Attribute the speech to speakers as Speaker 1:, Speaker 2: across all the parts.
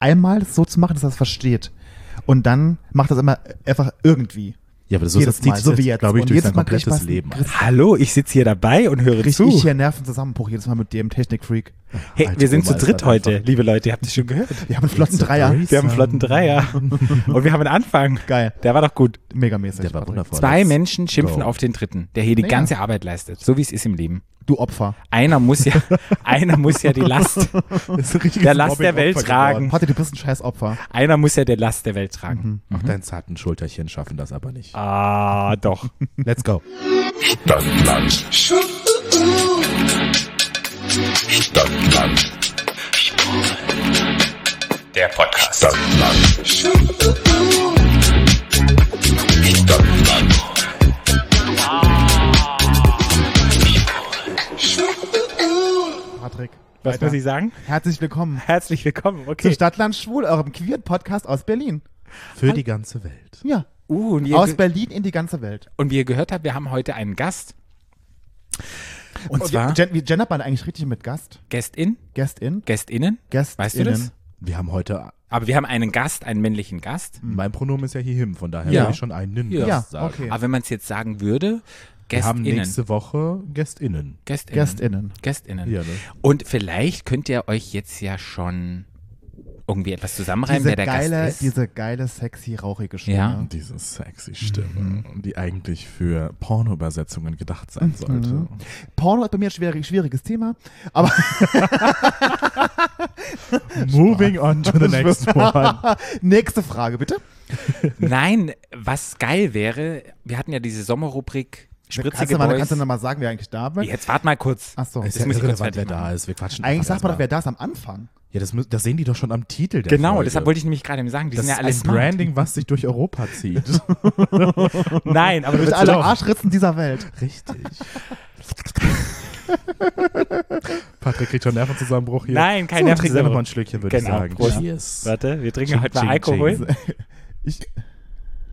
Speaker 1: einmal so zu machen, dass er es versteht. Und dann macht das immer einfach irgendwie.
Speaker 2: Ja, aber so
Speaker 1: Jedes
Speaker 2: das zieht
Speaker 1: Mal, so wie jetzt.
Speaker 2: glaube ich,
Speaker 1: Und
Speaker 2: durch sein komplettes Leben.
Speaker 3: Hallo, ich sitze hier dabei und höre
Speaker 1: Krieg
Speaker 3: zu.
Speaker 1: ich hier Nervenzusammenbruch jedes Mal mit dem Technikfreak.
Speaker 3: Hey,
Speaker 2: Alte
Speaker 3: wir sind
Speaker 2: Oma
Speaker 3: zu dritt heute,
Speaker 2: einfach-
Speaker 3: liebe Leute, ihr habt es schon gehört.
Speaker 1: Wir haben einen flotten Dreier.
Speaker 3: Wir haben einen flotten Dreier. und wir haben einen Anfang.
Speaker 1: Geil.
Speaker 3: Der war doch gut.
Speaker 1: Megamäßig.
Speaker 2: Der war wundervoll.
Speaker 3: Zwei Menschen schimpfen
Speaker 2: go.
Speaker 3: auf den dritten, der hier die
Speaker 1: Ja.
Speaker 3: ganze Arbeit leistet, so wie es ist im Leben.
Speaker 1: Du Opfer.
Speaker 3: Einer muss ja, einer muss ja die Last, der Last der Welt tragen.
Speaker 1: Patrick, du bist ein scheiß Opfer.
Speaker 3: Einer muss ja der Last der Welt tragen.
Speaker 2: Auch deinen zarten Schulterchen schaffen das aber nicht.
Speaker 3: Ah, doch.
Speaker 2: Let's go.
Speaker 4: Stadtland. Stadtland.
Speaker 5: Der Podcast.
Speaker 4: Stadtland. Stadtland.
Speaker 1: Patrick.
Speaker 3: Was
Speaker 1: weiter.
Speaker 3: muss ich sagen?
Speaker 1: Herzlich willkommen
Speaker 3: Herzlich willkommen.
Speaker 1: zu
Speaker 3: Okay.
Speaker 1: Stadtland Schwul, eurem queeren Podcast aus Berlin.
Speaker 2: Für die ganze Welt.
Speaker 1: Ja.
Speaker 3: Uh,
Speaker 1: Aus Berlin in die ganze Welt.
Speaker 3: und wie ihr gehört habt, wir haben heute einen Gast. Und,
Speaker 1: Und
Speaker 3: zwar
Speaker 1: Gen wie gendert man eigentlich richtig mit Gast?
Speaker 3: Guest-in? Guest-innen.
Speaker 1: Guest
Speaker 3: Weißt du das?
Speaker 2: Wir haben heute,
Speaker 3: Aber wir haben einen Gast, einen männlichen Gast.
Speaker 2: mein Pronomen ist ja hier him, von daher
Speaker 3: Ja.
Speaker 2: würde ich schon einen
Speaker 3: Ja.
Speaker 1: Ja,
Speaker 2: sagen.
Speaker 1: okay.
Speaker 3: Aber wenn man es jetzt sagen würde,
Speaker 2: Wir haben nächste Woche GästInnen.
Speaker 3: Guest-innen.
Speaker 1: GästInnen.
Speaker 3: Guest-innen.
Speaker 2: Ja, ne?
Speaker 3: Und vielleicht könnt ihr euch jetzt ja schon irgendwie etwas zusammenreimen,
Speaker 1: Diese
Speaker 3: wer der
Speaker 1: geile,
Speaker 3: Gast ist.
Speaker 1: diese geile, sexy, rauchige Stimme.
Speaker 3: Ja.
Speaker 2: Diese sexy Stimme, die eigentlich für Porno-Übersetzungen gedacht sein sollte.
Speaker 1: Porno ist bei mir ein schwierig, schwieriges Thema, aber
Speaker 2: Moving on to the next one.
Speaker 1: nächste Frage bitte.
Speaker 3: Nein, was geil wäre, wir hatten ja diese Sommerrubrik
Speaker 1: Kannst
Speaker 3: Spritzige
Speaker 1: du, mal,
Speaker 3: Boys.
Speaker 1: kannst du noch mal sagen, wer eigentlich da war?
Speaker 3: Jetzt wart mal kurz.
Speaker 1: Ach so.
Speaker 2: Ist
Speaker 3: Das
Speaker 2: ja
Speaker 3: muss ich kurz
Speaker 2: irrelevant, wer da ist. Wir quatschen
Speaker 1: Eigentlich sagt man doch, wer da ist am Anfang.
Speaker 2: Ja, das, das sehen die doch schon am Titel der
Speaker 3: Genau,
Speaker 2: Folge.
Speaker 3: deshalb wollte ich nämlich gerade eben sagen, die
Speaker 2: das
Speaker 3: sind ja
Speaker 2: ist
Speaker 3: alle
Speaker 2: ein
Speaker 3: smart.
Speaker 2: Branding, was sich durch Europa zieht.
Speaker 3: Nein, aber du
Speaker 1: Durch alle
Speaker 3: doch-
Speaker 1: Arschritzen dieser Welt.
Speaker 2: Richtig. Patrick kriegt schon Nervenzusammenbruch hier.
Speaker 3: Nein, kein
Speaker 2: so,
Speaker 3: Nervenzusammenbruch.
Speaker 2: trinken wir noch mal ein Schlückchen, würde
Speaker 3: Genau,
Speaker 2: ich sagen.
Speaker 3: Prost.
Speaker 2: Cheers.
Speaker 3: Warte, wir trinken
Speaker 2: Ching,
Speaker 3: heute mal
Speaker 2: ching,
Speaker 3: Alkohol.
Speaker 2: ching.
Speaker 1: Ich,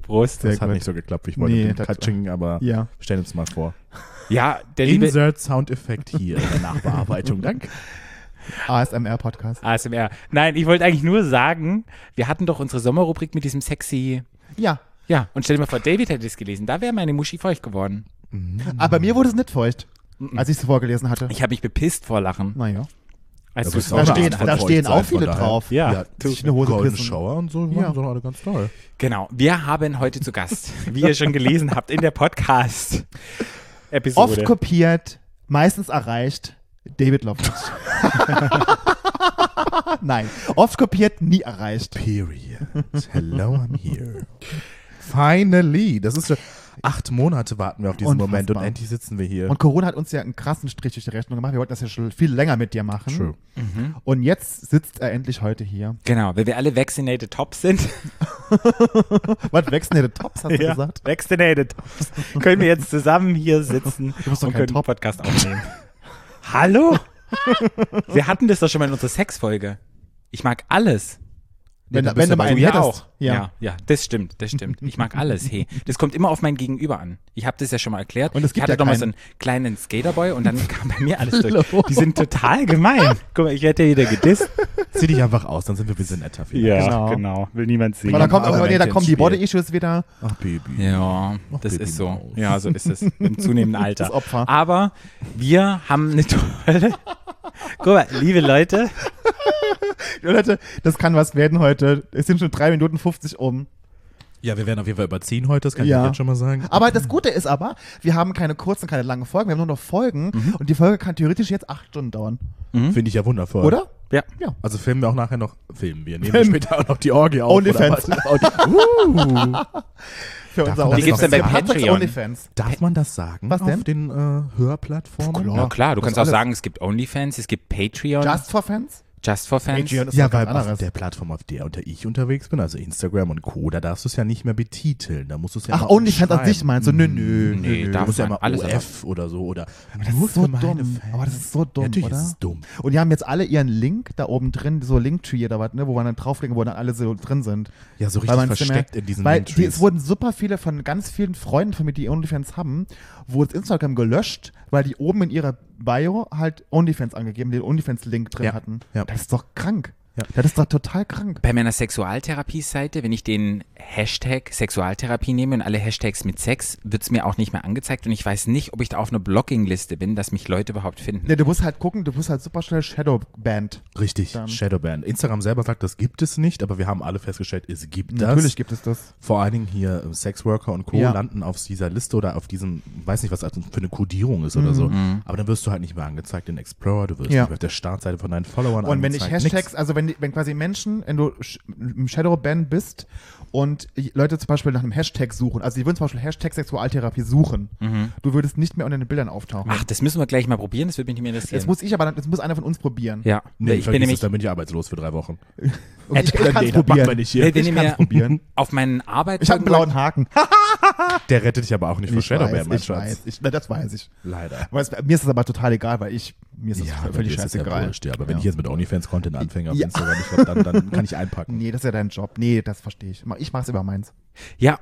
Speaker 3: Prost.
Speaker 1: Sehr
Speaker 2: Das hat
Speaker 1: gut.
Speaker 2: nicht so geklappt, wie ich wollte
Speaker 1: Nee,
Speaker 2: Katsching, aber
Speaker 1: ja.
Speaker 2: stellen uns mal vor.
Speaker 3: Ja, der liebe
Speaker 2: Insert Soundeffekt hier in der Nachbearbeitung. Danke.
Speaker 1: ASMR-Podcast.
Speaker 3: ASMR. Nein, ich wollte eigentlich nur sagen, wir hatten doch unsere Sommerrubrik mit diesem sexy.
Speaker 1: Ja.
Speaker 3: Ja, und stell dir mal vor, David hätte es gelesen. Da wäre meine Muschi feucht geworden.
Speaker 1: Aber bei mir wurde es nicht feucht, als ich es vorgelesen hatte.
Speaker 3: Ich habe mich bepisst vor Lachen.
Speaker 1: Naja.
Speaker 3: Als
Speaker 2: Aber
Speaker 3: du
Speaker 2: ist
Speaker 3: es
Speaker 2: auch
Speaker 1: Da
Speaker 2: eine
Speaker 1: stehen, da stehen auch viele drauf.
Speaker 3: Ja,
Speaker 2: Ja,
Speaker 1: sich eine Hose
Speaker 2: Golden. Shower und so
Speaker 1: Ja.
Speaker 2: doch alle ganz toll.
Speaker 3: Genau, wir haben heute zu Gast, wie ihr schon gelesen habt in der
Speaker 1: Oft
Speaker 3: Podcast-Episode.
Speaker 1: kopiert, meistens erreicht, David Lovitz. Nein, oft kopiert, nie erreicht.
Speaker 2: Period. Hello, I'm here. Finally. Das ist acht Monate warten wir auf diesen
Speaker 1: Unfassbar.
Speaker 2: Moment und endlich sitzen wir hier.
Speaker 1: Und Corona hat uns ja einen krassen Strich durch die Rechnung gemacht. Wir wollten das ja schon viel länger mit dir machen.
Speaker 2: True.
Speaker 1: Und jetzt sitzt er endlich heute hier.
Speaker 3: Genau, weil wir alle vaccinated Tops sind.
Speaker 1: Was Vaccinated Tops, hast du gesagt?
Speaker 3: Vaccinated Tops. Können wir jetzt zusammen hier sitzen
Speaker 1: bist doch
Speaker 3: und können einen
Speaker 1: Top.
Speaker 3: Podcast aufnehmen. Hallo? wir hatten das doch schon mal in unserer Sexfolge. Ich mag alles.
Speaker 1: Wenn,
Speaker 2: da bist
Speaker 1: wenn du
Speaker 2: du
Speaker 1: mal
Speaker 2: aber
Speaker 1: einen
Speaker 3: Du ja
Speaker 1: hättest.
Speaker 3: auch. Ja. ja, das stimmt, das stimmt. Ich mag alles. Hey, das kommt immer auf mein Gegenüber an. Ich habe das ja schon mal erklärt.
Speaker 1: Und es
Speaker 3: ich
Speaker 1: gibt
Speaker 3: hatte
Speaker 1: ja
Speaker 3: doch mal so einen kleinen Skaterboy und dann kam bei mir alles durch. Die sind total gemein. Guck mal, ich werde ja wieder gedisst.
Speaker 2: Zieh dich einfach aus, dann sind wir ein bisschen netter. vielleicht.
Speaker 1: Genau.
Speaker 3: genau. Will niemand sehen.
Speaker 1: Aber dann kommt,
Speaker 2: aber
Speaker 1: nee,
Speaker 2: wenn
Speaker 1: da kommen die. Body-Issues wieder.
Speaker 2: Ach, Baby.
Speaker 3: Ja,
Speaker 2: Ach,
Speaker 3: das
Speaker 2: Baby
Speaker 3: ist so.
Speaker 2: Maus.
Speaker 3: Ja, so ist es im zunehmenden Alter.
Speaker 1: Das Opfer.
Speaker 3: Aber wir haben eine tolle. Guck mal, liebe Leute,
Speaker 1: Leute, das kann was werden heute. Es sind schon drei Minuten 50 um.
Speaker 2: Ja, wir werden auf jeden Fall überziehen heute, das kann
Speaker 1: Ja.
Speaker 2: ich jetzt schon mal sagen.
Speaker 1: Aber das Gute ist aber, wir haben keine kurzen, keine langen Folgen, wir haben nur noch Folgen und die Folge kann theoretisch jetzt acht Stunden dauern.
Speaker 2: Finde ich ja wundervoll.
Speaker 1: Oder?
Speaker 3: ja,
Speaker 1: Ja.
Speaker 2: Also filmen wir auch nachher noch, filmen wir, nehmen
Speaker 1: Filmen.
Speaker 2: wir später auch noch die Orgie auf.
Speaker 1: Onlyfans.
Speaker 2: oder was? uh,
Speaker 1: Für
Speaker 2: Darf
Speaker 1: unser
Speaker 3: Die gibt's dann bei Patreon.
Speaker 1: Onlyfans.
Speaker 2: darf man das sagen
Speaker 1: Was denn?
Speaker 2: auf den äh, Hörplattformen?
Speaker 1: Klar.
Speaker 3: ja klar, du
Speaker 2: Das
Speaker 3: kannst auch
Speaker 2: alles-
Speaker 3: sagen, es gibt OnlyFans, es gibt Patreon,
Speaker 1: Just for Fans?
Speaker 3: Just for Fans.
Speaker 1: Patreon ist
Speaker 2: Ja, weil auf der Plattform, auf der unter ich unterwegs bin, also Instagram und Co., da darfst du es ja nicht mehr betiteln. Da musst du es ja
Speaker 1: Ach, Onlyfans an sich meinst du? Nö, nö,
Speaker 3: Nee,
Speaker 1: nö.
Speaker 3: darf
Speaker 2: Du musst ja immer
Speaker 3: alles
Speaker 2: OF oder so oder
Speaker 1: Das
Speaker 2: nur
Speaker 1: ist so
Speaker 2: für meine
Speaker 1: dumm.
Speaker 2: Fans.
Speaker 1: Aber das ist so dumm,
Speaker 2: Natürlich
Speaker 1: oder?
Speaker 2: ist es dumm.
Speaker 1: Und die haben jetzt alle ihren Link da oben drin, so Linktree oder was, ne, wo man dann draufklicken, wo dann alle so drin sind.
Speaker 2: Ja, so
Speaker 1: Weil
Speaker 2: richtig versteckt
Speaker 1: mehr-
Speaker 2: in diesen
Speaker 1: Weil die, es wurden super viele von ganz vielen Freunden von mir, die Onlyfans haben, wurde Instagram gelöscht, weil die oben in ihrer Bio halt Onlyfans angegeben, den Onlyfans-Link drin
Speaker 2: Ja,
Speaker 1: hatten.
Speaker 2: ja.
Speaker 1: Das ist doch krank. Das ist doch total krank.
Speaker 3: Bei meiner Sexualtherapie-Seite, wenn ich den Hashtag Sexualtherapie nehme und alle Hashtags mit Sex, wird es mir auch nicht mehr angezeigt und ich weiß nicht, ob ich da auf einer Blocking-Liste bin, dass mich Leute überhaupt finden.
Speaker 1: Nee, du musst halt gucken, du musst halt super schnell Shadowband.
Speaker 2: Richtig,
Speaker 1: Dann-
Speaker 2: Shadowban. Instagram selber sagt, das gibt es nicht, aber wir haben alle festgestellt, es gibt das.
Speaker 1: Natürlich gibt es das.
Speaker 2: Vor allen Dingen hier äh, Sexworker und Co.
Speaker 1: Ja.
Speaker 2: landen auf dieser Liste oder auf diesem, weiß nicht, was das für eine Kodierung ist oder so. Aber dann wirst du halt nicht mehr angezeigt in Explorer, du wirst
Speaker 1: Mhm. Ja.
Speaker 2: nicht mehr auf der Startseite von deinen Followern
Speaker 1: Und wenn ich
Speaker 2: angezeigt.
Speaker 1: Hashtags, also wenn, die- wenn quasi Menschen, wenn du im Shadowban bist und Leute zum Beispiel nach einem Hashtag suchen, also die würden zum Beispiel Hashtag Sexualtherapie suchen, du würdest nicht mehr unter den Bildern auftauchen.
Speaker 3: Ach, das müssen wir gleich mal probieren, das würde mich nicht mehr interessieren.
Speaker 1: das muss ich aber, dann- das muss einer von uns probieren.
Speaker 3: ja,
Speaker 2: Nee,
Speaker 3: ich bin nämlich,
Speaker 2: es, dann bin ich arbeitslos für drei Wochen.
Speaker 1: Und ich,
Speaker 3: Nee,
Speaker 1: kann
Speaker 2: Nee,
Speaker 1: es probieren.
Speaker 2: nicht hier.
Speaker 3: wenn, wenn
Speaker 1: ich
Speaker 3: mir
Speaker 1: probieren.
Speaker 3: auf meinen Arbeit
Speaker 1: Ich habe einen blauen Haken.
Speaker 2: Der rettet dich aber auch nicht vor Shadowban, mein
Speaker 1: ich
Speaker 2: Schatz.
Speaker 1: weiß. Ich, na, das weiß ich.
Speaker 2: Leider.
Speaker 1: Es, mir ist das aber total egal, weil ich, mir ist das
Speaker 2: Ja,
Speaker 1: völlig
Speaker 2: es ja
Speaker 1: scheißegal.
Speaker 2: wurscht, ja. Aber wenn
Speaker 1: Ja.
Speaker 2: ich jetzt mit OnlyFans-Content anfange auf
Speaker 1: Ja.
Speaker 2: Ich glaub, dann, dann kann ich einpacken.
Speaker 1: Nee, das ist ja dein Job. Nee, das verstehe ich. Ich mach's über meins.
Speaker 3: Ja,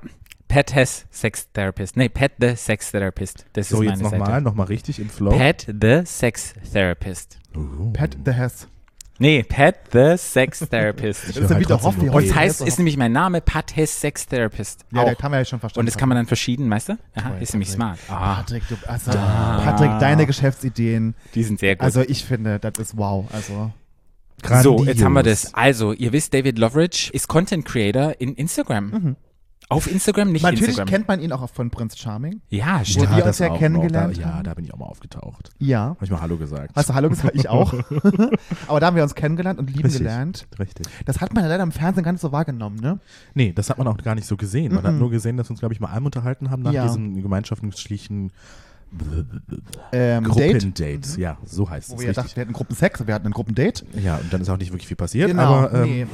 Speaker 3: Pat has Sex Therapist. Nee, Pat the Sex Therapist. Das
Speaker 2: So,
Speaker 3: ist
Speaker 2: jetzt
Speaker 3: meine
Speaker 2: nochmal,
Speaker 3: Seite.
Speaker 2: nochmal richtig im Flow.
Speaker 3: Pat the Sex Therapist.
Speaker 2: Oh.
Speaker 1: Pat the Hess.
Speaker 3: Nee, Pat the Sex Therapist.
Speaker 1: Das ist ja wieder Hoffi.
Speaker 3: Und es heißt, ist nämlich mein Name, Pat Hess Sex Therapist.
Speaker 1: Ja,
Speaker 3: Auch.
Speaker 1: das haben wir ja schon verstanden.
Speaker 3: Und das kann man dann verschieden, weißt du? Aha,
Speaker 1: Toll,
Speaker 3: ist nämlich
Speaker 1: Patrick.
Speaker 3: smart. Ah,
Speaker 1: Patrick, du, also, Patrick, deine Geschäftsideen.
Speaker 3: die sind sehr gut.
Speaker 1: Also ich finde, das ist wow. Also
Speaker 3: so, jetzt haben wir
Speaker 2: Grandios.
Speaker 3: das. Also, ihr wisst, David Loveridge ist Content Creator in Instagram. Auf Instagram, nicht
Speaker 1: natürlich
Speaker 3: Instagram.
Speaker 1: kennt man ihn auch von Prince Charming.
Speaker 3: ja,
Speaker 1: Wo
Speaker 3: stimmt.
Speaker 1: wir uns ja
Speaker 2: noch.
Speaker 1: kennengelernt
Speaker 2: Da, ja, da bin ich auch mal aufgetaucht.
Speaker 1: Ja.
Speaker 2: Habe ich mal Hallo gesagt.
Speaker 1: Hast du Hallo gesagt? Ich auch. Aber da haben wir uns kennengelernt und lieben
Speaker 2: Richtig.
Speaker 1: gelernt.
Speaker 2: Richtig.
Speaker 1: Das hat man ja leider im Fernsehen gar nicht so wahrgenommen, ne?
Speaker 2: Nee, das hat man auch gar nicht so gesehen. Man hat nur gesehen, dass wir uns, glaube ich, mal einmal unterhalten haben nach
Speaker 1: Ja.
Speaker 2: diesen gemeinschaftlichen
Speaker 1: Ähm, Date.
Speaker 2: Gruppendates. Ja, so heißt
Speaker 1: Wo
Speaker 2: es.
Speaker 1: wir ja dachten,
Speaker 2: Richtig.
Speaker 1: wir hatten Gruppensex, wir hatten ein Gruppendate.
Speaker 2: Ja, und dann ist auch nicht wirklich viel passiert,
Speaker 1: Genau.
Speaker 2: aber ähm,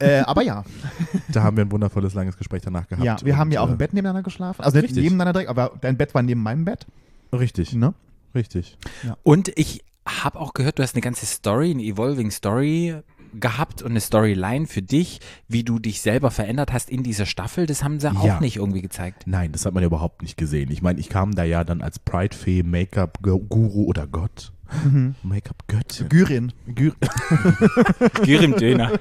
Speaker 1: nee. äh, aber ja.
Speaker 2: da haben wir ein wundervolles, langes Gespräch danach gehabt.
Speaker 1: Ja, wir haben
Speaker 2: und,
Speaker 1: ja auch
Speaker 2: äh,
Speaker 1: im Bett nebeneinander geschlafen. Also nicht
Speaker 2: Richtig.
Speaker 1: nebeneinander direkt, aber dein Bett war neben meinem Bett.
Speaker 2: Richtig,
Speaker 1: Ne?
Speaker 2: richtig.
Speaker 3: Und ich habe auch gehört, du hast eine ganze Story, eine Evolving Story gehabt und eine Storyline für dich, wie du dich selber verändert hast in dieser Staffel. Das haben sie
Speaker 2: Ja.
Speaker 3: auch nicht irgendwie gezeigt.
Speaker 2: Nein, das hat man ja überhaupt nicht gesehen. Ich meine, ich kam da ja dann als Pride-Fee, Make-up-Guru oder Gott. Make-up-Göttin.
Speaker 1: Gyrin. Gyr
Speaker 3: Gyrim Döner.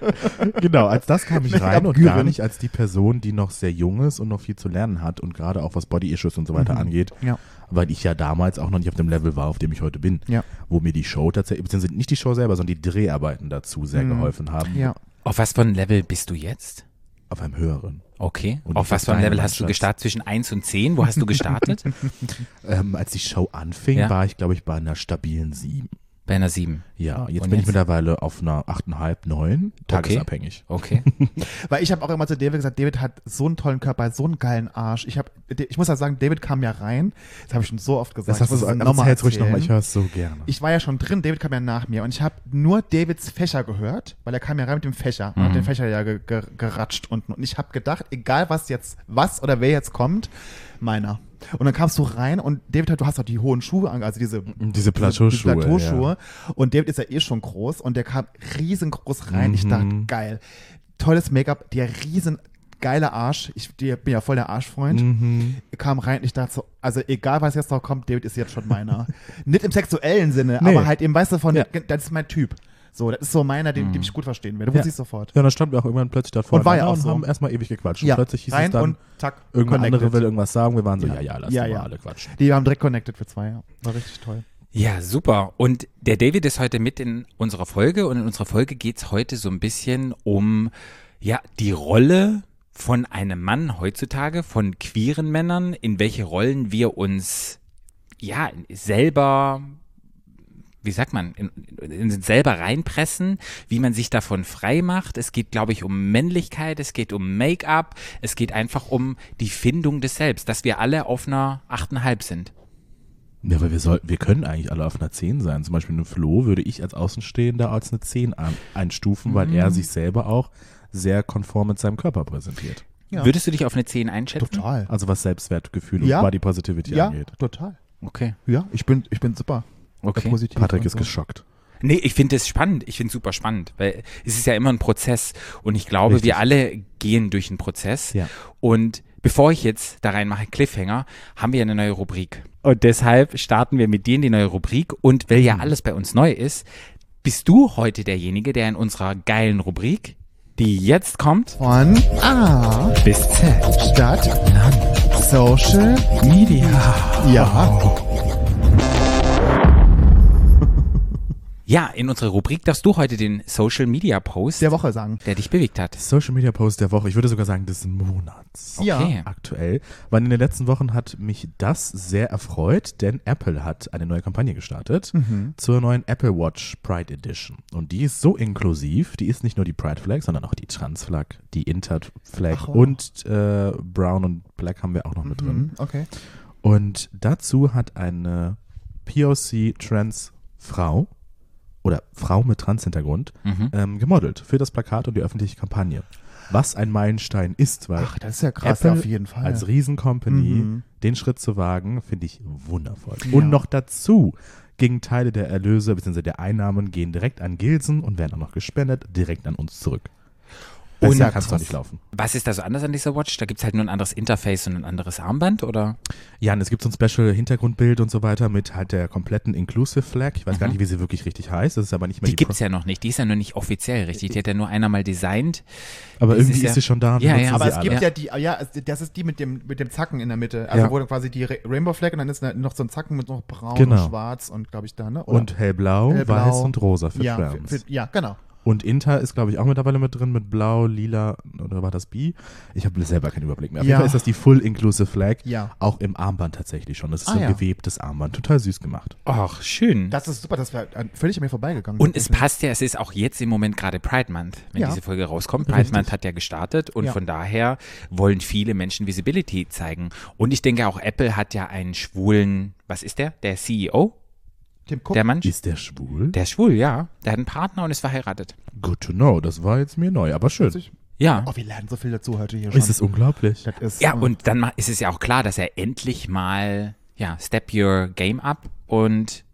Speaker 2: genau, als das kam ich rein und gar nicht als die Person, die noch sehr jung ist und noch viel zu lernen hat und gerade auch was Body-Issues und so weiter angeht.
Speaker 1: Ja.
Speaker 2: Weil ich ja damals auch noch nicht auf dem Level war, auf dem ich heute bin.
Speaker 1: Ja.
Speaker 2: Wo mir die Show tatsächlich, beziehungsweise nicht die Show selber, sondern die Dreharbeiten dazu sehr geholfen haben.
Speaker 1: Ja.
Speaker 3: Auf was für ein Level bist du jetzt?
Speaker 2: Auf einem höheren.
Speaker 3: Okay.
Speaker 2: Und
Speaker 3: Auf was für ein Level hast du gestartet? Zwischen 1 und 10? Wo hast du gestartet?
Speaker 2: Ähm, als die Show anfing,
Speaker 3: Ja.
Speaker 2: war ich, glaube ich, bei einer stabilen 7.
Speaker 3: Bei einer 7.
Speaker 2: Ja, jetzt
Speaker 3: Und
Speaker 2: bin
Speaker 3: jetzt?
Speaker 2: ich mittlerweile auf einer 8,5, 9, tagesabhängig.
Speaker 3: Okay.
Speaker 1: Weil ich habe auch immer zu David gesagt, David hat so einen tollen Körper, so einen geilen Arsch. Ich, hab, ich muss ja sagen, David kam ja rein. Das habe ich schon so oft gesagt.
Speaker 2: Das hast du
Speaker 1: nochmal
Speaker 2: erzähl's ruhig nochmal, ich höre es so gerne.
Speaker 1: Ich war ja schon drin, David kam ja nach mir und ich habe nur Davids Fächer gehört, weil er kam ja rein mit dem Fächer und hat den Fächer ja ge ge geratscht unten. Und ich habe gedacht, egal was jetzt, was oder wer jetzt kommt, meiner. Und dann kamst du rein und David, hat- du hast doch die hohen Schuhe an, also diese,
Speaker 2: Diese Plateauschuhe,
Speaker 1: diese Plateauschuhe. Und David ist ja eh schon groß und der kam riesengroß rein. Ich dachte,
Speaker 2: Mhm.
Speaker 1: geil. Tolles Make-up, der riesen geiler Arsch. Ich die, bin ja voll der Arschfreund.
Speaker 2: Mhm.
Speaker 1: Kam rein und ich dachte so, also egal was jetzt noch kommt, David ist jetzt schon meiner. Nicht im sexuellen Sinne,
Speaker 2: Nee.
Speaker 1: aber halt eben, weißt du, von,
Speaker 2: Ja.
Speaker 1: das ist mein Typ. So, das ist so meiner, den, den ich gut verstehen werde.
Speaker 2: Ja.
Speaker 1: Wusste ich sofort.
Speaker 2: Ja, dann standen wir auch irgendwann plötzlich da vorne
Speaker 1: Und war ja auch
Speaker 2: und
Speaker 1: so.
Speaker 2: haben erstmal ewig gequatscht.
Speaker 1: Ja,
Speaker 2: Und plötzlich hieß
Speaker 1: rein
Speaker 2: es dann,
Speaker 1: und zack,
Speaker 2: irgendwann
Speaker 1: connected.
Speaker 2: andere will irgendwas sagen. Wir waren so,
Speaker 1: Ja.
Speaker 2: ja, ja, lass
Speaker 1: Ja, ja.
Speaker 2: mal alle quatschen.
Speaker 1: Die haben direkt connected für zwei, ja. War richtig toll.
Speaker 3: Ja, super. Und der David ist heute mit in unserer Folge und in unserer Folge geht's heute so ein bisschen um ja, die Rolle von einem Mann heutzutage, von queeren Männern, in welche Rollen wir uns ja selber wie sagt man, in, in sich selber reinpressen, wie man sich davon frei macht. Es geht, glaube ich, um Männlichkeit, es geht um Make-up, es geht einfach um die Findung des Selbst, dass wir alle auf einer 8,5 sind.
Speaker 2: Ja, weil wir sollten, wir können eigentlich alle auf einer 10 sein. Zum Beispiel eine Flo würde ich als Außenstehender als eine 10 ein, einstufen, weil
Speaker 1: Mhm.
Speaker 2: er sich selber auch sehr konform mit seinem Körper präsentiert.
Speaker 1: Ja.
Speaker 3: Würdest du dich auf eine 10 einschätzen?
Speaker 1: Total.
Speaker 2: Also was Selbstwertgefühl
Speaker 1: Ja.
Speaker 2: und Body Positivity
Speaker 1: Ja,
Speaker 2: angeht.
Speaker 1: total.
Speaker 3: Okay.
Speaker 1: Ja, ich bin, ich bin super.
Speaker 3: Okay.
Speaker 1: Positiv
Speaker 2: Patrick ist
Speaker 1: so.
Speaker 2: geschockt.
Speaker 3: Nee, ich finde es spannend. Ich finde es super spannend, weil es ist ja immer ein Prozess und ich glaube,
Speaker 2: Richtig.
Speaker 3: wir alle gehen durch einen Prozess.
Speaker 2: Ja.
Speaker 3: Und bevor ich jetzt da reinmache, Cliffhanger, haben wir eine neue Rubrik. Und deshalb starten wir mit dir in die neue Rubrik. Und weil ja alles bei uns neu ist, bist du heute derjenige, der in unserer geilen Rubrik, die jetzt kommt,
Speaker 1: Von A
Speaker 3: bis Z.
Speaker 1: Stadt Land Social
Speaker 2: Media.
Speaker 1: Ja.
Speaker 3: Ja, in unserer Rubrik darfst du heute den Social Media Post,
Speaker 1: Der Woche sagen.
Speaker 3: der dich bewegt hat.
Speaker 2: Social Media Post der Woche, ich würde sogar sagen des Monats.
Speaker 1: Ja.
Speaker 3: Okay.
Speaker 2: Aktuell, weil in den letzten Wochen hat mich das sehr erfreut, denn Apple hat eine neue Kampagne gestartet zur neuen Apple Watch Pride Edition. Und die ist so inklusiv, die ist nicht nur die Pride Flag, sondern auch die Trans Flag, die Inter Flag
Speaker 1: Ach, oh.
Speaker 2: und äh, Brown und Black haben wir auch noch mit drin.
Speaker 1: Mhm, okay.
Speaker 2: Und dazu hat eine POC Trans Frau oder Frau mit Trans-Hintergrund
Speaker 3: Mhm.
Speaker 2: ähm, gemodelt für das Plakat und die öffentliche Kampagne. Was ein Meilenstein ist, weil
Speaker 1: Ach, das ist ja krass,
Speaker 2: Apple
Speaker 1: auf jeden Fall.
Speaker 2: als Riesencompany
Speaker 1: Mhm.
Speaker 2: den Schritt zu wagen, finde ich wundervoll. Und noch dazu gingen Teile der Erlöse bzw. der Einnahmen gehen direkt an Gilsen und werden auch noch gespendet, direkt an uns zurück.
Speaker 3: Und-
Speaker 2: Besser kann es doch nicht laufen.
Speaker 3: Was ist da so anders an dieser Watch? Da gibt es halt nur ein anderes Interface und ein anderes Armband, oder?
Speaker 2: Ja, und es gibt so ein Special Hintergrundbild und so weiter mit halt der kompletten Inclusive Flag. Ich weiß gar nicht, wie sie wirklich richtig heißt. Das ist aber nicht mehr
Speaker 3: Die
Speaker 2: die,
Speaker 3: gibt's ja noch nicht. Die ist ja noch nicht offiziell, richtig? Die hat ja nur einer mal designt.
Speaker 2: Aber
Speaker 3: Das
Speaker 2: irgendwie
Speaker 3: ist
Speaker 2: ist,
Speaker 3: ja-
Speaker 2: sie schon da.
Speaker 3: Ja, ja.
Speaker 1: Aber es
Speaker 2: alle.
Speaker 1: gibt ja, die, ja, es- das ist die mit dem, mit dem Zacken in der Mitte. Also
Speaker 2: Ja.
Speaker 1: wo dann quasi die Ra- Rainbow Flag und dann ist noch so ein Zacken mit noch braun
Speaker 2: Genau.
Speaker 1: und schwarz und glaube ich da, ne? Oder?
Speaker 2: Und hellblau,
Speaker 1: Hellblau.
Speaker 2: weiß und rosa für
Speaker 1: ja, für, ja, genau.
Speaker 2: Und Inter ist, glaube ich, auch mittlerweile mit drin, mit blau, lila, oder war das B? Ich habe selber keinen Überblick mehr. Auf
Speaker 1: Ja.
Speaker 2: jeden Fall ist das die Full Inclusive Flag.
Speaker 1: Ja.
Speaker 2: Auch im Armband tatsächlich schon. Das ist
Speaker 1: Ah,
Speaker 2: so ein
Speaker 1: ja.
Speaker 2: gewebtes Armband. Total süß gemacht.
Speaker 3: Ach, schön.
Speaker 1: Das ist super, das wäre völlig an mir vorbeigegangen.
Speaker 3: und es passt ja, es ist auch jetzt im Moment gerade Pride Month, wenn
Speaker 1: Ja.
Speaker 3: diese Folge rauskommt. Pride
Speaker 2: Richtig.
Speaker 3: Month hat ja gestartet und
Speaker 1: Ja.
Speaker 3: von daher wollen viele Menschen Visibility zeigen. Und ich denke auch, Apple hat ja einen schwulen, was ist der? Der CEO?
Speaker 1: Tim Cook.
Speaker 3: Der Mann?
Speaker 2: Ist der schwul?
Speaker 3: Der ist schwul, ja. Der hat einen Partner und ist verheiratet.
Speaker 2: Good to know. Das war jetzt mir neu, aber schön.
Speaker 3: Ja.
Speaker 1: Oh, wir lernen so viel dazu heute hier schon.
Speaker 2: Ist es unglaublich.
Speaker 1: das ist,
Speaker 3: Ja,
Speaker 1: ähm,
Speaker 3: und dann ist es ja auch klar, dass er endlich mal, ja, step your game up und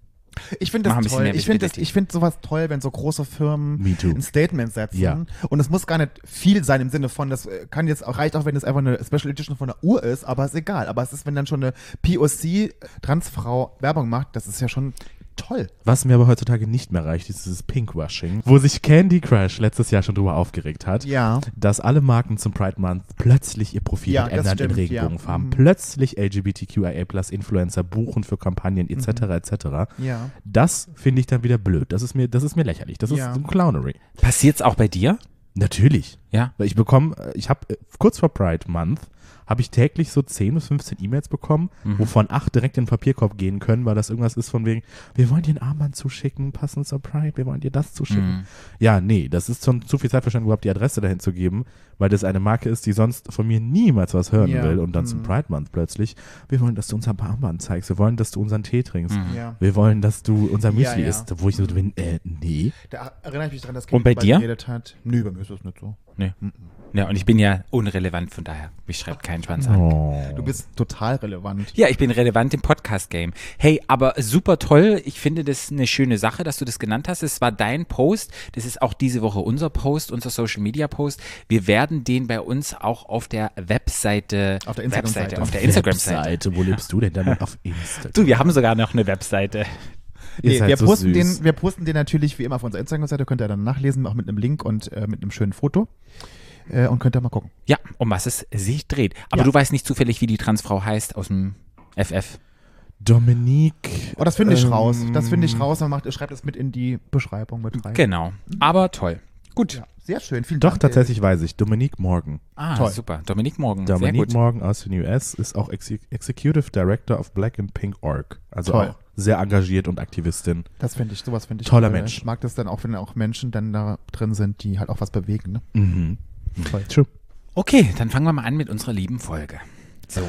Speaker 1: Ich finde das toll. Ich finde find sowas toll, wenn so große Firmen ein Statement setzen.
Speaker 2: Ja.
Speaker 1: Und es muss gar nicht viel sein im Sinne von, das äh, kann jetzt auch, reicht auch, wenn es einfach eine Special Edition von der Uhr ist, aber ist egal. Aber es ist, wenn dann schon eine POC-Transfrau Werbung macht, das ist ja schon toll.
Speaker 2: Was mir aber heutzutage nicht mehr reicht, ist dieses Pinkwashing, wo sich Candy Crush letztes Jahr schon drüber aufgeregt hat.
Speaker 1: Ja.
Speaker 2: dass alle Marken zum Pride Month plötzlich ihr Profil
Speaker 1: Ja,
Speaker 2: ändern in
Speaker 1: stimmt, ja.
Speaker 2: Regenbogenfarben,
Speaker 1: Mhm.
Speaker 2: plötzlich LGBTQIA plus Influencer buchen für Kampagnen etc. etc.
Speaker 1: Ja.
Speaker 2: Das finde ich dann wieder blöd. Das ist mir, das ist mir lächerlich. Das
Speaker 1: Ja.
Speaker 2: ist so Clownery.
Speaker 3: passiert's auch bei dir?
Speaker 2: Natürlich.
Speaker 3: Ja.
Speaker 2: Weil ich bekomme, äh, ich habe äh, kurz vor Pride Month habe ich täglich so 10 bis 15 E-Mails bekommen,
Speaker 3: Mhm.
Speaker 2: wovon acht direkt in den Papierkorb gehen können, weil das irgendwas ist von wegen, wir wollen dir ein Armband zuschicken, passend zur Pride, wir wollen dir das zuschicken.
Speaker 3: Mhm.
Speaker 2: Ja, nee, das ist schon zu viel Zeitverschwendung, überhaupt die Adresse dahin zu geben, weil das eine Marke ist, die sonst von mir niemals was hören
Speaker 1: Ja,
Speaker 2: will und dann zum
Speaker 1: mhm.
Speaker 2: Pride Month plötzlich, wir wollen, dass du unser Armband zeigst, wir wollen, dass du unseren Tee trinkst,
Speaker 3: Mhm.
Speaker 1: Ja.
Speaker 2: wir wollen, dass du unser Müsli
Speaker 1: ja.
Speaker 2: isst, wo ich so bin, äh, nee.
Speaker 1: Da erinnere ich mich dran, dass
Speaker 3: Und bei dir?
Speaker 1: geredet hat. Nö, bei mir ist das nicht so.
Speaker 3: Nee. Ja, und ich bin ja unrelevant, von daher, mich schreibt kein Schwanz an.
Speaker 2: Oh.
Speaker 1: Du bist total relevant.
Speaker 3: Ja, ich bin relevant im Podcast-Game. Hey, aber super toll. Ich finde das eine schöne Sache, dass du das genannt hast. Es war dein Post. Das ist auch diese Woche unser Post, unser Social-Media-Post. Wir werden den bei uns auch auf der Webseite,
Speaker 1: Auf der Instagram-Seite.
Speaker 3: Auf der Instagram-Seite.
Speaker 2: Webseite, wo lebst du denn damit auf Instagram?
Speaker 3: Du, wir haben sogar noch eine Webseite.
Speaker 2: Ihr
Speaker 1: Nee, wir,
Speaker 2: so
Speaker 1: posten
Speaker 2: süß.
Speaker 1: den, wir posten den natürlich wie immer auf unserer Instagram-Seite, könnt ihr dann nachlesen, auch mit einem Link und äh, mit einem schönen Foto. Äh, und könnt ihr mal gucken.
Speaker 3: Ja, um was es sich dreht. Aber
Speaker 1: Ja.
Speaker 3: du weißt nicht zufällig, wie die Transfrau heißt aus dem FF.
Speaker 2: Dominique.
Speaker 1: Oh, das finde ich
Speaker 2: ähm,
Speaker 1: raus. Das finde ich raus. Man macht, schreibt es mit in die Beschreibung mit rein.
Speaker 3: Genau. Aber toll. Gut.
Speaker 1: Ja, sehr schön. Vielen
Speaker 2: Doch,
Speaker 1: Dank.
Speaker 2: tatsächlich weiß ich. Dominique Morgan.
Speaker 3: Ah,
Speaker 1: Toll.
Speaker 3: super. Dominique Morgan. Sehr
Speaker 2: Dominique
Speaker 3: gut.
Speaker 2: Morgan aus den US ist auch Exe Executive Director of Black and Pink Org. Also
Speaker 1: Toll.
Speaker 2: auch sehr engagiert und Aktivistin.
Speaker 1: Das finde ich, sowas finde ich
Speaker 2: Toller
Speaker 1: toll.
Speaker 2: Mensch.
Speaker 1: Ich mag das dann auch, wenn auch Menschen dann da drin sind, die halt auch was bewegen. Ne?
Speaker 2: Mhm.
Speaker 1: Toll.
Speaker 2: True.
Speaker 3: Okay, dann fangen wir mal an mit unserer lieben Folge. So.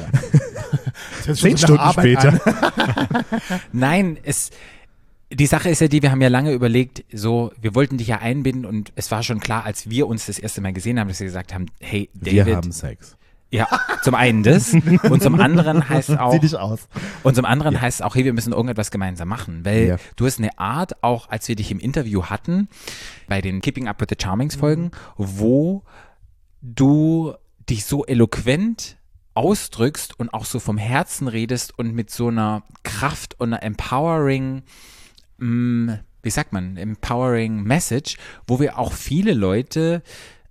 Speaker 2: Zehn Stunden später.
Speaker 3: Nein, es. Die Sache ist ja die, wir haben ja lange überlegt, so, wir wollten dich ja einbinden und es war schon klar, als wir uns das erste Mal gesehen haben, dass wir gesagt haben, hey,
Speaker 2: Wir
Speaker 3: David.
Speaker 2: haben Sex.
Speaker 3: Ja, zum einen das und zum anderen heißt auch,
Speaker 1: Sieh dich aus.
Speaker 3: und zum anderen heißt es auch, hey, wir müssen irgendetwas gemeinsam machen, weil
Speaker 2: Ja.
Speaker 3: du hast eine Art, auch als wir dich im Interview hatten, bei den Keeping Up with the Charmings Folgen, wo du dich so eloquent ausdrückst und auch so vom Herzen redest und mit so einer Kraft und einer empowering, mh, wie sagt man, empowering Message, wo wir auch viele Leute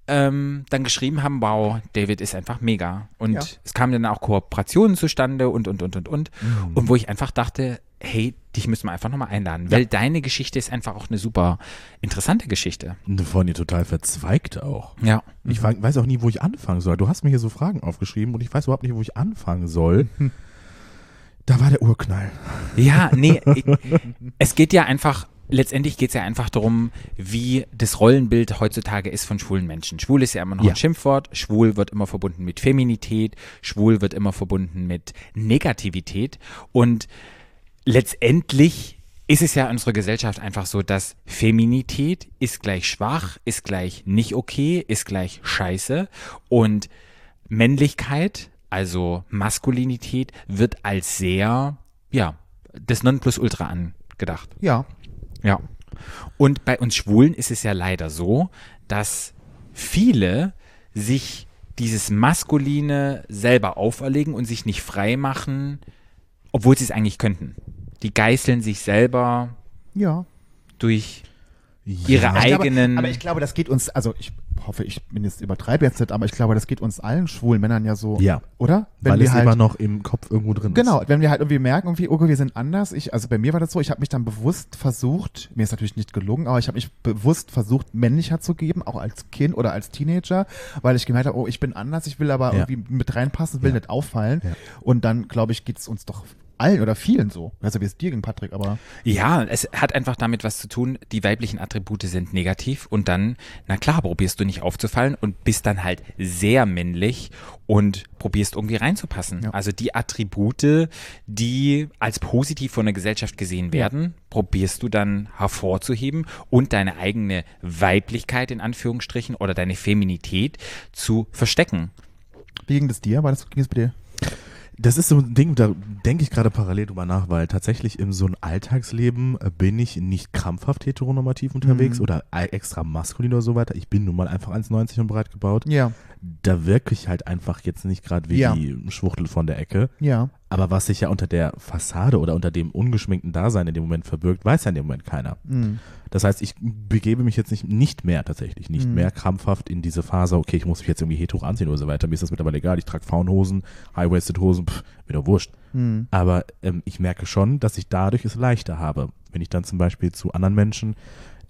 Speaker 3: ähm, dann geschrieben haben, wow, David ist einfach mega. Und
Speaker 1: Ja.
Speaker 3: es kamen dann auch Kooperationen zustande und, und, und, und, und.
Speaker 1: Mhm.
Speaker 3: Und wo ich einfach dachte, hey, dich müssen wir einfach nochmal einladen, weil deine Geschichte ist einfach auch eine super interessante Geschichte.
Speaker 2: Von ihr total verzweigt auch.
Speaker 3: Ja.
Speaker 2: Ich fang, weiß auch nie, wo ich anfangen soll. Du hast mir hier so Fragen aufgeschrieben und ich weiß überhaupt nicht, wo ich anfangen soll. Da war der Urknall.
Speaker 3: Ja, nee, ich, es geht ja einfach, letztendlich geht es ja einfach darum, wie das Rollenbild heutzutage ist von schwulen Menschen. Schwul ist ja immer noch
Speaker 2: Ja.
Speaker 3: ein Schimpfwort, schwul wird immer verbunden mit Feminität, schwul wird immer verbunden mit Negativität und letztendlich ist es ja in unserer Gesellschaft einfach so, dass Feminität ist gleich schwach, ist gleich nicht okay, ist gleich scheiße und Männlichkeit, also Maskulinität, wird als sehr, ja, das Nonplusultra angedacht.
Speaker 1: Ja.
Speaker 3: Ja. Und bei uns Schwulen ist es ja leider so, dass viele sich dieses Maskuline selber auferlegen und sich nicht frei machen, obwohl sie es eigentlich könnten. Die geißeln sich selber
Speaker 1: Ja.
Speaker 3: durch ihre
Speaker 1: glaube,
Speaker 3: eigenen.
Speaker 1: aber ich glaube, das geht uns, also ich hoffe, ich bin jetzt übertreibe jetzt nicht, aber ich glaube, das geht uns allen schwulen Männern ja so,
Speaker 2: Ja.
Speaker 1: oder?
Speaker 2: weil es
Speaker 1: halt,
Speaker 2: immer noch im Kopf irgendwo drin
Speaker 1: Genau,
Speaker 2: ist.
Speaker 1: wenn wir halt irgendwie merken, irgendwie, okay, wir sind anders. Ich, also bei mir war das so, ich habe mich dann bewusst versucht, mir ist natürlich nicht gelungen, aber ich habe mich bewusst versucht, männlicher zu geben, auch als Kind oder als Teenager, weil ich gemerkt habe, oh, ich bin anders, ich will aber
Speaker 2: Ja.
Speaker 1: irgendwie mit reinpassen, will
Speaker 2: Ja.
Speaker 1: nicht auffallen.
Speaker 2: Ja.
Speaker 1: Und dann, glaube ich, geht es uns doch allen oder vielen so. Also wie es dir ging, Patrick, aber
Speaker 3: Ja, es hat einfach damit was zu tun, die weiblichen Attribute sind negativ und dann, na klar, probierst du nicht aufzufallen und bist dann halt sehr männlich und probierst irgendwie reinzupassen.
Speaker 1: Ja.
Speaker 3: Also die Attribute, die als positiv von der Gesellschaft gesehen werden, probierst du dann hervorzuheben und deine eigene Weiblichkeit in Anführungsstrichen oder deine Feminität zu verstecken.
Speaker 1: wie ging das dir? War das, ging es bei dir?
Speaker 2: Das ist so ein Ding, da denke ich gerade parallel drüber nach, weil tatsächlich in so einem Alltagsleben äh, bin ich nicht krampfhaft heteronormativ unterwegs
Speaker 1: Mhm.
Speaker 2: oder extra maskulin oder so weiter. Ich bin nun mal einfach 1,90 und breit gebaut.
Speaker 1: Ja,
Speaker 2: Da wirke ich halt einfach jetzt nicht gerade wie
Speaker 1: Ja.
Speaker 2: die Schwuchtel von der Ecke.
Speaker 1: ja,
Speaker 2: Aber was sich ja unter der Fassade oder unter dem ungeschminkten Dasein in dem Moment verbirgt, weiß ja in dem Moment keiner.
Speaker 1: mhm.
Speaker 2: Das heißt, ich begebe mich jetzt nicht, nicht mehr tatsächlich, nicht
Speaker 1: Mhm.
Speaker 2: mehr krampfhaft in diese Phase, okay, ich muss mich jetzt irgendwie hetero anziehen oder so weiter. Mir ist das mittlerweile egal. Ich trage Frauenhosen, High-Waisted Hosen, pff, mir doch wurscht.
Speaker 1: Mhm.
Speaker 2: Aber ähm, ich merke schon, dass ich dadurch es leichter habe. Wenn ich dann zum Beispiel zu anderen Menschen,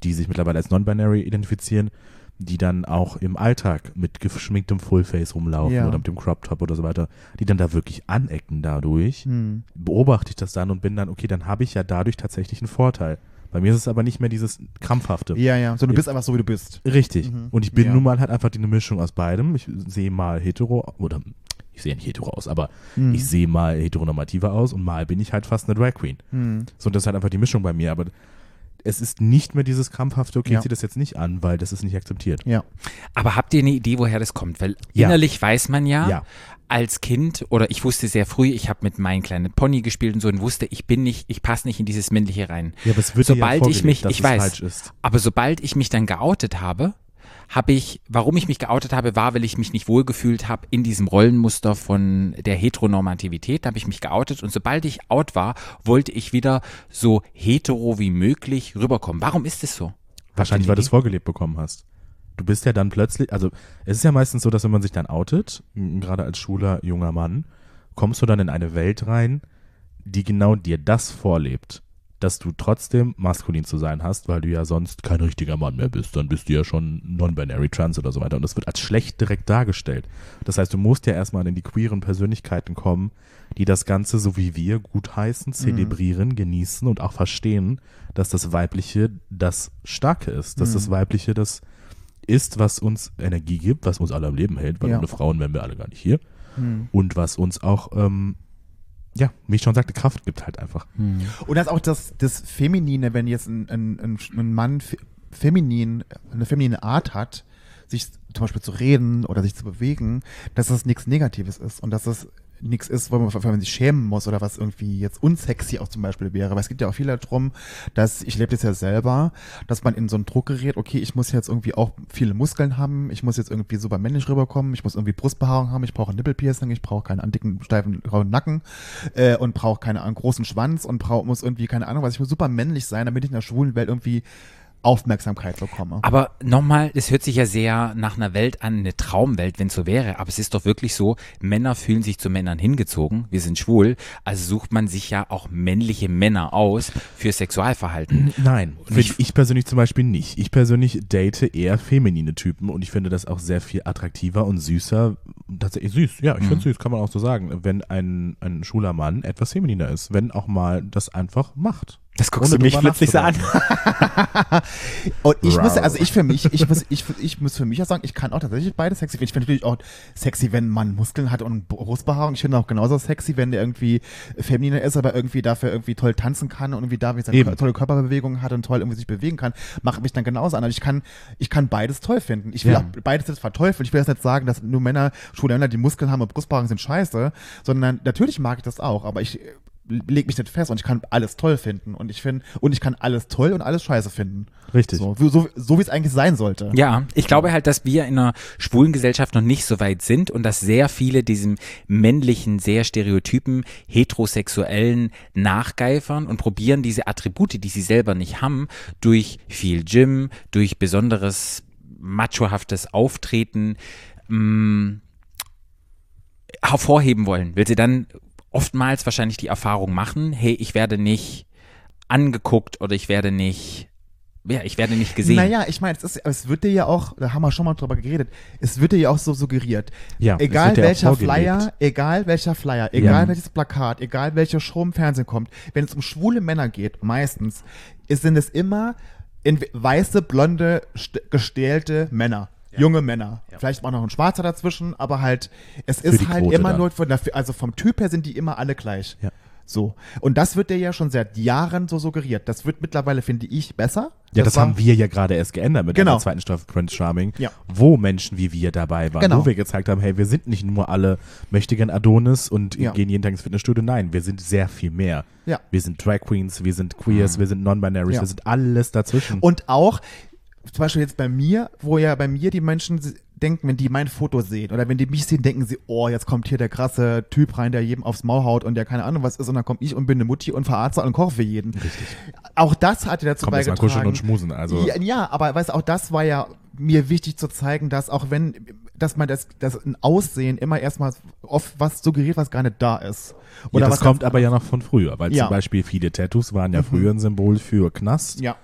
Speaker 2: die sich mittlerweile als non-binary identifizieren, die dann auch im Alltag mit geschminktem Fullface rumlaufen
Speaker 1: Ja.
Speaker 2: oder mit dem Crop Top oder so weiter, die dann da wirklich anecken dadurch,
Speaker 1: Mhm.
Speaker 2: beobachte ich das dann und bin dann, okay, dann habe ich ja dadurch tatsächlich einen Vorteil. Bei mir ist es aber nicht mehr dieses krampfhafte.
Speaker 1: ja, ja. So, du bist einfach so, wie du bist.
Speaker 2: Richtig.
Speaker 1: Mhm.
Speaker 2: Und ich bin
Speaker 1: Ja.
Speaker 2: nun mal halt einfach die eine Mischung aus beidem. Ich sehe mal hetero oder ich sehe nicht hetero aus, aber
Speaker 1: Mhm.
Speaker 2: ich sehe mal heteronormativer aus und mal bin ich halt fast eine Drag Queen.
Speaker 1: Mhm.
Speaker 2: So, und das ist halt einfach die Mischung bei mir. Aber es ist nicht mehr dieses krampfhafte, okay,
Speaker 1: Ja.
Speaker 2: ich ziehe das jetzt nicht an, weil das ist nicht akzeptiert.
Speaker 1: Ja.
Speaker 3: Aber habt ihr eine Idee, woher das kommt? Weil
Speaker 2: Ja.
Speaker 3: innerlich weiß man ja,
Speaker 2: Ja.
Speaker 3: als Kind oder ich wusste sehr früh, ich habe mit meinem kleinen Pony gespielt und so und wusste, ich bin nicht, ich passe nicht in dieses männliche rein.
Speaker 2: Ja, aber es wird dir ja
Speaker 3: sobald ich mich,
Speaker 2: dass
Speaker 3: ich
Speaker 2: es
Speaker 3: weiß,
Speaker 2: falsch ist.
Speaker 3: aber sobald ich mich dann geoutet habe, habe ich, warum ich mich geoutet habe, war, weil ich mich nicht wohlgefühlt habe in diesem Rollenmuster von der Heteronormativität, da habe ich mich geoutet und sobald ich out war, wollte ich wieder so hetero wie möglich rüberkommen. Warum ist es so?
Speaker 2: Wahrscheinlich, weil du es vorgelebt bekommen hast. Du bist ja dann plötzlich, also es ist ja meistens so, dass wenn man sich dann outet, gerade als schwuler junger Mann, kommst du dann in eine Welt rein, die genau dir das vorlebt, dass du trotzdem maskulin zu sein hast, weil du ja sonst kein richtiger Mann mehr bist. Dann bist du ja schon non-binary trans oder so weiter. Und das wird als schlecht direkt dargestellt. Das heißt, du musst ja erstmal in die queeren Persönlichkeiten kommen, die das Ganze, so wie wir, gutheißen, zelebrieren, genießen und auch verstehen, dass das Weibliche das Starke ist, dass das Weibliche das ist, was uns Energie gibt, was uns alle am Leben hält, weil
Speaker 1: Ja.
Speaker 2: ohne Frauen wären wir alle gar nicht hier.
Speaker 1: Mhm.
Speaker 2: Und was uns auch, ähm, ja, wie ich schon sagte, Kraft gibt halt einfach.
Speaker 1: Und das auch das, das Feminine, wenn jetzt ein, ein, ein, ein Mann fe- feminin, eine feminine Art hat, sich zum Beispiel zu reden oder sich zu bewegen, dass das nichts Negatives ist und dass das nichts ist, wo man, wo man sich schämen muss oder was irgendwie jetzt unsexy auch zum Beispiel wäre. Weil es geht ja auch viel darum, dass, ich lebe das ja selber, dass man in so einen Druck gerät, okay, ich muss jetzt irgendwie auch viele Muskeln haben, ich muss jetzt irgendwie super männlich rüberkommen, ich muss irgendwie Brustbehaarung haben, ich brauche Nippelpiercing, ich brauche keinen dicken, steifen, rauen Nacken äh, und brauche keine einen großen Schwanz und brauch, muss irgendwie, keine Ahnung was, ich muss super männlich sein, damit ich in der schwulen Welt irgendwie Aufmerksamkeit bekomme.
Speaker 3: Aber nochmal, das hört sich ja sehr nach einer Welt an, eine Traumwelt, wenn es so wäre. Aber es ist doch wirklich so, Männer fühlen sich zu Männern hingezogen. Wir sind schwul. Also sucht man sich ja auch männliche Männer aus für Sexualverhalten.
Speaker 2: Nein, finde ich persönlich zum Beispiel nicht. Ich persönlich date eher feminine Typen und ich finde das auch sehr viel attraktiver und süßer. Tatsächlich süß, ja, ich finde süß, kann man auch so sagen, wenn ein, ein schwuler Mann etwas femininer ist, wenn auch mal das einfach macht.
Speaker 3: Das guckst
Speaker 2: Ohne
Speaker 3: du mich plötzlich so an.
Speaker 1: Und ich muss,
Speaker 2: Wow.
Speaker 1: also ich für mich, ich muss, ich, ich muss für mich auch sagen, ich kann auch tatsächlich beide sexy finden. Ich finde natürlich auch sexy, wenn man Muskeln hat und Brustbehaarung. Ich finde auch genauso sexy, wenn der irgendwie femininer ist, aber irgendwie dafür irgendwie toll tanzen kann und irgendwie dafür seine tolle Körperbewegungen hat und toll irgendwie sich bewegen kann, macht mich dann genauso an. Also ich kann, ich kann beides toll finden. Ich will
Speaker 2: Ja.
Speaker 1: auch beides jetzt verteufeln. Ich will jetzt nicht sagen, dass nur Männer, schwule Männer, die Muskeln haben und Brustbehaarung sind scheiße, sondern natürlich mag ich das auch, aber ich leg mich nicht fest und ich kann alles toll finden und ich finde und ich kann alles toll und alles scheiße finden.
Speaker 2: Richtig.
Speaker 1: So, so, so wie es eigentlich sein sollte.
Speaker 3: Ja, ich glaube halt, dass wir in einer schwulen Gesellschaft noch nicht so weit sind und dass sehr viele diesem männlichen, sehr stereotypen, heterosexuellen nachgeifern und probieren diese Attribute, die sie selber nicht haben, durch viel Gym, durch besonderes machohaftes Auftreten mh, hervorheben wollen, weil sie dann oftmals wahrscheinlich die Erfahrung machen, hey, ich werde nicht angeguckt oder ich werde nicht, ja, ich werde nicht gesehen.
Speaker 1: Naja, ich meine, es, ist- es wird dir ja auch, da haben wir schon mal drüber geredet, es wird dir ja auch so suggeriert.
Speaker 2: Ja,
Speaker 1: egal welcher. Flyer, egal welcher Flyer, egal
Speaker 2: Ja.
Speaker 1: welches Plakat, egal welche Show im Fernsehen kommt, wenn es um schwule Männer geht, meistens, ist, sind es immer in, weiße, blonde, st- gestählte Männer. Junge Männer. Vielleicht auch noch ein Schwarzer dazwischen, aber halt, es
Speaker 2: die
Speaker 1: ist halt
Speaker 2: Quote
Speaker 1: immer
Speaker 2: dann.
Speaker 1: nur, von der, also vom Typ her sind die immer alle gleich.
Speaker 2: Ja.
Speaker 1: So. Und das wird dir ja schon seit Jahren so suggeriert. Das wird mittlerweile, finde ich, besser.
Speaker 2: Ja, das,
Speaker 1: war-
Speaker 2: haben wir ja gerade erst geändert mit
Speaker 1: Genau.
Speaker 2: der zweiten Staffel Prince Charming,
Speaker 1: Ja.
Speaker 2: wo Menschen wie wir dabei waren,
Speaker 1: Genau.
Speaker 2: wo wir gezeigt haben, hey, wir sind nicht nur alle mächtigen Adonis und
Speaker 1: Ja.
Speaker 2: gehen jeden Tag ins Fitnessstudio, nein, wir sind sehr viel mehr.
Speaker 1: Ja.
Speaker 2: Wir sind Drag Queens, wir sind Queers, wir sind Non-Binaries,
Speaker 1: Ja.
Speaker 2: wir sind alles dazwischen.
Speaker 1: Und auch, zum Beispiel jetzt bei mir, wo ja bei mir die Menschen denken, wenn die mein Foto sehen oder wenn die mich sehen, denken sie, oh, jetzt kommt hier der krasse Typ rein, der jedem aufs Maul haut und der keine Ahnung was ist und dann komme ich und bin eine Mutti und verarze und koche für jeden. Richtig. Auch das hat ja dazu
Speaker 2: Komm, jetzt mal
Speaker 1: beigetragen.
Speaker 2: kuscheln und schmusen, also.
Speaker 1: Ja, ja, aber weißt du, auch das war ja mir wichtig zu zeigen, dass auch wenn, dass man das, das ein Aussehen immer erstmal oft was suggeriert, was gar nicht da ist.
Speaker 2: ja, das
Speaker 1: was
Speaker 2: kommt aber ja noch von früher, weil
Speaker 1: Ja.
Speaker 2: zum Beispiel viele Tattoos waren ja früher ein Symbol für Knast
Speaker 1: Ja.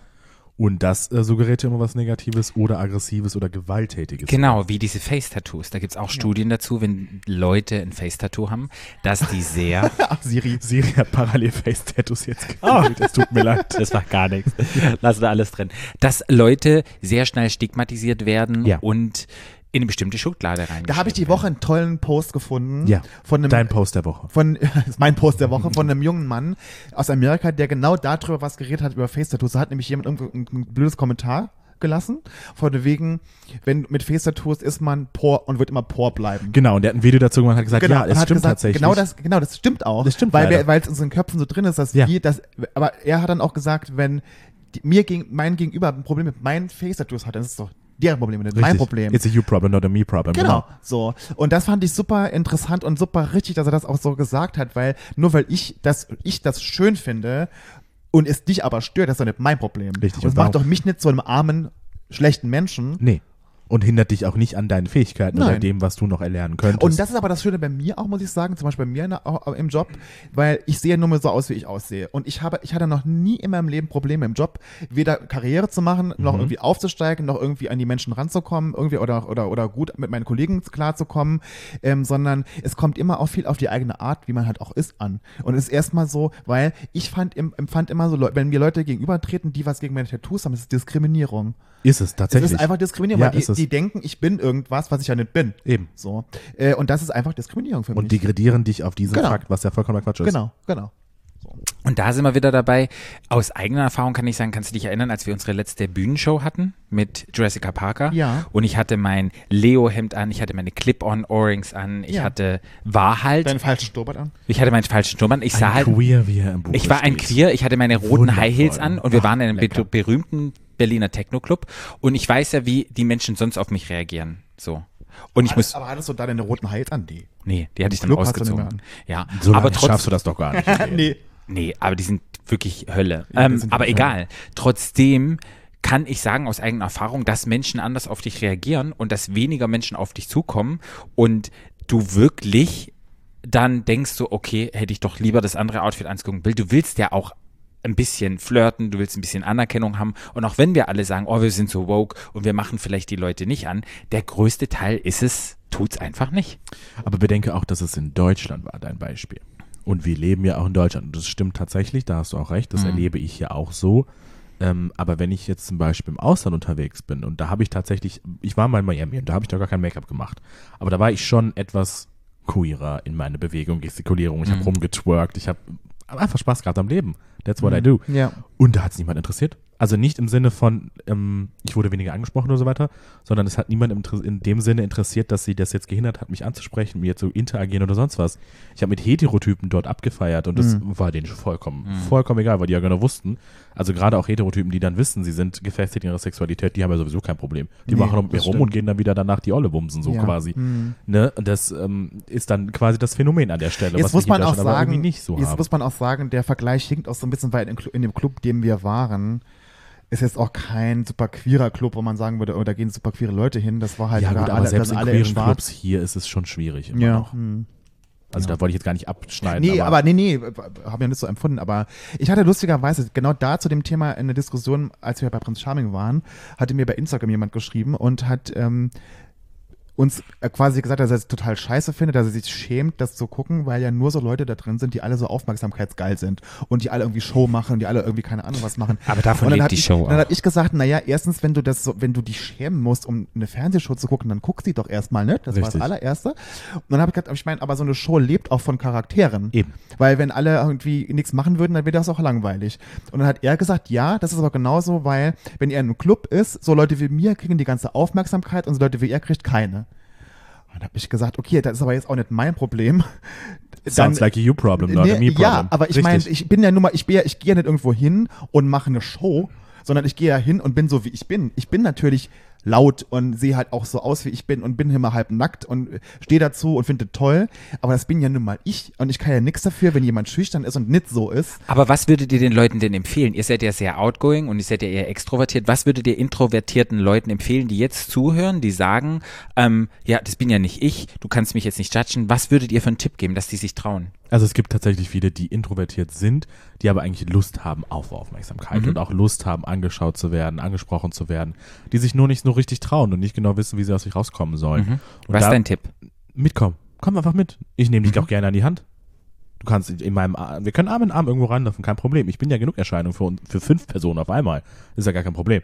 Speaker 2: Und das äh, suggeriert ja immer was Negatives oder Aggressives oder Gewalttätiges.
Speaker 3: Genau, wie diese Face-Tattoos. Da gibt's auch Studien dazu, wenn Leute ein Face-Tattoo haben, dass die sehr.
Speaker 1: Ach, Siri.
Speaker 2: Siri hat parallel Face-Tattoos jetzt gekriegt, es tut mir leid.
Speaker 3: das macht gar nichts. Lassen wir alles drin. Dass Leute sehr schnell stigmatisiert werden
Speaker 2: Ja.
Speaker 3: und in eine bestimmte Schublade rein.
Speaker 1: Da habe ich die Woche einen tollen Post gefunden.
Speaker 2: Ja,
Speaker 1: Von einem,
Speaker 2: dein Post der Woche.
Speaker 1: von, das ist mein Post der Woche, von einem jungen Mann aus Amerika, der genau darüber was geredet hat, über Face-Tattoos. Da hat nämlich jemand ein, ein blödes Kommentar gelassen, von wegen, wenn mit Face-Tattoos ist man poor und wird immer poor bleiben.
Speaker 2: Genau, und der hat ein Video dazu gemacht und hat gesagt, ja,
Speaker 1: und
Speaker 2: es
Speaker 1: hat
Speaker 2: stimmt
Speaker 1: gesagt,
Speaker 2: tatsächlich.
Speaker 1: Genau das, genau, das stimmt auch.
Speaker 2: Das stimmt
Speaker 1: weil es in unseren Köpfen so drin ist, dass
Speaker 2: Ja.
Speaker 1: wir das, aber er hat dann auch gesagt, wenn die, mir gegen, mein Gegenüber ein Problem mit meinen Face-Tattoos hat, dann ist es doch deren Problem, nicht mein
Speaker 2: Richtig.
Speaker 1: Problem.
Speaker 2: It's a you problem, not a me problem.
Speaker 1: Genau, so. Und das fand ich super interessant und super richtig, dass er das auch so gesagt hat, weil nur weil ich das, ich das schön finde und es dich aber stört, das ist doch nicht mein Problem.
Speaker 2: Richtig,
Speaker 1: Und es macht doch mich nicht zu einem armen, schlechten Menschen.
Speaker 2: Nee. Und hindert dich auch nicht an deinen Fähigkeiten oder
Speaker 1: Nein.
Speaker 2: dem, was du noch erlernen könntest.
Speaker 1: Und das ist aber das Schöne bei mir auch, muss ich sagen, zum Beispiel bei mir der, auch im Job, weil ich sehe nur mal so aus, wie ich aussehe. Und ich habe, ich hatte noch nie in meinem Leben Probleme im Job, weder Karriere zu machen,
Speaker 2: Mhm.
Speaker 1: noch irgendwie aufzusteigen, noch irgendwie an die Menschen ranzukommen, irgendwie oder, oder, oder gut mit meinen Kollegen klarzukommen, ähm, sondern es kommt immer auch viel auf die eigene Art, wie man halt auch ist, an. Und es ist erstmal so, weil ich fand, im- empfand immer so, wenn mir Leute gegenübertreten, die was gegen meine Tattoos haben, das ist Diskriminierung.
Speaker 2: ist es
Speaker 1: Es
Speaker 2: tatsächlich.
Speaker 1: ist einfach Diskriminierung,
Speaker 2: Ja,
Speaker 1: weil die,
Speaker 2: es.
Speaker 1: die denken, ich bin irgendwas, was ich ja nicht bin.
Speaker 2: Eben.
Speaker 1: So. Äh, und das ist einfach Diskriminierung für mich.
Speaker 2: Und degradieren dich auf diesen
Speaker 1: Genau.
Speaker 2: Fakt, was ja vollkommener Quatsch ist.
Speaker 1: Genau, genau.
Speaker 3: Und da sind wir wieder dabei. Aus eigener Erfahrung kann ich sagen, kannst du dich erinnern, als wir unsere letzte Bühnenshow hatten mit Jessica Parker?
Speaker 1: Ja.
Speaker 3: Und ich hatte mein Leo-Hemd an, ich hatte meine Clip-on-Ohrings an, ich
Speaker 1: Ja.
Speaker 3: hatte, war halt,
Speaker 1: Deinen falschen Sturmbart an?
Speaker 3: ich hatte meinen falschen Sturm an, ich sah
Speaker 2: Ein
Speaker 3: halt,
Speaker 2: Queer, wie er im Buch
Speaker 3: ich war ein
Speaker 2: steht.
Speaker 3: Queer, ich hatte meine roten
Speaker 2: Wundervoll.
Speaker 3: High Heels an und wir
Speaker 2: Ach,
Speaker 3: waren in einem
Speaker 2: lecker.
Speaker 3: be berühmten Berliner Techno-Club und ich weiß ja, wie die Menschen sonst auf mich reagieren. So. Und ich muss,
Speaker 1: aber hattest du da deine roten Heils an? Die.
Speaker 3: nee, die hatte ich dann
Speaker 1: Club hast du nicht
Speaker 3: ausgezogen. Ja,
Speaker 2: So
Speaker 3: aber trotzdem.
Speaker 2: schaffst du das doch gar nicht.
Speaker 1: nee.
Speaker 3: Nee, aber die sind wirklich Hölle.
Speaker 1: Ja,
Speaker 3: ähm,
Speaker 1: sind
Speaker 3: aber egal. Trotzdem kann ich sagen aus eigener Erfahrung, dass Menschen anders auf dich reagieren und dass weniger Menschen auf dich zukommen und du wirklich dann denkst so, okay, hätte ich doch lieber das andere Outfit angezogen. Will, du willst ja auch ein bisschen flirten, du willst ein bisschen Anerkennung haben und auch wenn wir alle sagen, oh, wir sind so woke und wir machen vielleicht die Leute nicht an, der größte Teil ist es, tut's einfach nicht.
Speaker 2: Aber bedenke auch, dass es in Deutschland war, dein Beispiel. Und wir leben ja auch in Deutschland. Und das stimmt tatsächlich, da hast du auch recht, das
Speaker 3: Mhm.
Speaker 2: erlebe ich ja auch so. Ähm, aber wenn ich jetzt zum Beispiel im Ausland unterwegs bin und da habe ich tatsächlich, ich war mal in Miami und da habe ich da gar kein Make-up gemacht. Aber da war ich schon etwas queerer in meine Bewegung, Gestikulierung. Ich habe
Speaker 3: Mhm.
Speaker 2: rumgetwerkt, ich habe einfach Spaß gehabt am Leben. That's what I do.
Speaker 1: Ja.
Speaker 2: Und da hat es niemand interessiert. Also nicht im Sinne von, ähm, ich wurde weniger angesprochen oder so weiter, sondern es hat niemand in dem Sinne interessiert, dass sie das jetzt gehindert hat, mich anzusprechen, mir zu interagieren oder sonst was. Ich habe mit Heterotypen dort abgefeiert und das war denen vollkommen, vollkommen egal, weil die ja genau wussten. Also gerade auch Heterotypen, die dann wissen, sie sind gefestigt in ihrer Sexualität, die haben ja sowieso kein Problem. Die
Speaker 1: Nee,
Speaker 2: machen mit mir rum
Speaker 1: stimmt.
Speaker 2: und gehen dann wieder danach die Olle bumsen, so
Speaker 1: Ja.
Speaker 2: quasi.
Speaker 1: Mhm.
Speaker 2: Ne? Und Das ähm, ist dann quasi das Phänomen an der Stelle,
Speaker 1: Jetzt
Speaker 2: was
Speaker 1: muss man auch sagen,
Speaker 2: nicht so
Speaker 1: jetzt
Speaker 2: haben.
Speaker 1: muss man auch sagen, der Vergleich hinkt auch so ein bisschen, weil in, in dem Club, dem wir waren, ist jetzt auch kein super queerer Club, wo man sagen würde, oh, da gehen super queere Leute hin. Das war halt
Speaker 2: ja gut, aber
Speaker 1: alle,
Speaker 2: selbst in
Speaker 1: alle in
Speaker 2: queeren
Speaker 1: Schwarz.
Speaker 2: Clubs hier ist es schon schwierig immer
Speaker 1: Ja.
Speaker 2: noch.
Speaker 1: hm.
Speaker 2: Also da wollte ich jetzt gar nicht abschneiden.
Speaker 1: Nee, aber, nee, nee, habe ja nicht so empfunden. Aber ich hatte lustigerweise genau da zu dem Thema eine Diskussion, als wir bei Prinz Charming waren, hatte mir bei Instagram jemand geschrieben und hat ähm, uns äh, quasi gesagt, dass er es total scheiße findet, dass er sich schämt, das zu gucken, weil ja nur so Leute da drin sind, die alle so aufmerksamkeitsgeil sind und die alle irgendwie Show machen, die alle irgendwie keine Ahnung was machen.
Speaker 3: Aber davon lebt die
Speaker 1: ich,
Speaker 3: Show
Speaker 1: Dann habe ich gesagt, naja, erstens, wenn du das so, wenn du dich schämen musst, um eine Fernsehshow zu gucken, dann guck sie doch erstmal nicht. Das war
Speaker 2: Richtig.
Speaker 1: das allererste. Und dann habe ich gesagt, ich meine, aber so eine Show lebt auch von Charakteren.
Speaker 2: Eben.
Speaker 1: Weil wenn alle irgendwie nichts machen würden, dann wäre das auch langweilig. Und dann hat er gesagt, ja, das ist aber genauso, weil wenn er in einem Club ist, so Leute wie mir kriegen die ganze Aufmerksamkeit und so Leute wie er kriegt keine. Und dann habe ich gesagt, okay, das ist aber jetzt auch nicht mein Problem.
Speaker 2: Sounds like a you problem, not a me
Speaker 1: Nee,
Speaker 2: problem.
Speaker 1: ja, aber ich meine, ich bin ja nur mal, ich, bin ja, ich gehe ja nicht irgendwo hin und mache eine Show, sondern ich gehe ja hin und bin so, wie ich bin. Ich bin natürlich laut und sehe halt auch so aus, wie ich bin und bin immer halb nackt und stehe dazu und finde toll. Aber das bin ja nun mal ich und ich kann ja nichts dafür, wenn jemand schüchtern ist und nicht so ist.
Speaker 3: Aber was würdet ihr den Leuten denn empfehlen? Ihr seid ja sehr outgoing und ihr seid ja eher extrovertiert. Was würdet ihr introvertierten Leuten empfehlen, die jetzt zuhören, die sagen, ähm, ja, das bin ja nicht ich, du kannst mich jetzt nicht judgen. Was würdet ihr für einen Tipp geben, dass die sich trauen?
Speaker 2: Also es gibt tatsächlich viele, die introvertiert sind, die aber eigentlich Lust haben auf Aufmerksamkeit
Speaker 3: Mhm.
Speaker 2: und auch Lust haben, angeschaut zu werden, angesprochen zu werden, die sich nur nicht so richtig trauen und nicht genau wissen, wie sie aus sich rauskommen sollen. Und
Speaker 3: Mhm. Was
Speaker 2: da-
Speaker 3: ist dein Tipp?
Speaker 2: Mitkommen. Komm einfach mit. Ich nehme dich
Speaker 3: Mhm.
Speaker 2: auch gerne an die Hand. Du kannst in meinem Arm, wir können Arm in Arm irgendwo ranlaufen, kein Problem. Ich bin ja genug Erscheinung für, uns- für fünf Personen auf einmal. Ist ja gar kein Problem.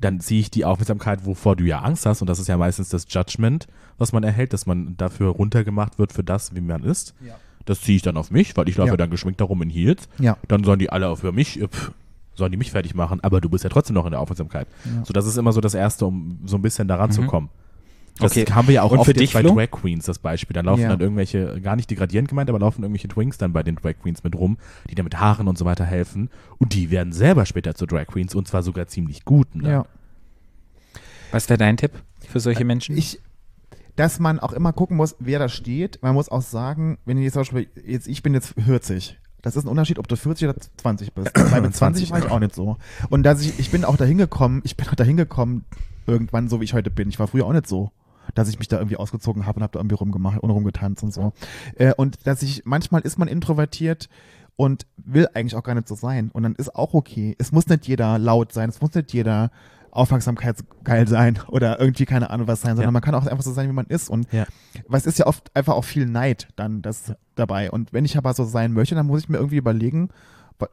Speaker 2: Dann ziehe ich die Aufmerksamkeit, wovor du ja Angst hast, und das ist ja meistens das Judgment, was man erhält, dass man dafür runtergemacht wird für das, wie man ist.
Speaker 1: Ja.
Speaker 2: Das ziehe ich dann auf mich, weil ich laufe
Speaker 1: Ja.
Speaker 2: dann geschminkt darum in Heels.
Speaker 1: Ja.
Speaker 2: Dann sollen die alle auch für mich, äh, pff, sollen die mich fertig machen, aber du bist ja trotzdem noch in der Aufmerksamkeit.
Speaker 1: Ja.
Speaker 2: So, das ist immer so das Erste, um so ein bisschen daran zu kommen. Das
Speaker 3: Okay.
Speaker 2: haben wir ja auch
Speaker 3: Und
Speaker 2: oft
Speaker 3: dich,
Speaker 2: bei
Speaker 3: Flo?
Speaker 2: Drag Queens, das Beispiel. Dann laufen
Speaker 1: Ja.
Speaker 2: dann irgendwelche, gar nicht degradierend gemeint, aber laufen irgendwelche Twinks dann bei den Drag Queens mit rum, die dann mit Haaren und so weiter helfen. Und die werden selber später zu Drag Queens und zwar sogar ziemlich guten. Dann.
Speaker 1: Ja.
Speaker 3: Was wäre dein Tipp für solche Menschen?
Speaker 1: Ich, dass man auch immer gucken muss, wer da steht. Man muss auch sagen, wenn ich jetzt zum Beispiel, jetzt, ich bin jetzt 40. Das ist ein Unterschied, ob du 40 oder 20 bist. Weil mit 20 war ich auch nicht so. Und dass ich, ich bin auch dahin gekommen, ich bin auch dahin gekommen, irgendwann so wie ich heute bin. Ich war früher auch nicht so. Dass ich mich da irgendwie ausgezogen habe und habe da irgendwie rumgemacht und rumgetanzt und so. Äh, und dass ich, manchmal ist man introvertiert und will eigentlich auch gar nicht so sein. Und dann ist auch okay. Es muss nicht jeder laut sein, es muss nicht jeder aufmerksamkeitsgeil sein oder irgendwie keine Ahnung was sein, sondern
Speaker 2: Ja.
Speaker 1: man kann auch einfach so sein, wie man ist. Und
Speaker 2: Ja.
Speaker 1: was ist ja oft einfach auch viel Neid dann das dabei. Und wenn ich aber so sein möchte, dann muss ich mir irgendwie überlegen,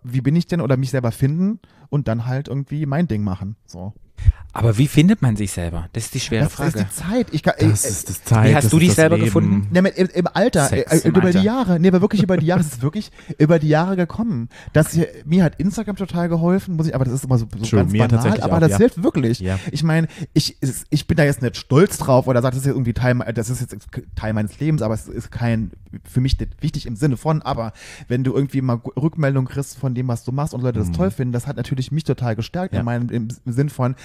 Speaker 1: wie bin ich denn oder mich selber finden und dann halt irgendwie mein Ding machen. So.
Speaker 3: Aber wie findet man sich selber? Das ist die schwere
Speaker 1: Das
Speaker 3: Frage.
Speaker 1: ist die Zeit. Ich kann,
Speaker 2: Das ist das Zeit.
Speaker 3: Wie hast
Speaker 2: das
Speaker 3: du dich
Speaker 2: das
Speaker 3: selber
Speaker 2: Leben.
Speaker 3: gefunden?
Speaker 1: Ne, mit, im, Im Alter,
Speaker 3: Sex
Speaker 1: äh,
Speaker 3: im
Speaker 1: über
Speaker 3: Alter.
Speaker 1: die Jahre, nee, aber wirklich über die Jahre, es ist wirklich über die Jahre gekommen. Das hier, mir hat Instagram total geholfen, muss ich, aber das ist immer so, so
Speaker 2: True,
Speaker 1: ganz
Speaker 2: mir
Speaker 1: banal, aber
Speaker 2: auch,
Speaker 1: das
Speaker 2: ja.
Speaker 1: hilft wirklich.
Speaker 2: Ja.
Speaker 1: Ich meine, ich, ich bin da jetzt nicht stolz drauf oder sage, das ist jetzt irgendwie Teil, das ist jetzt Teil meines Lebens, aber es ist kein, für mich nicht wichtig im Sinne von, aber wenn du irgendwie mal Rückmeldung kriegst von dem, was du machst und Leute das toll finden, das hat natürlich mich total gestärkt
Speaker 2: Mhm. Ja.
Speaker 1: in meinem, im Sinn von,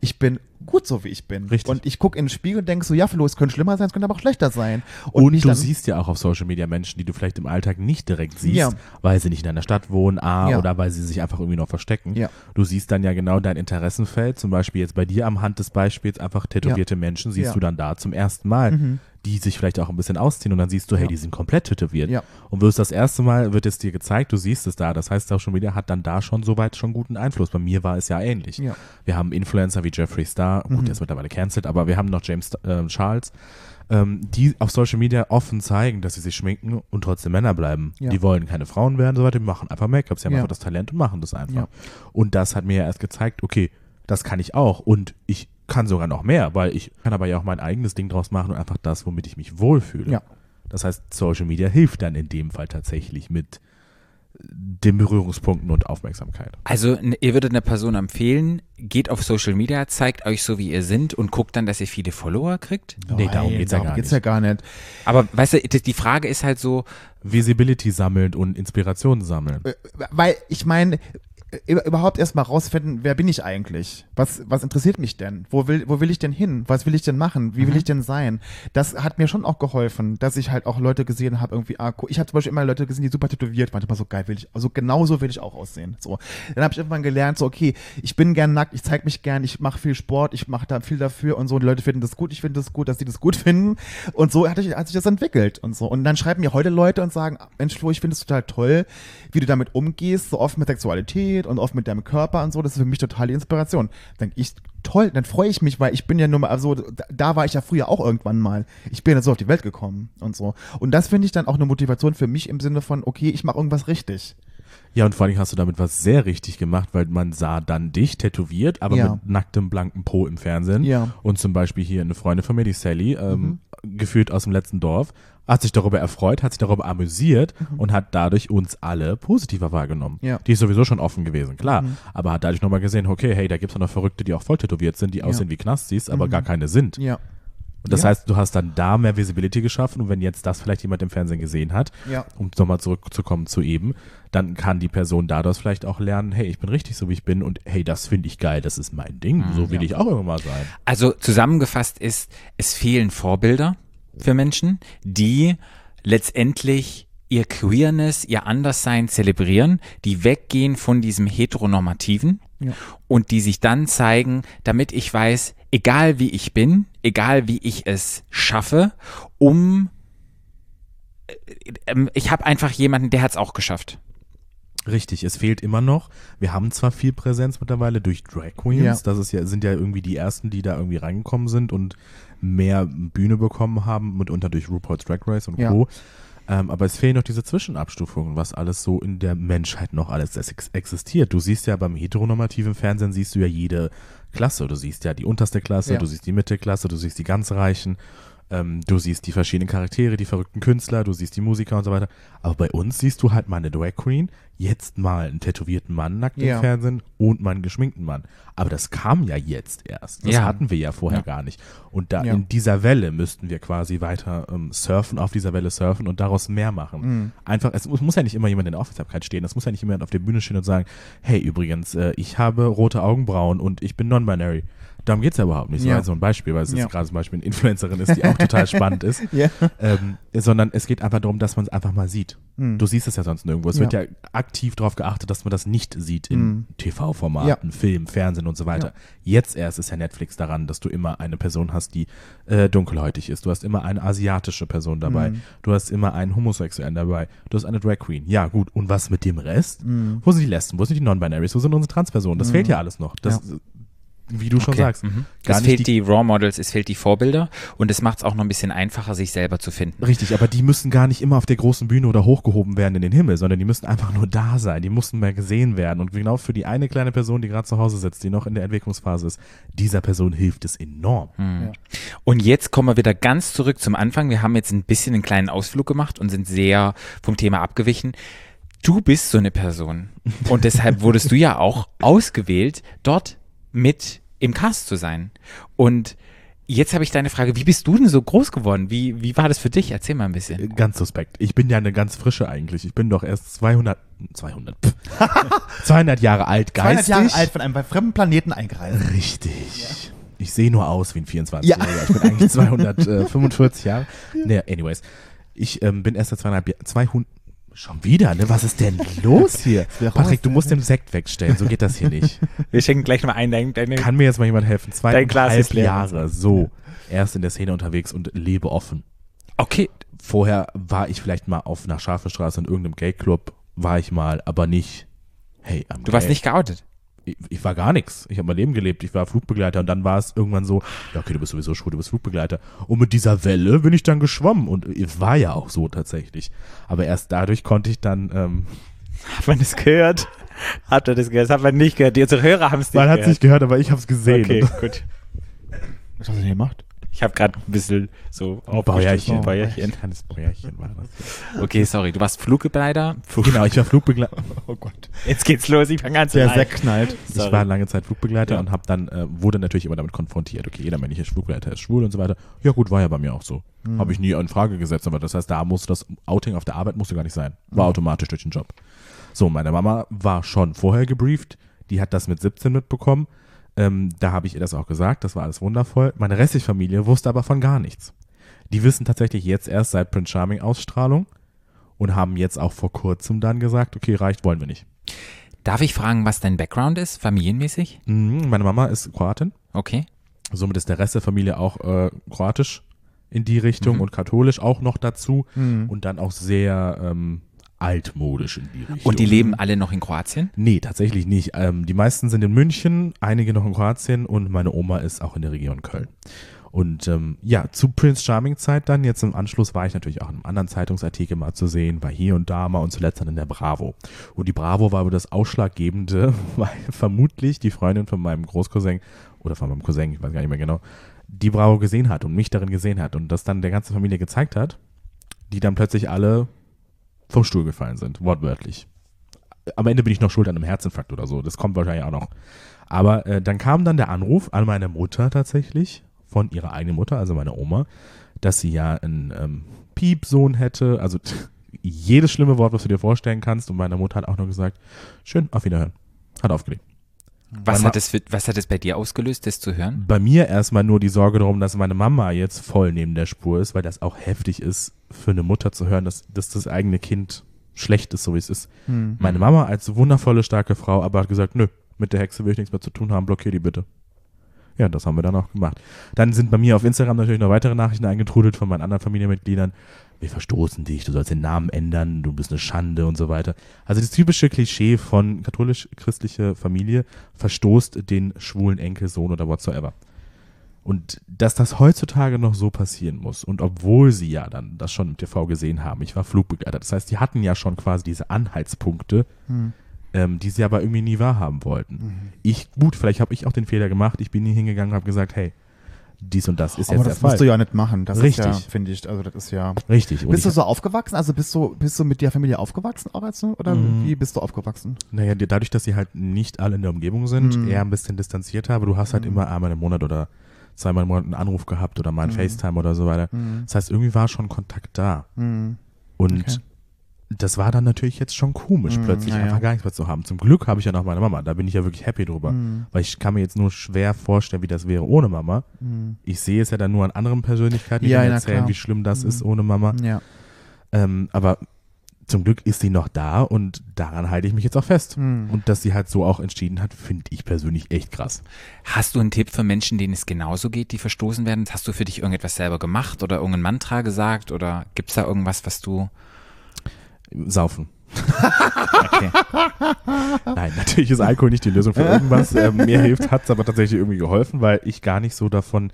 Speaker 1: ich bin gut so, wie ich bin.
Speaker 2: Richtig.
Speaker 1: Und ich gucke in den Spiegel und denke so, ja, Flo, es könnte schlimmer sein, es könnte aber auch schlechter sein. Und,
Speaker 2: Und du siehst ja auch auf Social Media Menschen, die du vielleicht im Alltag nicht direkt siehst,
Speaker 1: Ja.
Speaker 2: weil sie nicht in einer Stadt wohnen, A,
Speaker 1: Ja.
Speaker 2: oder weil sie sich einfach irgendwie noch verstecken.
Speaker 1: Ja.
Speaker 2: Du siehst dann ja genau dein Interessenfeld, zum Beispiel jetzt bei dir am Hand des Beispiels einfach tätowierte Menschen, siehst du dann da zum ersten Mal,
Speaker 1: Mhm.
Speaker 2: die sich vielleicht auch ein bisschen ausziehen und dann siehst du, hey,
Speaker 1: Ja.
Speaker 2: die sind komplett tätowiert.
Speaker 1: Ja.
Speaker 2: Und wirst das erste Mal, wird es dir gezeigt, du siehst es da. Das heißt, Social Media hat dann da schon soweit schon guten Einfluss. Bei mir war es ja ähnlich.
Speaker 1: Ja.
Speaker 2: Wir haben Influencer wie Jeffree Star, gut,
Speaker 1: Mhm.
Speaker 2: der ist mittlerweile cancelled, aber wir haben noch James äh, Charles, ähm, die auf Social Media offen zeigen, dass sie sich schminken und trotzdem Männer bleiben.
Speaker 1: Ja.
Speaker 2: Die wollen keine Frauen werden, so weiter, die machen einfach Make-up, sie haben
Speaker 1: Ja.
Speaker 2: einfach das Talent und machen das einfach.
Speaker 1: Ja.
Speaker 2: Und das hat mir ja erst gezeigt, okay, das kann ich auch und ich kann sogar noch mehr, weil ich kann aber ja auch mein eigenes Ding draus machen und einfach das, womit ich mich wohlfühle.
Speaker 1: Ja.
Speaker 2: Das heißt, Social Media hilft dann in dem Fall tatsächlich mit den Berührungspunkten und Aufmerksamkeit.
Speaker 3: Also ihr würdet einer Person empfehlen, geht auf Social Media, zeigt euch so, wie ihr sind und guckt dann, dass ihr viele Follower kriegt?
Speaker 2: Nee, darum ja gar
Speaker 1: geht's
Speaker 2: nicht.
Speaker 1: ja gar nicht.
Speaker 3: Aber weißt du, die Frage ist halt so,
Speaker 2: Visibility sammeln und Inspiration sammeln.
Speaker 1: Äh, Weil ich meine, überhaupt erstmal rausfinden, wer bin ich eigentlich? Was, was interessiert mich denn? Wo will, wo will ich denn hin? Was will ich denn machen? Wie will ich denn sein? Das hat mir schon auch geholfen, dass ich halt auch Leute gesehen habe, irgendwie, ah, ich habe zum Beispiel immer Leute gesehen, die super tätowiert waren. War so geil, will ich, also genau so will ich auch aussehen. So. Dann habe ich irgendwann gelernt, so, okay, ich bin gern nackt, ich zeige mich gern, ich mache viel Sport, ich mache da viel dafür und so. Und die Leute finden das gut, ich finde das gut, dass die das gut finden. Und so hat, ich, hat sich das entwickelt und so. Und dann schreiben mir heute Leute und sagen, Mensch, Flo, ich finde es total toll, wie du damit umgehst, so oft mit Sexualität und oft mit deinem Körper und so. Das ist für mich total die Inspiration. Dann ich, toll, dann freue ich mich, weil ich bin ja nur mal, also da, war ich ja früher auch irgendwann mal. Ich bin ja so auf die Welt gekommen und so. Und das finde ich dann auch eine Motivation für mich im Sinne von, okay, ich mache irgendwas richtig.
Speaker 2: Ja, und vor allem hast du damit was sehr richtig gemacht, weil man sah dann dich tätowiert, aber
Speaker 1: Ja.
Speaker 2: mit nacktem, blanken Po im Fernsehen.
Speaker 1: Ja. Mhm.
Speaker 2: Und zum Beispiel hier eine Freundin von mir, die Sally, ähm, gefühlt aus dem letzten Dorf, hat sich darüber erfreut, hat sich darüber amüsiert und hat dadurch uns alle positiver wahrgenommen.
Speaker 1: Mhm. Ja. Mhm.
Speaker 2: Die ist sowieso schon offen gewesen, klar. Aber hat dadurch nochmal gesehen, okay, hey, da gibt es noch Verrückte, die auch voll tätowiert sind, die aussehen wie Knastis, aber gar keine sind.
Speaker 1: Mhm. Ja.
Speaker 2: Und das
Speaker 1: Ja.
Speaker 2: heißt, du hast dann da mehr Visibility geschaffen und wenn jetzt das vielleicht jemand im Fernsehen gesehen hat,
Speaker 1: Ja.
Speaker 2: um nochmal zurückzukommen zu eben, dann kann die Person daraus vielleicht auch lernen, hey, ich bin richtig so, wie ich bin und hey, das finde ich geil, das ist mein Ding, so will
Speaker 1: ja.
Speaker 2: ich auch irgendwann mal sein.
Speaker 3: also zusammengefasst ist, es fehlen Vorbilder für Menschen, die letztendlich ihr Queerness, ihr Anderssein zelebrieren, die weggehen von diesem heteronormativen
Speaker 1: Ja.
Speaker 3: und die sich dann zeigen, damit ich weiß, egal wie ich bin, egal wie ich es schaffe, um äh, ähm, ich habe einfach jemanden, der hat es auch geschafft.
Speaker 2: Richtig, es fehlt immer noch. Wir haben zwar viel Präsenz mittlerweile durch Drag Queens,
Speaker 1: Ja.
Speaker 2: das ist ja, sind ja irgendwie die ersten, die da irgendwie reingekommen sind und mehr Bühne bekommen haben, mitunter durch RuPaul's Drag Race und
Speaker 1: Ja.
Speaker 2: Co. Ähm, aber es fehlen noch diese Zwischenabstufungen, was alles so in der Menschheit noch alles ex existiert. Du siehst ja beim heteronormativen Fernsehen siehst du ja jede Klasse. Du siehst ja die unterste Klasse,
Speaker 1: Ja.
Speaker 2: du siehst die Mittelklasse, du siehst die ganz Reichen, ähm, du siehst die verschiedenen Charaktere, die verrückten Künstler, du siehst die Musiker und so weiter. Aber bei uns siehst du halt mal eine Drag Queen, jetzt mal einen tätowierten Mann nackt
Speaker 1: Ja.
Speaker 2: im Fernsehen und mal einen geschminkten Mann. Aber das kam ja jetzt erst. Das
Speaker 3: Ja.
Speaker 2: hatten wir ja vorher
Speaker 3: Ja.
Speaker 2: gar nicht. Und da
Speaker 1: Ja.
Speaker 2: in dieser Welle müssten wir quasi weiter ähm, surfen, auf dieser Welle surfen und daraus mehr machen.
Speaker 1: Mhm.
Speaker 2: Einfach, es muss, muss ja nicht immer jemand in der Aufmerksamkeit stehen. Es muss ja nicht jemand auf der Bühne stehen und sagen, hey, übrigens, äh, ich habe rote Augenbrauen und ich bin non-binary. Darum geht's ja überhaupt nicht. So
Speaker 1: Ja.
Speaker 2: halt so ein Beispiel, weil es
Speaker 1: Ja.
Speaker 2: jetzt gerade zum Beispiel eine Influencerin ist, die auch total spannend ist.
Speaker 1: Ja.
Speaker 2: Ähm, sondern es geht einfach darum, dass man es einfach mal sieht.
Speaker 1: Mhm.
Speaker 2: Du siehst es ja sonst nirgendwo. Es wird ja aktiv darauf geachtet, dass man das nicht sieht in
Speaker 1: Mhm.
Speaker 2: TV-Formaten, Film, Fernsehen und so weiter. Jetzt erst ist ja Netflix daran, dass du immer eine Person hast, die äh, dunkelhäutig ist. Du hast immer eine asiatische Person dabei.
Speaker 1: Mhm.
Speaker 2: Du hast immer einen Homosexuellen dabei. Du hast eine Drag Queen. Ja, gut. Und was mit dem Rest?
Speaker 1: Mhm.
Speaker 2: Wo sind die Lesben? Wo sind die Non-Binaries? Wo sind unsere Transpersonen? Das fehlt ja alles noch. Das, wie du schon
Speaker 3: Okay.
Speaker 2: sagst,
Speaker 3: Mhm. Es fehlt die Raw Models, es fehlt die Vorbilder und es macht es auch noch ein bisschen einfacher, sich selber zu finden.
Speaker 2: Richtig, aber die müssen gar nicht immer auf der großen Bühne oder hochgehoben werden in den Himmel, sondern die müssen einfach nur da sein. Die mussten mehr gesehen werden. Und genau für die eine kleine Person, die gerade zu Hause sitzt, die noch in der Entwicklungsphase ist, dieser Person hilft es enorm.
Speaker 3: Und jetzt kommen wir wieder ganz zurück zum Anfang. Wir haben jetzt ein bisschen einen kleinen Ausflug gemacht und sind sehr vom Thema abgewichen. Du bist so eine Person. Und deshalb wurdest du ja auch ausgewählt, dort mit im Cast zu sein. Und jetzt habe ich deine Frage, wie bist du denn so groß geworden? Wie, wie war das für dich? Erzähl mal ein bisschen.
Speaker 2: Ganz suspekt. Ich bin ja eine ganz frische eigentlich. Ich bin doch erst 200, 200, pff, 200 Jahre alt
Speaker 1: 200
Speaker 2: geistig.
Speaker 1: Jahre alt von einem fremden Planeten eingereist.
Speaker 2: Richtig. Ich sehe nur aus wie ein 24-Jähriger.
Speaker 1: Ja.
Speaker 2: Ich bin eigentlich 245 Jahre. Nee, anyways. Ich ähm, bin erst seit 200, Jahr- 200, schon wieder, ne? Was ist denn los hier? Patrick, du musst den Sekt wegstellen. So geht das hier nicht.
Speaker 3: Wir schenken gleich noch ein, deine, deine
Speaker 2: Kann mir jetzt mal jemand helfen?
Speaker 3: Dein
Speaker 2: Zweieinhalb. Jahre, so. Erst in der Szene unterwegs und lebe offen.
Speaker 3: Okay,
Speaker 2: Vorher war ich vielleicht mal auf einer Scharfenstraße in irgendeinem Gay-Club, war ich mal, aber nicht, hey, I'm
Speaker 3: du warst
Speaker 2: gay.
Speaker 3: nicht geoutet.
Speaker 2: Ich, ich war gar nichts. Ich habe mein Leben gelebt. Ich war Flugbegleiter und dann war es irgendwann so, ja, okay, du bist sowieso schwul, du bist Flugbegleiter. Und mit dieser Welle bin ich dann geschwommen und es war ja auch so tatsächlich. Aber erst dadurch konnte ich dann, ähm,
Speaker 3: Hat man das gehört? Hat er das gehört? Das hat man nicht gehört. Die unsere Hörer haben es nicht
Speaker 2: man hat es
Speaker 3: gehört.
Speaker 2: nicht gehört, aber ich habe es gesehen.
Speaker 3: Okay, gut.
Speaker 1: Was hast du denn gemacht?
Speaker 3: Ich habe gerade ein bisschen so
Speaker 2: Bäuerchen.
Speaker 3: Bäuerchen.
Speaker 2: Ein kleines Bäuerchen war das.
Speaker 3: Okay, sorry, du warst Flugbegleiter.
Speaker 2: Genau, ich war Flugbegleiter.
Speaker 1: Oh Gott.
Speaker 3: Jetzt geht's los, ich fange an zu
Speaker 1: Der. Sekt knallt.
Speaker 2: Ich
Speaker 3: Sorry.
Speaker 2: war lange Zeit Flugbegleiter
Speaker 3: Ja.
Speaker 2: und habe dann äh, wurde natürlich immer damit konfrontiert. Okay, jeder männliche Flugbegleiter ist schwul und so weiter. Ja gut, war ja bei mir auch so. Habe ich nie in Frage gesetzt, aber das heißt, da muss das Outing auf der Arbeit musste gar nicht sein. War automatisch durch den Job. So, meine Mama war schon vorher gebrieft. Die hat das mit 17 mitbekommen. Ähm, da habe ich ihr das auch gesagt. Das war alles wundervoll. Meine restliche Familie wusste aber von gar nichts. Die wissen tatsächlich jetzt erst seit Prince Charming Ausstrahlung und haben jetzt auch vor kurzem dann gesagt, okay, reicht, wollen wir nicht.
Speaker 3: Darf ich fragen, was dein Background ist, familienmäßig?
Speaker 2: Mhm, meine Mama ist Kroatin.
Speaker 3: Okay.
Speaker 2: Somit ist der Rest der Familie auch äh, kroatisch in die Richtung und katholisch auch noch dazu und dann auch sehr ähm, altmodisch in die Richtung.
Speaker 3: Und die leben alle noch in Kroatien?
Speaker 2: Nee, tatsächlich nicht. Ähm, die meisten sind in München, einige noch in Kroatien und meine Oma ist auch in der Region Köln. Und ähm, ja, zu Prince Charming Zeit dann, jetzt im Anschluss war ich natürlich auch in einem anderen Zeitungsartikel mal zu sehen, war hier und da mal und zuletzt dann in der Bravo. Und die Bravo war aber das Ausschlaggebende, weil vermutlich die Freundin von meinem Großcousin oder von meinem Cousin, ich weiß gar nicht mehr genau, die Bravo gesehen hat und mich darin gesehen hat und das dann der ganzen Familie gezeigt hat, die dann plötzlich alle vom Stuhl gefallen sind, wortwörtlich am Ende bin ich noch schuld an einem Herzinfarkt oder so. Das kommt wahrscheinlich auch noch. Aber äh, dann kam dann der Anruf an meine Mutter tatsächlich, von ihrer eigenen Mutter, also meiner Oma, dass sie ja einen ähm, Piepsohn hätte. Also jedes schlimme Wort, was du dir vorstellen kannst. Und meine Mutter hat auch nur gesagt, schön, auf Wiederhören. Hat aufgelegt.
Speaker 3: Was hat, es für, was hat es bei dir ausgelöst, das zu hören?
Speaker 2: Bei mir erstmal nur die Sorge darum, dass meine Mama jetzt voll neben der Spur ist, weil das auch heftig ist für eine Mutter zu hören, dass, dass das eigene Kind schlecht ist, so wie es ist. Meine Mama als wundervolle, starke Frau, aber hat gesagt, nö, mit der Hexe will ich nichts mehr zu tun haben, blockier die bitte. Ja, das haben wir dann auch gemacht. Dann sind bei mir auf Instagram natürlich noch weitere Nachrichten eingetrudelt von meinen anderen Familienmitgliedern. Wir verstoßen dich, du sollst den Namen ändern, du bist eine Schande und so weiter. Also das typische Klischee von katholisch-christliche Familie verstoßt den schwulen Enkelsohn oder whatsoever. Und dass das heutzutage noch so passieren muss und obwohl sie ja dann das schon im TV gesehen haben, ich war Flugbegleiter, das heißt, die hatten ja schon quasi diese Anhaltspunkte, ähm, die sie aber irgendwie nie wahrhaben wollten. Ich, gut, vielleicht habe ich auch den Fehler gemacht, ich bin nie hingegangen und habe gesagt, hey, dies und das ist
Speaker 1: Aber
Speaker 2: jetzt der
Speaker 1: das musst
Speaker 2: Fall.
Speaker 1: du ja nicht machen. Das
Speaker 2: Richtig.
Speaker 1: ist ja, finde ich, also das ist ja.
Speaker 2: Richtig. Und
Speaker 1: Bist du so aufgewachsen? Also bist du, bist du mit der Familie aufgewachsen auch als, oder
Speaker 2: Mhm.
Speaker 1: wie bist du aufgewachsen?
Speaker 2: naja, dadurch, dass sie halt nicht alle in der Umgebung sind,
Speaker 1: Mhm.
Speaker 2: eher ein bisschen distanziert habe, du hast halt immer einmal im Monat oder zweimal im Monat einen Anruf gehabt oder mal einen FaceTime oder so weiter.
Speaker 1: Mhm.
Speaker 2: Das heißt, irgendwie war schon Kontakt da.
Speaker 1: Mhm.
Speaker 2: Und
Speaker 1: Okay.
Speaker 2: Das war dann natürlich jetzt schon komisch,
Speaker 1: Mm,
Speaker 2: plötzlich
Speaker 1: ja,
Speaker 2: einfach
Speaker 1: ja.
Speaker 2: gar nichts mehr zu haben. Zum Glück habe ich ja noch meine Mama. Da bin ich ja wirklich happy drüber.
Speaker 1: Mhm.
Speaker 2: Weil ich kann mir jetzt nur schwer vorstellen, wie das wäre ohne Mama.
Speaker 1: Mhm.
Speaker 2: Ich sehe es ja dann nur an anderen Persönlichkeiten, die
Speaker 1: Ja,
Speaker 2: mir erzählen, wie schlimm das
Speaker 1: Mhm.
Speaker 2: ist ohne Mama.
Speaker 1: Ja.
Speaker 2: Ähm, aber zum Glück ist sie noch da und daran halte ich mich jetzt auch fest.
Speaker 1: Mhm.
Speaker 2: Und dass sie halt so auch entschieden hat, finde ich persönlich echt krass.
Speaker 3: Hast du einen Tipp für Menschen, denen es genauso geht, die verstoßen werden? Hast du für dich irgendetwas selber gemacht oder irgendein Mantra gesagt oder gibt es da irgendwas, was du.
Speaker 2: Saufen.
Speaker 3: Okay.
Speaker 2: Nein, natürlich ist Alkohol nicht die Lösung für irgendwas. Ähm, mir hilft, hat es aber tatsächlich irgendwie geholfen, weil ich gar nicht so davon,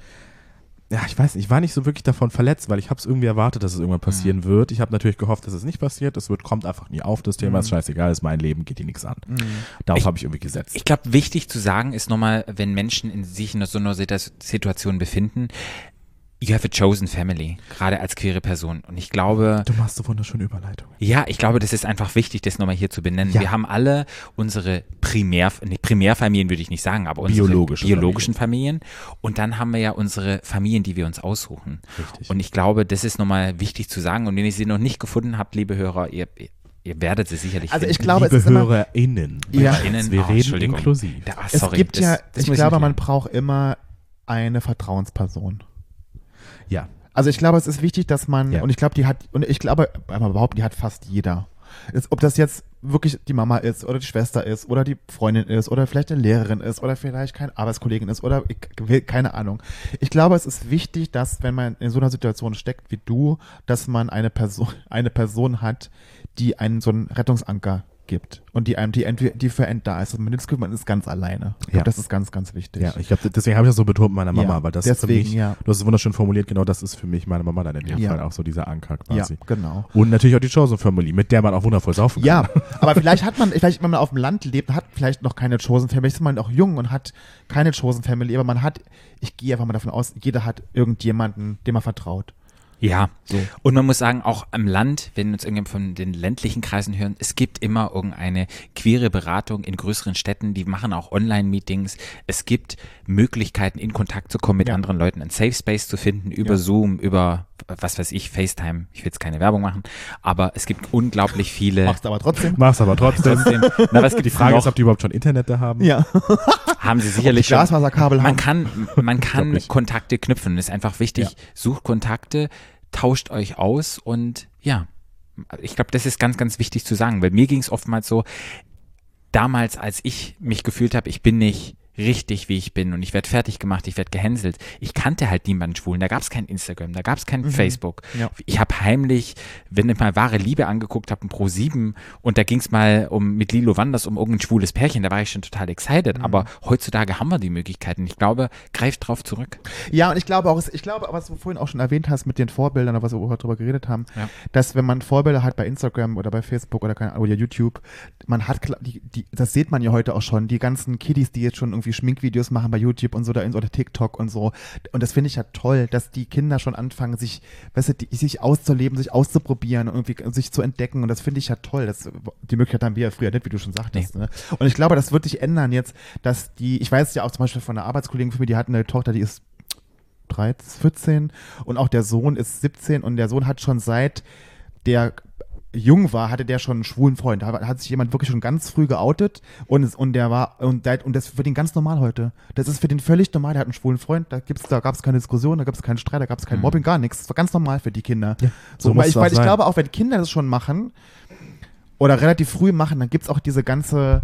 Speaker 2: ja, ich weiß nicht, ich war nicht so wirklich davon verletzt, weil ich habe es irgendwie erwartet, dass es irgendwann passieren
Speaker 3: Mhm.
Speaker 2: wird. Ich habe natürlich gehofft, dass es nicht passiert. Es wird, kommt einfach nie auf, das Thema ist scheißegal, ist mein Leben, geht dir nichts an. Darauf
Speaker 3: Mhm. Ich-
Speaker 2: habe ich irgendwie gesetzt.
Speaker 3: Ich glaube, wichtig zu sagen ist nochmal, wenn Menschen in sich in so einer Situ- Situation befinden, you have a chosen family, gerade als queere Person. Und ich glaube,
Speaker 2: du machst so wunderschöne Überleitungen.
Speaker 3: ja, ich glaube, das ist einfach wichtig, das nochmal hier zu benennen.
Speaker 2: Ja.
Speaker 3: Wir haben alle unsere Primär, nee, Primärfamilien würde ich nicht sagen, aber unsere
Speaker 2: Biologische
Speaker 3: biologischen Familien. Und dann haben wir ja unsere Familien, die wir uns aussuchen.
Speaker 2: Richtig.
Speaker 3: Und ich glaube, das ist nochmal wichtig zu sagen. Und wenn ihr sie noch nicht gefunden habt, liebe Hörer, ihr, ihr werdet sie sicherlich
Speaker 1: Also ich
Speaker 3: finden.
Speaker 1: glaube,
Speaker 2: Liebe
Speaker 1: es ist immer,
Speaker 2: HörerInnen,
Speaker 1: Ja.
Speaker 3: Innen-
Speaker 2: wir
Speaker 3: oh,
Speaker 2: reden inklusiv.
Speaker 3: Da, ah,
Speaker 1: es
Speaker 3: sorry,
Speaker 1: gibt
Speaker 3: das-
Speaker 1: ja,
Speaker 3: das
Speaker 1: ich glaube, man braucht immer eine Vertrauensperson.
Speaker 2: Ja,
Speaker 1: Also ich glaube, es ist wichtig, dass man,
Speaker 2: Ja.
Speaker 1: und ich glaube, die hat, und ich glaube, einmal behaupten, die hat fast jeder. Ist, ob das jetzt wirklich die Mama ist oder die Schwester ist oder die Freundin ist oder vielleicht eine Lehrerin ist oder vielleicht keine Arbeitskollegin ist oder ich, keine Ahnung. Ich glaube, es ist wichtig, dass wenn man in so einer Situation steckt wie du, dass man eine Person, eine Person hat, die einen so einen Rettungsanker gibt und die einem, die die für einen da ist. Und man das Gefühl, man ist ganz alleine. Ich
Speaker 2: Ja.
Speaker 1: das ist ganz, ganz wichtig.
Speaker 2: ja, ich glaube, deswegen habe ich das so betont mit meiner Mama,
Speaker 1: Ja,
Speaker 2: weil das ist für
Speaker 1: deswegen,
Speaker 2: mich,
Speaker 1: ja.
Speaker 2: du hast es wunderschön formuliert, genau das ist für mich meine Mama dann in dem
Speaker 1: Ja.
Speaker 2: Fall auch so dieser Anker
Speaker 1: ja,
Speaker 2: quasi.
Speaker 1: genau.
Speaker 2: Und natürlich auch die Chosen Family, mit der man auch wundervoll saufen kann.
Speaker 1: Ja, aber vielleicht hat man, vielleicht wenn man auf dem Land lebt, hat vielleicht noch keine Chosen Family. Vielleicht ist man auch jung und hat keine Chosen Family, aber man hat, ich gehe einfach mal davon aus, jeder hat irgendjemanden, dem er vertraut.
Speaker 3: Ja,
Speaker 1: So.
Speaker 3: und man muss sagen, auch am Land, wenn uns irgendjemand von den ländlichen Kreisen hören, es gibt immer irgendeine queere Beratung in größeren Städten, die machen auch Online-Meetings. Es gibt Möglichkeiten, in Kontakt zu kommen mit
Speaker 1: Ja.
Speaker 3: anderen Leuten, einen Safe Space zu finden, über
Speaker 1: Ja.
Speaker 3: Zoom, über, was weiß ich, FaceTime. Ich will jetzt keine Werbung machen, aber es gibt unglaublich viele.
Speaker 1: Machst aber trotzdem.
Speaker 2: Mach's aber trotzdem.
Speaker 3: Trotzdem, na, was gibt
Speaker 2: Die Frage
Speaker 3: noch?
Speaker 2: ist, ob die überhaupt schon Internet da haben.
Speaker 1: Ja.
Speaker 3: haben sie sicherlich schon.
Speaker 1: Glasfaserkabel
Speaker 3: Man
Speaker 1: haben.
Speaker 3: kann, man kann. Kontakte knüpfen. Das ist einfach wichtig.
Speaker 2: Ja.
Speaker 3: Sucht Kontakte, tauscht euch aus und ja, ich glaube, das ist ganz, ganz wichtig zu sagen, weil mir ging es oftmals so, damals, als ich mich gefühlt habe, ich bin nicht richtig, wie ich bin und ich werde fertig gemacht, ich werde gehänselt. Ich kannte halt niemanden Schwulen, da gab es kein Instagram, da gab es kein Facebook.
Speaker 1: Ja.
Speaker 3: Ich habe heimlich, wenn ich mal wahre Liebe angeguckt habe, ein Pro 7 und da ging es mal um mit Lilo Wanders um irgendein schwules Pärchen, da war ich schon total excited. Aber heutzutage haben wir die Möglichkeiten. Ich glaube, greift drauf zurück.
Speaker 1: Ja, und ich glaube auch, ich glaube, was du vorhin auch schon erwähnt hast mit den Vorbildern, was wir auch darüber geredet haben,
Speaker 3: Ja.
Speaker 1: dass wenn man Vorbilder hat bei Instagram oder bei Facebook oder, keine, oder YouTube, man hat, die, die, das sieht man ja heute auch schon, die ganzen Kiddies, die jetzt schon irgendwie Schminkvideos machen bei YouTube und so, oder, oder TikTok und so. Und das finde ich ja toll, dass die Kinder schon anfangen, sich, weißt du, die, sich auszuleben, sich auszuprobieren und irgendwie sich zu entdecken. Und das finde ich ja toll. Das, die Möglichkeit haben wir ja früher nicht, wie du schon sagtest. Ne? Und ich glaube, das wird sich ändern jetzt, dass die, ich weiß ja auch zum Beispiel von einer Arbeitskollegin von mir, die hat eine Tochter, die ist 13, 14 und auch der Sohn ist 17 und der Sohn hat schon seit der jung war, hatte der schon einen schwulen Freund. Da hat sich jemand wirklich schon ganz früh geoutet und, es, und der war, und, der, und das ist für den ganz normal heute. Das ist für den völlig normal, der hat einen schwulen Freund, da gibt's, da gab es keine Diskussion, da gab es keinen Streit, da gab es kein Mobbing, gar nichts. Das war ganz normal für die Kinder.
Speaker 2: so
Speaker 1: so,
Speaker 2: muss
Speaker 1: weil
Speaker 2: es
Speaker 1: ich, weil ich glaube, auch wenn Kinder das schon machen oder relativ früh machen, dann gibt's auch diese ganze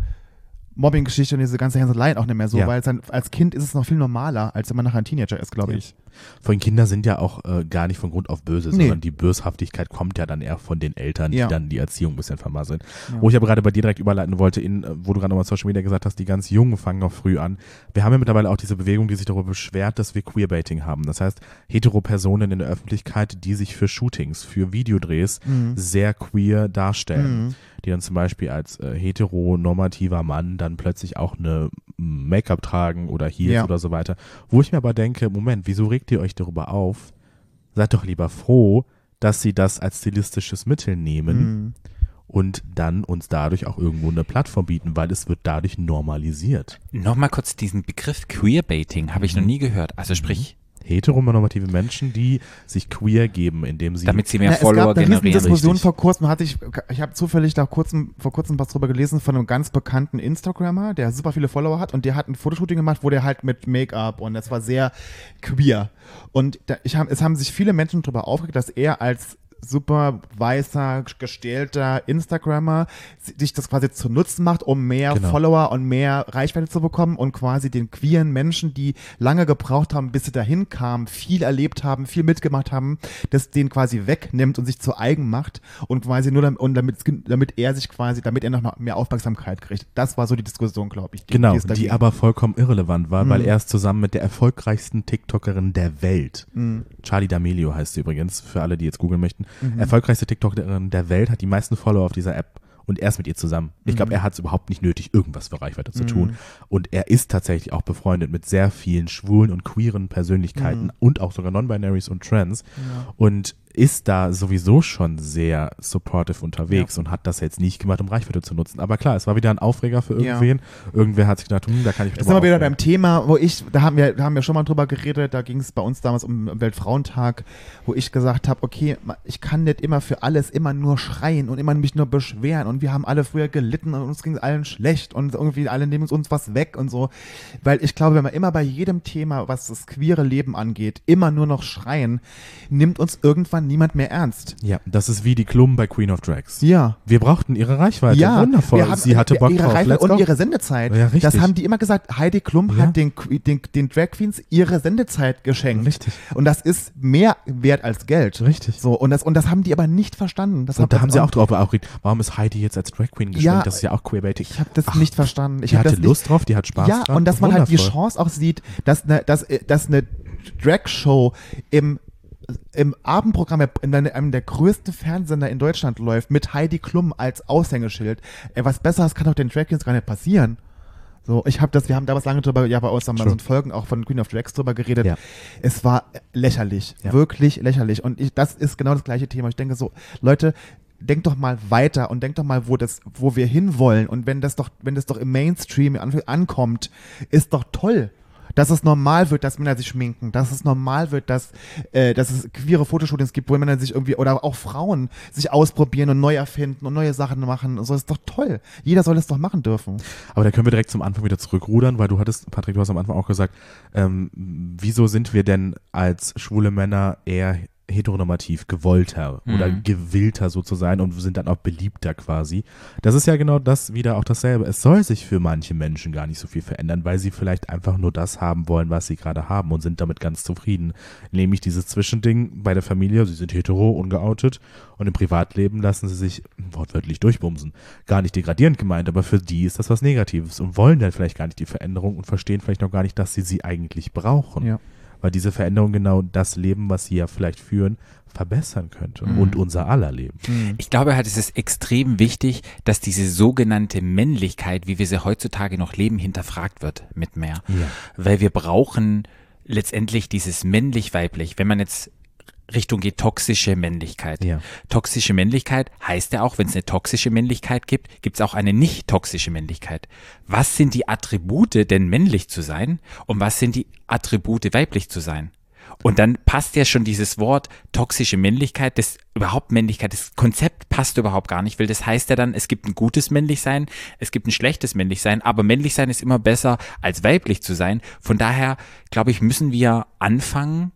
Speaker 1: Mobbing-Geschichte und diese ganze Hänseleien auch nicht mehr so,
Speaker 2: Ja.
Speaker 1: weil dann, als Kind ist es noch viel normaler, als wenn man nachher ein Teenager ist, glaube ich.
Speaker 2: Vor allem Kinder sind ja auch äh, gar nicht von Grund auf böse,
Speaker 1: Nee.
Speaker 2: sondern die Böshaftigkeit kommt ja dann eher von den Eltern, die
Speaker 1: Ja.
Speaker 2: dann die Erziehung ein bisschen vermasseln. Wo ich aber gerade bei dir direkt überleiten wollte, in, äh, wo du gerade nochmal Social Media gesagt hast, die ganz Jungen fangen noch früh an. Wir haben ja mittlerweile auch diese Bewegung, die sich darüber beschwert, dass wir Queerbaiting haben. Das heißt, hetero-Personen in der Öffentlichkeit, die sich für Shootings, für Videodrehs sehr queer darstellen. Die dann zum Beispiel als äh, heteronormativer Mann dann plötzlich auch eine Make-up tragen oder Heels
Speaker 1: Ja.
Speaker 2: oder so weiter. Wo ich mir aber denke, Moment, wieso regt ihr euch darüber auf? Seid doch lieber froh, dass sie das als stilistisches Mittel nehmen
Speaker 1: Mhm.
Speaker 2: und dann uns dadurch auch irgendwo eine Plattform bieten, weil es wird dadurch normalisiert.
Speaker 3: Nochmal kurz diesen Begriff Queerbaiting habe ich
Speaker 2: Mhm.
Speaker 3: noch nie gehört. Also sprich,
Speaker 2: Heteronormative Menschen, die sich queer geben, indem sie
Speaker 3: damit sie mehr
Speaker 1: Na, es
Speaker 3: Follower
Speaker 1: gab eine
Speaker 3: generieren.
Speaker 2: Richtig.
Speaker 1: vor kurzem, hatte ich, ich habe zufällig da kurzem, vor kurzem was drüber gelesen von einem ganz bekannten Instagrammer, der super viele Follower hat und der hat ein Fotoshooting gemacht, wo der halt mit Make-up und das war sehr queer. Und da, ich hab, es haben sich viele Menschen darüber aufgeregt, dass er als super weißer, gestählter Instagrammer sich das quasi zu Nutzen macht, um mehr
Speaker 2: Genau.
Speaker 1: Follower und mehr Reichweite zu bekommen und quasi den queeren Menschen, die lange gebraucht haben, bis sie dahin kamen, viel erlebt haben, viel mitgemacht haben, das den quasi wegnimmt und sich zu eigen macht und quasi nur damit, und damit, damit er sich quasi, damit er noch mehr Aufmerksamkeit kriegt. Das war so die Diskussion, glaube ich. die-
Speaker 2: Genau, die
Speaker 1: dagegen-
Speaker 2: aber vollkommen irrelevant war,
Speaker 1: Mhm.
Speaker 2: weil er ist zusammen mit der erfolgreichsten TikTokerin der Welt.
Speaker 1: Mhm.
Speaker 2: Charlie D'Amelio heißt sie übrigens, für alle, die jetzt googeln möchten. Erfolgreichste TikTokerin der Welt, hat die meisten Follower auf dieser App. Und er ist mit ihr zusammen. Ich
Speaker 1: Mhm.
Speaker 2: glaube, er hat es überhaupt nicht nötig, irgendwas für Reichweite zu tun. Und er ist tatsächlich auch befreundet mit sehr vielen schwulen und queeren Persönlichkeiten
Speaker 1: Mhm.
Speaker 2: und auch sogar Non-Binaries und Trans. Und ist da sowieso schon sehr supportive unterwegs und hat das jetzt nicht gemacht, um Reichweite zu nutzen. Aber klar, es war wieder ein Aufreger für
Speaker 1: Ja.
Speaker 2: irgendwen. Irgendwer hat sich gedacht, hm, da kann ich mich
Speaker 1: sind wir wieder beim Thema, wo ich, da haben wir, da haben wir schon mal drüber geredet, da ging es bei uns damals um Weltfrauentag, wo ich gesagt habe, okay, ich kann nicht immer für alles immer nur schreien und immer mich nur beschweren und wir haben alle früher gelitten und uns ging es allen schlecht und irgendwie alle nehmen uns was weg und so, weil ich glaube, wenn wir immer bei jedem Thema, was das queere Leben angeht, immer nur noch schreien, nimmt uns irgendwann niemand mehr ernst.
Speaker 2: Ja, das ist wie die Klum bei Queen of Drags.
Speaker 1: Ja.
Speaker 2: Wir brauchten ihre Reichweite.
Speaker 1: Ja,
Speaker 2: Wundervoll.
Speaker 1: haben
Speaker 2: Sie hatte Bock
Speaker 1: ihre
Speaker 2: drauf.
Speaker 1: Reichweite und ihre Sendezeit.
Speaker 2: Ja, richtig.
Speaker 1: Das haben die immer gesagt. Heidi Klum
Speaker 2: Ja.
Speaker 1: hat den, den, den Drag Queens ihre Sendezeit geschenkt.
Speaker 2: Richtig.
Speaker 1: Und das ist mehr wert als Geld.
Speaker 2: Richtig.
Speaker 1: So, und das, und das haben die aber nicht verstanden. Das
Speaker 2: Und da haben sie auch drauf auch Warum ist Heidi jetzt als Drag Queen geschminkt?
Speaker 1: Ja,
Speaker 2: das ist ja auch queerbaiting.
Speaker 1: Ich habe das
Speaker 2: Ach,
Speaker 1: nicht verstanden. Ich
Speaker 2: Die hatte Lust drauf, die hat Spaß
Speaker 1: Ja,
Speaker 2: dran.
Speaker 1: und dass man halt die. Chance auch sieht, dass eine, dass, äh, dass eine Drag-Show im im Abendprogramm in einem der größten Fernsehsender in Deutschland läuft, mit Heidi Klum als Aushängeschild. Ey, was Besseres kann doch den Drag Queens gar nicht passieren. So, ich habe das, wir haben damals lange drüber, ja, bei uns haben wir
Speaker 2: True.
Speaker 1: so Folgen auch von Queen of Drags drüber geredet.
Speaker 2: Ja.
Speaker 1: Es war lächerlich,
Speaker 2: Ja.
Speaker 1: wirklich lächerlich. Und ich, das ist genau das gleiche Thema. Ich denke so, Leute, denkt doch mal weiter und denkt doch mal, wo das, wo wir hinwollen. Und wenn das doch, wenn das doch im Mainstream an, ankommt, ist doch toll. Dass es normal wird, dass Männer sich schminken, dass es normal wird, dass, äh, dass es queere Fotoshootings gibt, wo Männer sich irgendwie, oder auch Frauen sich ausprobieren und neu erfinden und neue Sachen machen. So ist doch toll. Jeder soll es doch machen dürfen.
Speaker 2: Aber da können wir direkt zum Anfang wieder zurückrudern, weil du hattest, Patrick, du hast am Anfang auch gesagt, ähm, wieso sind wir denn als schwule Männer eher heteronormativ gewollter oder
Speaker 3: Mhm.
Speaker 2: gewillter so zu sein und sind dann auch beliebter quasi. Das ist ja genau das wieder auch dasselbe. Es soll sich für manche Menschen gar nicht so viel verändern, weil sie vielleicht einfach nur das haben wollen, was sie gerade haben und sind damit ganz zufrieden. Nämlich dieses Zwischending bei der Familie, sie sind hetero, ungeoutet und im Privatleben lassen sie sich wortwörtlich durchbumsen. Gar nicht degradierend gemeint, aber für die ist das was Negatives und wollen dann vielleicht gar nicht die Veränderung und verstehen vielleicht noch gar nicht, dass sie sie eigentlich brauchen
Speaker 1: Ja.
Speaker 2: Weil diese Veränderung genau das Leben, was sie ja vielleicht führen, verbessern könnte
Speaker 1: Mhm.
Speaker 2: und unser aller Leben.
Speaker 3: Ich glaube halt, es ist extrem wichtig, dass diese sogenannte Männlichkeit, wie wir sie heutzutage noch leben, hinterfragt wird mit mehr.
Speaker 2: Ja.
Speaker 3: Weil wir brauchen letztendlich dieses männlich-weiblich. Wenn man jetzt Richtung geht toxische Männlichkeit.
Speaker 2: Ja.
Speaker 3: Toxische Männlichkeit heißt ja auch, wenn es eine toxische Männlichkeit gibt, gibt es auch eine nicht toxische Männlichkeit. Was sind die Attribute denn männlich zu sein und was sind die Attribute weiblich zu sein? Und dann passt ja schon dieses Wort toxische Männlichkeit, das überhaupt Männlichkeit, das Konzept passt überhaupt gar nicht, weil das heißt ja dann, es gibt ein gutes Männlichsein, es gibt ein schlechtes Männlichsein, aber Männlichsein ist immer besser als weiblich zu sein. Von daher, glaube ich, müssen wir anfangen,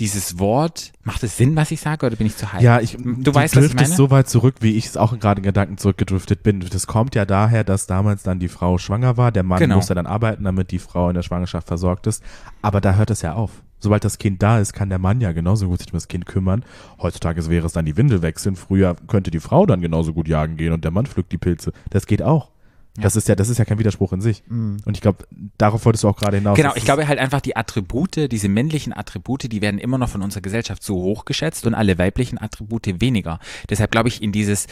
Speaker 3: dieses Wort, macht es Sinn, was ich sage, oder bin ich zu heiß?
Speaker 2: Ja, ich,
Speaker 3: du weißt, was ich meine?
Speaker 2: so weit zurück, wie ich es auch gerade in Gedanken zurückgedriftet bin. Das kommt ja daher, dass damals dann die Frau schwanger war, der Mann
Speaker 3: Genau.
Speaker 2: musste dann arbeiten, damit die Frau in der Schwangerschaft versorgt ist. Aber da hört es ja auf. Sobald das Kind da ist, kann der Mann ja genauso gut sich um das Kind kümmern. Heutzutage wäre es dann die Windel wechseln. Früher könnte die Frau dann genauso gut jagen gehen und der Mann pflückt die Pilze. Das geht auch. Das ist ja, das ist ja kein Widerspruch in sich. Und ich glaube, darauf wolltest du auch gerade hinaus.
Speaker 3: Genau,
Speaker 2: Das
Speaker 3: ich
Speaker 2: ist-
Speaker 3: glaube halt einfach die Attribute, diese männlichen Attribute, die werden immer noch von unserer Gesellschaft zu hoch geschätzt und alle weiblichen Attribute weniger. Deshalb glaube ich in dieses,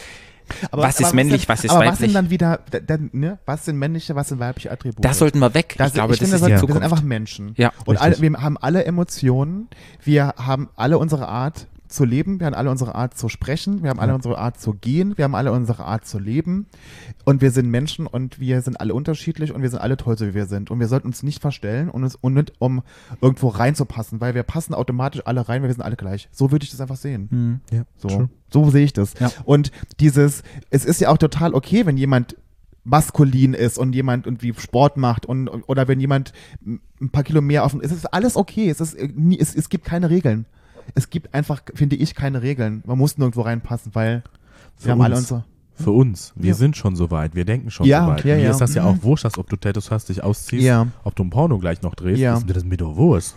Speaker 3: was ist männlich,
Speaker 1: sind,
Speaker 3: was ist
Speaker 1: aber was
Speaker 3: weiblich,
Speaker 1: sind dann wieder, da- dann, ne, was sind männliche, was sind weibliche Attribute?
Speaker 3: das sollten wir weg.
Speaker 1: Das,
Speaker 3: ich glaube,
Speaker 1: ich
Speaker 3: das
Speaker 1: finde,
Speaker 3: ist
Speaker 1: wir
Speaker 3: die
Speaker 1: sind- wir sind einfach Menschen.
Speaker 3: Ja,
Speaker 1: Und alle, wir haben alle Emotionen, wir haben alle unsere Art zu leben, wir haben alle unsere Art zu sprechen, wir haben alle unsere Art zu gehen, wir haben alle unsere Art zu leben und wir sind Menschen und wir sind alle unterschiedlich und wir sind alle toll, so wie wir sind und wir sollten uns nicht verstellen und uns und nicht um irgendwo reinzupassen, weil wir passen automatisch alle rein, weil wir sind alle gleich. So würde ich das einfach sehen.
Speaker 2: ja,
Speaker 1: So,
Speaker 2: true.
Speaker 1: so sehe ich das.
Speaker 3: Ja.
Speaker 1: Und dieses, es ist ja auch total okay, wenn jemand maskulin ist und jemand irgendwie Sport macht und oder wenn jemand ein paar Kilo mehr auf dem, es ist alles okay, es ist äh, es, es gibt keine Regeln. Es gibt einfach, finde ich, keine Regeln. Man muss nirgendwo reinpassen, weil
Speaker 2: Für
Speaker 1: wir haben alle
Speaker 2: uns.
Speaker 1: unsere.
Speaker 2: Für uns. Wir
Speaker 1: Ja.
Speaker 2: sind schon so weit. Wir denken schon
Speaker 1: Ja,
Speaker 2: so weit.
Speaker 1: ja,
Speaker 2: Mir
Speaker 1: ja.
Speaker 2: ist das ja
Speaker 1: Mhm.
Speaker 2: auch wurscht, dass ob du Tattoos hast, dich ausziehst,
Speaker 1: Ja.
Speaker 2: ob du ein Porno gleich noch drehst.
Speaker 1: Ja.
Speaker 2: Ist mir das mir doch wurscht.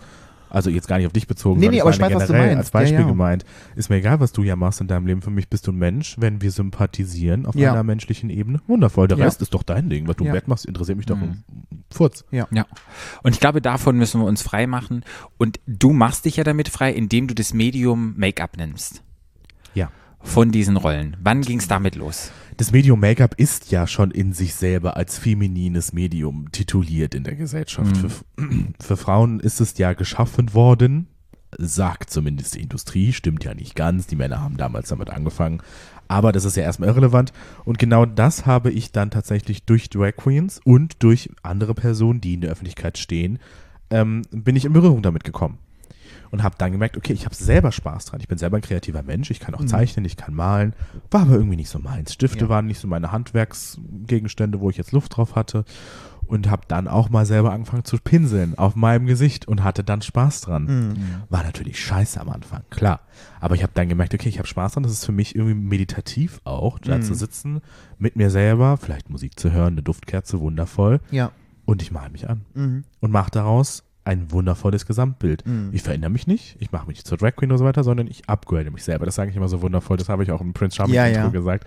Speaker 2: Also jetzt gar nicht auf dich bezogen,
Speaker 1: Nee, nee, aber
Speaker 2: meine
Speaker 1: ich weiß, was du
Speaker 2: generell
Speaker 1: meinst.
Speaker 2: als Beispiel
Speaker 1: Ja, ja.
Speaker 2: gemeint. Ist mir egal, was du ja machst in deinem Leben. Für mich bist du ein Mensch, wenn wir sympathisieren auf
Speaker 1: Ja.
Speaker 2: einer menschlichen Ebene. Wundervoll. Der
Speaker 1: Ja.
Speaker 2: Rest ist doch dein Ding. Was du im
Speaker 1: Ja.
Speaker 2: Bett machst, interessiert mich doch
Speaker 3: Mhm.
Speaker 2: ein Furz.
Speaker 3: Ja. Und ich glaube, davon müssen wir uns frei machen. Und du machst dich ja damit frei, indem du das Medium Make-up nimmst.
Speaker 2: Ja.
Speaker 3: Von diesen Rollen. Wann ging es damit los?
Speaker 2: Das Medium Make-up ist ja schon in sich selber als feminines Medium tituliert in der Gesellschaft.
Speaker 3: Mhm.
Speaker 2: Für, für Frauen ist es ja geschaffen worden, sagt zumindest die Industrie, stimmt ja nicht ganz. Die Männer haben damals damit angefangen. Aber das ist ja erstmal irrelevant. Und genau das habe ich dann tatsächlich durch Drag Queens und durch andere Personen, die in der Öffentlichkeit stehen, ähm, bin ich in Berührung damit gekommen. Und habe dann gemerkt, okay, ich habe selber Spaß dran. Ich bin selber ein kreativer Mensch. Ich kann auch zeichnen, ich kann malen. War aber irgendwie nicht so meins. Stifte
Speaker 1: Ja.
Speaker 2: waren nicht so meine Handwerksgegenstände, wo ich jetzt Luft drauf hatte. Und habe dann auch mal selber angefangen zu pinseln auf meinem Gesicht und hatte dann Spaß dran.
Speaker 1: Mhm.
Speaker 2: War natürlich scheiße am Anfang, klar. Aber ich habe dann gemerkt, okay, ich habe Spaß dran. Das ist für mich irgendwie meditativ auch, da
Speaker 1: Mhm.
Speaker 2: zu sitzen, mit mir selber, vielleicht Musik zu hören, eine Duftkerze, wundervoll.
Speaker 1: Ja.
Speaker 2: Und ich male mich an
Speaker 1: Mhm.
Speaker 2: und mache daraus ein wundervolles Gesamtbild.
Speaker 1: Mhm.
Speaker 2: Ich verändere mich nicht, ich mache mich nicht zur Drag Queen oder so weiter, sondern ich upgrade mich selber. Das sage ich immer so wundervoll, das habe ich auch im Prince Charming
Speaker 1: Ja,
Speaker 2: Intro
Speaker 1: ja.
Speaker 2: gesagt.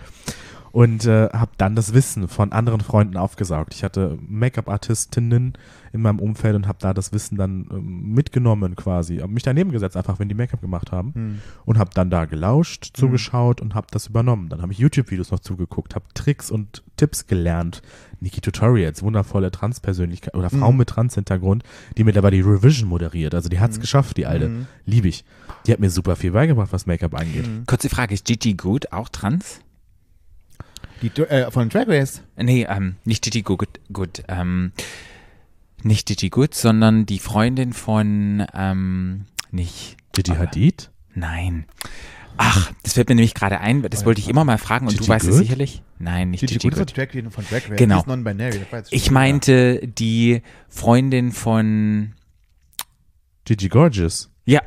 Speaker 2: Und äh, habe dann das Wissen von anderen Freunden aufgesaugt. Ich hatte Make-up-Artistinnen in meinem Umfeld und habe da das Wissen dann ähm, mitgenommen quasi. Hab mich daneben gesetzt, einfach wenn die Make-up gemacht haben.
Speaker 1: Mhm.
Speaker 2: Und habe dann da gelauscht, zugeschaut und habe das übernommen. Dann habe ich YouTube-Videos noch zugeguckt, habe Tricks und Tipps gelernt. Niki Tutorials, wundervolle Trans-Persönlichkeit oder Frau
Speaker 1: Mhm.
Speaker 2: mit Trans-Hintergrund, die mittlerweile die Revision moderiert. Also die hat's geschafft, die alte.
Speaker 1: Mhm.
Speaker 2: Liebe ich. Die hat mir super viel beigebracht, was Make-up angeht.
Speaker 1: Mhm.
Speaker 3: Kurze Frage, ist Gigi Good auch trans?
Speaker 1: Die, äh, von Drag Race.
Speaker 3: Nee, ähm, nicht Gigi Good, Good ähm, nicht Gigi Good, sondern die Freundin von, ähm, nicht,
Speaker 2: Gigi
Speaker 3: Aber-
Speaker 2: Hadid?
Speaker 3: nein. Ach, das fällt mir nämlich gerade ein, das wollte ich immer mal fragen und
Speaker 2: Gigi
Speaker 3: du weißt es
Speaker 2: Good?
Speaker 3: sicherlich. Nein, nicht
Speaker 1: Gigi
Speaker 3: Gigi,
Speaker 1: Good
Speaker 3: Good.
Speaker 1: Drag von Drag Race.
Speaker 3: Genau. Ich meinte die Freundin von,
Speaker 2: Gigi Gorgeous.
Speaker 3: ja,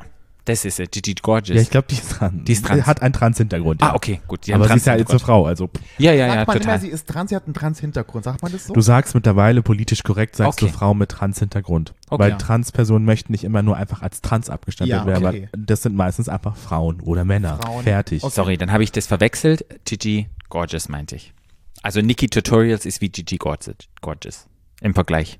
Speaker 3: das ist es, Gigi Gorgeous.
Speaker 2: Ja, ich glaube, die ist trans.
Speaker 3: Die ist trans.
Speaker 2: Hat einen Trans-Hintergrund.
Speaker 3: ah,
Speaker 2: Ja.
Speaker 3: okay, gut. Die
Speaker 2: Aber sie ist ja jetzt eine Frau, also pff.
Speaker 3: Ja, ja,
Speaker 1: Sagt
Speaker 3: ja,
Speaker 1: man
Speaker 3: total.
Speaker 1: immer, sie ist trans, sie hat einen Trans-Hintergrund. Sagt man das so?
Speaker 2: Du sagst mittlerweile politisch korrekt, sagst
Speaker 3: Okay.
Speaker 2: du Frau mit Trans-Hintergrund.
Speaker 3: Okay.
Speaker 2: Weil
Speaker 3: Ja.
Speaker 2: Trans-Personen möchten nicht immer nur einfach als trans abgestempelt
Speaker 1: Ja,
Speaker 2: werden,
Speaker 1: okay.
Speaker 2: aber das sind meistens einfach Frauen oder Männer.
Speaker 1: Frauen.
Speaker 2: Fertig.
Speaker 3: Sorry, dann habe ich das verwechselt. Gigi Gorgeous meinte ich. Also Nikki Tutorials ist wie Gigi Gorgeous, Gorgeous im Vergleich.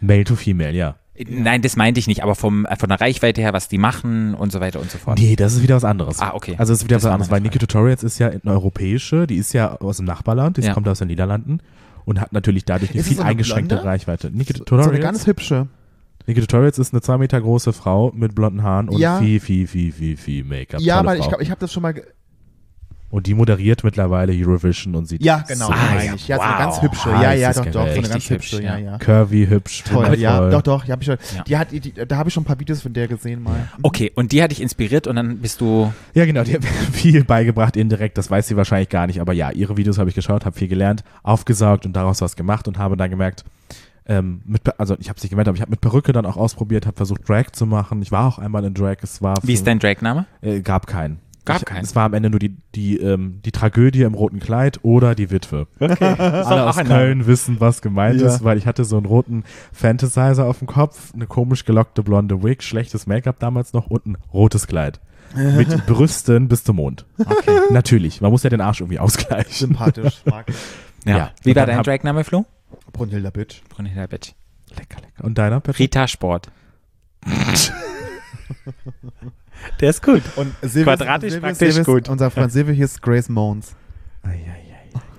Speaker 2: Male to female, ja.
Speaker 3: Nein, das meinte ich nicht, aber vom, äh, von der Reichweite her, was die machen und so weiter und so fort.
Speaker 2: Nee, das ist wieder was anderes.
Speaker 3: Ah, okay.
Speaker 2: Also es ist wieder
Speaker 3: Das
Speaker 2: was anderes, weil Niki Tutorials ist ja eine europäische, die ist ja aus dem Nachbarland, die
Speaker 3: Ja.
Speaker 2: kommt aus den Niederlanden und hat natürlich dadurch eine
Speaker 1: Ist
Speaker 2: viel
Speaker 1: so eine
Speaker 2: eingeschränkte
Speaker 1: Blonde?
Speaker 2: Reichweite. Niki
Speaker 1: so eine
Speaker 2: Tutorials,
Speaker 1: ganz hübsche.
Speaker 2: Niki Tutorials ist eine zwei Meter große Frau mit blonden Haaren und
Speaker 1: Ja.
Speaker 2: viel, viel, viel, viel, viel Make-up.
Speaker 1: Ja, weil ich glaube, ich habe das schon mal.
Speaker 2: Und die moderiert mittlerweile Eurovision und sieht
Speaker 1: Ja, genau.
Speaker 2: so
Speaker 3: Ah, ja.
Speaker 1: Ja, so eine
Speaker 3: Wow.
Speaker 1: ganz hübsche.
Speaker 2: Ah,
Speaker 1: Ja, ja, doch, doch. So eine ganz hübsche.
Speaker 3: hübsch,
Speaker 1: Ja,
Speaker 3: ja.
Speaker 1: ja.
Speaker 2: curvy, hübsch,
Speaker 1: Toll, ja, doch, doch, die hab ich schon,
Speaker 3: Ja.
Speaker 1: die hat, die, da habe ich schon ein paar Videos von der gesehen mal.
Speaker 3: Okay, und die hat dich inspiriert und dann bist du.
Speaker 2: Ja, genau, die hat mir viel beigebracht indirekt, das weiß sie wahrscheinlich gar nicht, aber ja, ihre Videos habe ich geschaut, habe viel gelernt, aufgesaugt und daraus was gemacht und habe dann gemerkt, ähm, mit, Per- also ich habe es nicht gemerkt, aber ich habe mit Perücke dann auch ausprobiert, habe versucht Drag zu machen. Ich war auch einmal in Drag, es war
Speaker 3: Wie ist
Speaker 2: für-
Speaker 3: dein Drag-Name?
Speaker 2: äh, gab keinen.
Speaker 3: Gab
Speaker 2: ich,
Speaker 3: keinen?
Speaker 2: Es war am Ende nur die, die, ähm, die Tragödie im roten Kleid oder die Witwe.
Speaker 3: Okay.
Speaker 2: Alle aus Köln wissen, was gemeint
Speaker 1: Ja.
Speaker 2: ist, weil ich hatte so einen roten Fantasizer auf dem Kopf, eine komisch gelockte blonde Wig, schlechtes Make-up damals noch und ein rotes Kleid. Mit Brüsten bis zum Mond.
Speaker 3: Okay.
Speaker 2: Natürlich, man muss ja den Arsch irgendwie ausgleichen.
Speaker 1: Sympathisch, mag ich.
Speaker 3: Ja.
Speaker 2: Ja.
Speaker 3: Wie war dein Drag-Name, Flo?
Speaker 1: Brunhilda Bitch.
Speaker 3: Brunhilda Bitch.
Speaker 2: Lecker, lecker. Und deiner, Patrick?
Speaker 3: Rita Sport. Der ist gut.
Speaker 1: Und Silvis,
Speaker 3: Quadratisch
Speaker 1: Silvis,
Speaker 3: praktisch
Speaker 1: Silvis,
Speaker 3: gut.
Speaker 1: Unser Freund Silvi hieß Grace Mones.
Speaker 2: Ei, ei, ei.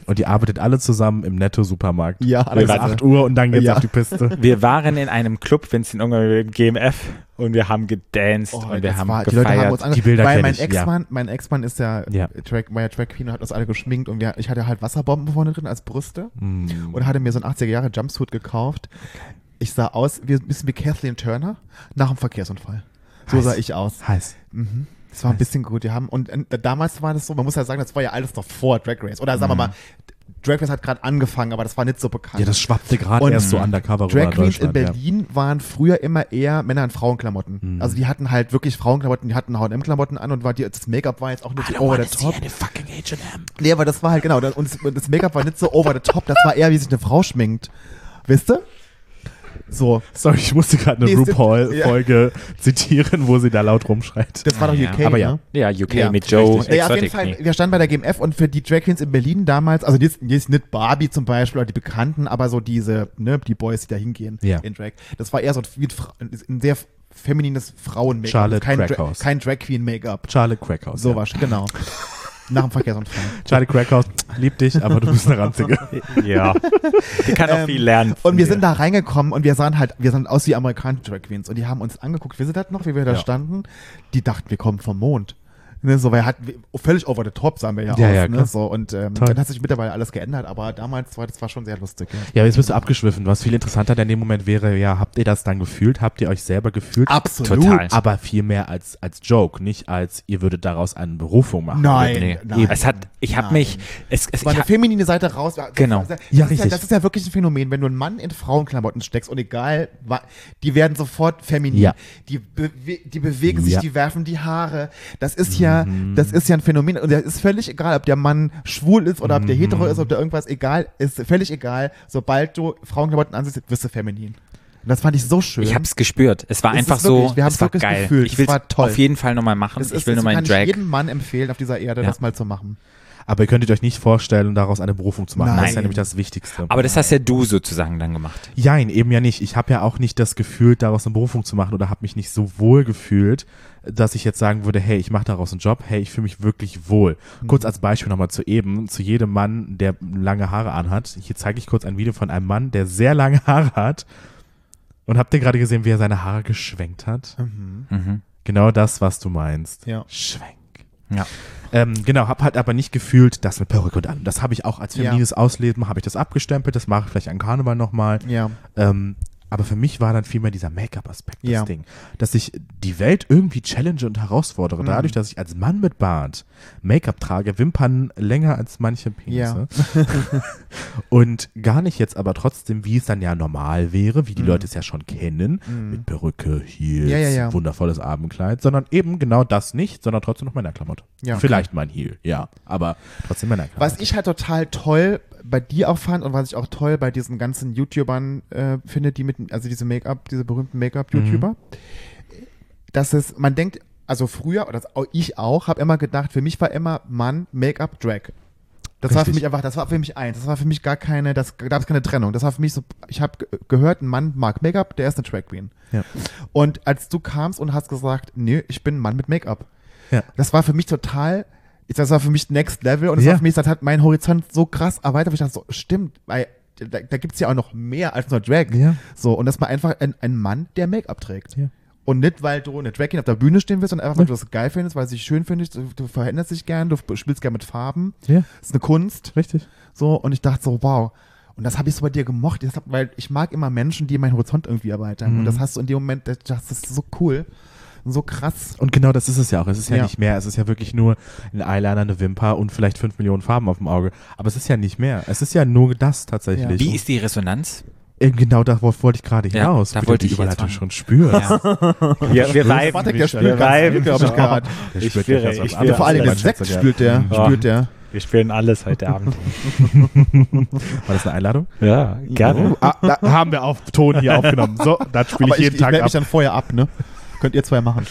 Speaker 2: Und die arbeitet alle zusammen im Netto-Supermarkt.
Speaker 1: Ja,
Speaker 2: Bis
Speaker 1: alles
Speaker 2: 8 Uhr und dann geht's
Speaker 1: Ja.
Speaker 2: auf die Piste.
Speaker 3: Wir waren in einem Club, wenn es in irgendeinem GMF und wir haben gedanced
Speaker 1: Oh,
Speaker 3: und wir haben
Speaker 1: war, die Leute haben
Speaker 3: gefeiert.
Speaker 1: uns ange-
Speaker 2: Die Bilder
Speaker 1: Weil mein
Speaker 2: ich, ja.
Speaker 1: Ex-Mann, mein Ex-Mann ist ja,
Speaker 2: Ja.
Speaker 1: Drag, war ja Drag Queen und hat uns alle geschminkt und wir, ich hatte halt Wasserbomben vorne drin als Brüste
Speaker 2: Mm.
Speaker 1: und hatte mir so einen 80er Jahre Jumpsuit gekauft. Ich sah aus wie ein bisschen wie Kathleen Turner nach einem Verkehrsunfall. So
Speaker 2: Heiß.
Speaker 1: sah ich aus.
Speaker 2: Heiß.
Speaker 1: Mhm. Das war ein bisschen gut. Wir haben, und äh, damals war das so, man muss ja sagen, das war ja alles noch vor Drag Race. Oder sagen wir
Speaker 2: Mhm.
Speaker 1: mal, Drag Race hat gerade angefangen, aber das war nicht so bekannt.
Speaker 2: Ja, das schwappte gerade
Speaker 1: Und
Speaker 2: erst so undercover
Speaker 1: Drag Queens in
Speaker 2: Deutschland. ja.
Speaker 1: Berlin waren früher immer eher Männer in Frauenklamotten.
Speaker 2: Mhm.
Speaker 1: Also die hatten halt wirklich Frauenklamotten, die hatten H&M-Klamotten an und war die, das Make-up war jetzt auch nicht so over the top.
Speaker 2: fucking H&M.
Speaker 1: Nee, aber das war halt genau, das, und das, und das Make-up war nicht so over the top, das war eher, wie sich eine Frau schminkt. Wisst ihr? So,
Speaker 2: Sorry, ich musste gerade eine
Speaker 1: Nee,
Speaker 2: RuPaul-Folge zitieren, wo sie da laut rumschreit.
Speaker 1: das war doch
Speaker 3: Ja,
Speaker 1: UK,
Speaker 2: aber ja.
Speaker 1: ne?
Speaker 3: Ja, UK
Speaker 1: Ja,
Speaker 3: mit Joe
Speaker 1: Richtig. Ja, auf jeden. Fall, wir standen bei der GMF und für die Drag Queens in Berlin damals, also jetzt, jetzt nicht Barbie zum Beispiel oder die Bekannten, aber so diese, ne, die Boys, die da hingehen
Speaker 2: Ja.
Speaker 1: in Drag. Das war eher so ein, ein sehr feminines Frauen-Make-up.
Speaker 2: Charlotte
Speaker 1: kein, Dra
Speaker 2: Crackhouse.
Speaker 1: kein Drag Queen-Make-up.
Speaker 2: Charlotte Crackhouse.
Speaker 1: So
Speaker 2: ja.
Speaker 1: was, genau. Nach dem Verkehrsunfall.
Speaker 2: Charlie Crackhouse, lieb dich, aber du bist eine Ranzige.
Speaker 3: Ja. Die kann auch
Speaker 1: Ähm,
Speaker 3: viel lernen.
Speaker 1: Und wir sind da reingekommen und wir sahen halt, wir sahen aus wie amerikanische Drag Queens und die haben uns angeguckt, wisst ihr das noch, wie wir da
Speaker 2: Ja.
Speaker 1: standen? Die dachten, wir kommen vom Mond. Ne, so, weil halt völlig over the top sahen wir ja,
Speaker 2: Ja,
Speaker 1: aus.
Speaker 2: ja,
Speaker 1: ne, so, und ähm, dann hat sich mittlerweile alles geändert, aber damals war das war schon sehr lustig. Ja.
Speaker 2: Ja, jetzt bist du abgeschwiffen. Was viel interessanter in dem Moment wäre, ja, habt ihr das dann gefühlt? Habt ihr euch selber gefühlt?
Speaker 1: Absolut.
Speaker 3: Total.
Speaker 2: Aber viel mehr als, als Joke, nicht als ihr würdet daraus eine Berufung machen.
Speaker 1: Nein.
Speaker 3: Nee.
Speaker 1: Nein.
Speaker 3: Es hat, ich habe
Speaker 1: Nein.
Speaker 3: mich, es, es
Speaker 1: war eine feminine Seite raus. Das,
Speaker 3: Genau.
Speaker 1: Das, das,
Speaker 2: Ja,
Speaker 1: ist
Speaker 2: richtig.
Speaker 1: Ja, das ist ja wirklich ein Phänomen, wenn du einen Mann in Frauenklamotten steckst und egal, die werden sofort feminin.
Speaker 2: Ja.
Speaker 1: Die, bewe die bewegen sich,
Speaker 2: Ja.
Speaker 1: die werfen die Haare. Das ist ja, das ist ja ein Phänomen. Und es ist völlig egal, ob der Mann schwul ist oder ob der hetero ist, ob der irgendwas egal, ist völlig egal. Sobald du Frauenklamotten ansiehst, wirst du feminin. Und das fand ich so schön.
Speaker 3: ich habe es gespürt. Es war
Speaker 1: Es
Speaker 3: einfach
Speaker 1: wirklich-
Speaker 3: so,
Speaker 1: wir
Speaker 3: es war
Speaker 1: wirklich
Speaker 3: geil.
Speaker 1: gefühlt.
Speaker 3: Ich
Speaker 1: Es
Speaker 3: will
Speaker 1: toll.
Speaker 3: auf jeden Fall nochmal machen.
Speaker 1: es
Speaker 3: ich will
Speaker 1: es
Speaker 3: nochmal
Speaker 1: kann
Speaker 3: in
Speaker 1: ich
Speaker 3: Drag.
Speaker 1: jedem Mann empfehlen, auf dieser Erde
Speaker 3: Ja.
Speaker 1: das mal zu machen.
Speaker 2: Aber ihr könntet euch nicht vorstellen, daraus eine Berufung zu machen. Das ist ja
Speaker 1: Nein.
Speaker 2: nämlich das Wichtigste.
Speaker 3: Aber das hast ja du sozusagen dann gemacht.
Speaker 2: Jein, eben ja nicht. Ich habe ja auch nicht das Gefühl, daraus eine Berufung zu machen oder habe mich nicht so wohl gefühlt, dass ich jetzt sagen würde, hey, ich mache daraus einen Job, hey, ich fühle mich wirklich wohl. Kurz als Beispiel nochmal zu eben, zu jedem Mann, der lange Haare anhat. Hier zeige ich kurz ein Video von einem Mann, der sehr lange Haare hat. Und habt ihr gerade gesehen, wie er seine Haare geschwenkt hat?
Speaker 3: Mhm.
Speaker 2: Genau das, was du meinst.
Speaker 1: Ja.
Speaker 2: Schwenk.
Speaker 3: Ja.
Speaker 2: Ähm, genau, hab halt aber nicht gefühlt, das mit Perücke und allem. Das habe ich auch als
Speaker 1: Ja.
Speaker 2: feminines Ausleben, habe ich das abgestempelt, das mache ich vielleicht an Karneval nochmal.
Speaker 1: Ja.
Speaker 2: Ähm, aber für mich war dann vielmehr dieser Make-up-Aspekt das
Speaker 1: Ja.
Speaker 2: Ding. Dass ich die Welt irgendwie challenge und herausfordere.
Speaker 1: Mhm.
Speaker 2: Dadurch, dass ich als Mann mit Bart Make-up trage, Wimpern länger als manche Penisse. und gar nicht jetzt aber trotzdem, wie es dann ja normal wäre, wie die Leute es ja schon kennen, mit Perücke, Heels,
Speaker 1: Mhm. Ja, ja, ja.
Speaker 2: wundervolles Abendkleid, sondern eben genau das nicht, sondern trotzdem noch Männerklamotte.
Speaker 1: Ja.
Speaker 2: Vielleicht mein Heel, ja, aber trotzdem Männerklamotte.
Speaker 1: Was ich halt total toll bei dir auch fand und was ich auch toll bei diesen ganzen YouTubern äh, finde, die mit, also diese Make-up, diese berühmten Make-up-YouTuber,
Speaker 2: Mhm.
Speaker 1: dass es, man denkt, also früher, oder ich auch, habe immer gedacht, für mich war immer Mann, Make-up, Drag. Das war für
Speaker 2: Richtig.
Speaker 1: mich einfach, das war für mich eins. Das war für mich gar keine, das gab es keine Trennung. Das war für mich so, ich habe gehört, ein Mann mag Make-up, der ist eine Drag Queen.
Speaker 2: Ja.
Speaker 1: Und als du kamst und hast gesagt, nee, ich bin ein Mann mit Make-up.
Speaker 2: Ja.
Speaker 1: Das war für mich total, das war für mich Next Level und das
Speaker 2: Ja.
Speaker 1: war für mich, das hat meinen Horizont so krass erweitert, wo ich dachte so, stimmt, weil da, da gibt es ja auch noch mehr als nur Drag.
Speaker 2: Ja.
Speaker 1: So, und das war einfach ein, ein Mann, der Make-up trägt.
Speaker 2: Ja.
Speaker 1: Und nicht, weil du eine Drag Queen auf der Bühne stehen willst, sondern einfach, weil du das geil findest, weil du dich schön findest, du, du veränderst dich gern, du spielst gern mit Farben.
Speaker 2: Ja,
Speaker 1: Das ist eine Kunst.
Speaker 2: richtig.
Speaker 1: So, und ich dachte so, wow. Und das habe ich so bei dir gemocht, hab- weil ich mag immer Menschen, die meinen Horizont irgendwie erweitern.
Speaker 2: Mhm.
Speaker 1: Und das hast du in dem Moment, das, das ist so cool so krass.
Speaker 2: Und genau das ist es ja auch. Es ist ja,
Speaker 1: Ja.
Speaker 2: nicht mehr. Es ist ja wirklich nur ein Eyeliner, eine Wimper und vielleicht fünf Millionen Farben auf dem Auge. Aber es ist ja nicht mehr. Es ist ja nur das tatsächlich.
Speaker 3: Wie ist die Resonanz?
Speaker 2: Genau darauf wollte ich gerade
Speaker 3: Ja,
Speaker 2: hinaus.
Speaker 3: da
Speaker 2: wie du
Speaker 3: wollte
Speaker 2: die
Speaker 3: ich
Speaker 2: Überleitung schon.
Speaker 3: Wir, wir
Speaker 1: Warte, der spielt ganz
Speaker 5: Weiben.
Speaker 1: glaube ich, gerade.
Speaker 2: Der
Speaker 5: Ich
Speaker 2: spürt
Speaker 5: spüre, ich spüre.
Speaker 1: Vor allem den Sekt
Speaker 2: ja.
Speaker 1: spült der,
Speaker 2: Mhm.
Speaker 1: spült der.
Speaker 5: Wir spielen alles heute Abend.
Speaker 2: War das eine Einladung?
Speaker 5: Ja, gerne.
Speaker 2: Oh, ah, da haben wir auf Ton hier aufgenommen. So, das spiele ich
Speaker 1: ich,
Speaker 2: jeden
Speaker 1: ich
Speaker 2: Tag ab.
Speaker 1: mich dann vorher ab, ne? Könnt ihr zwei machen.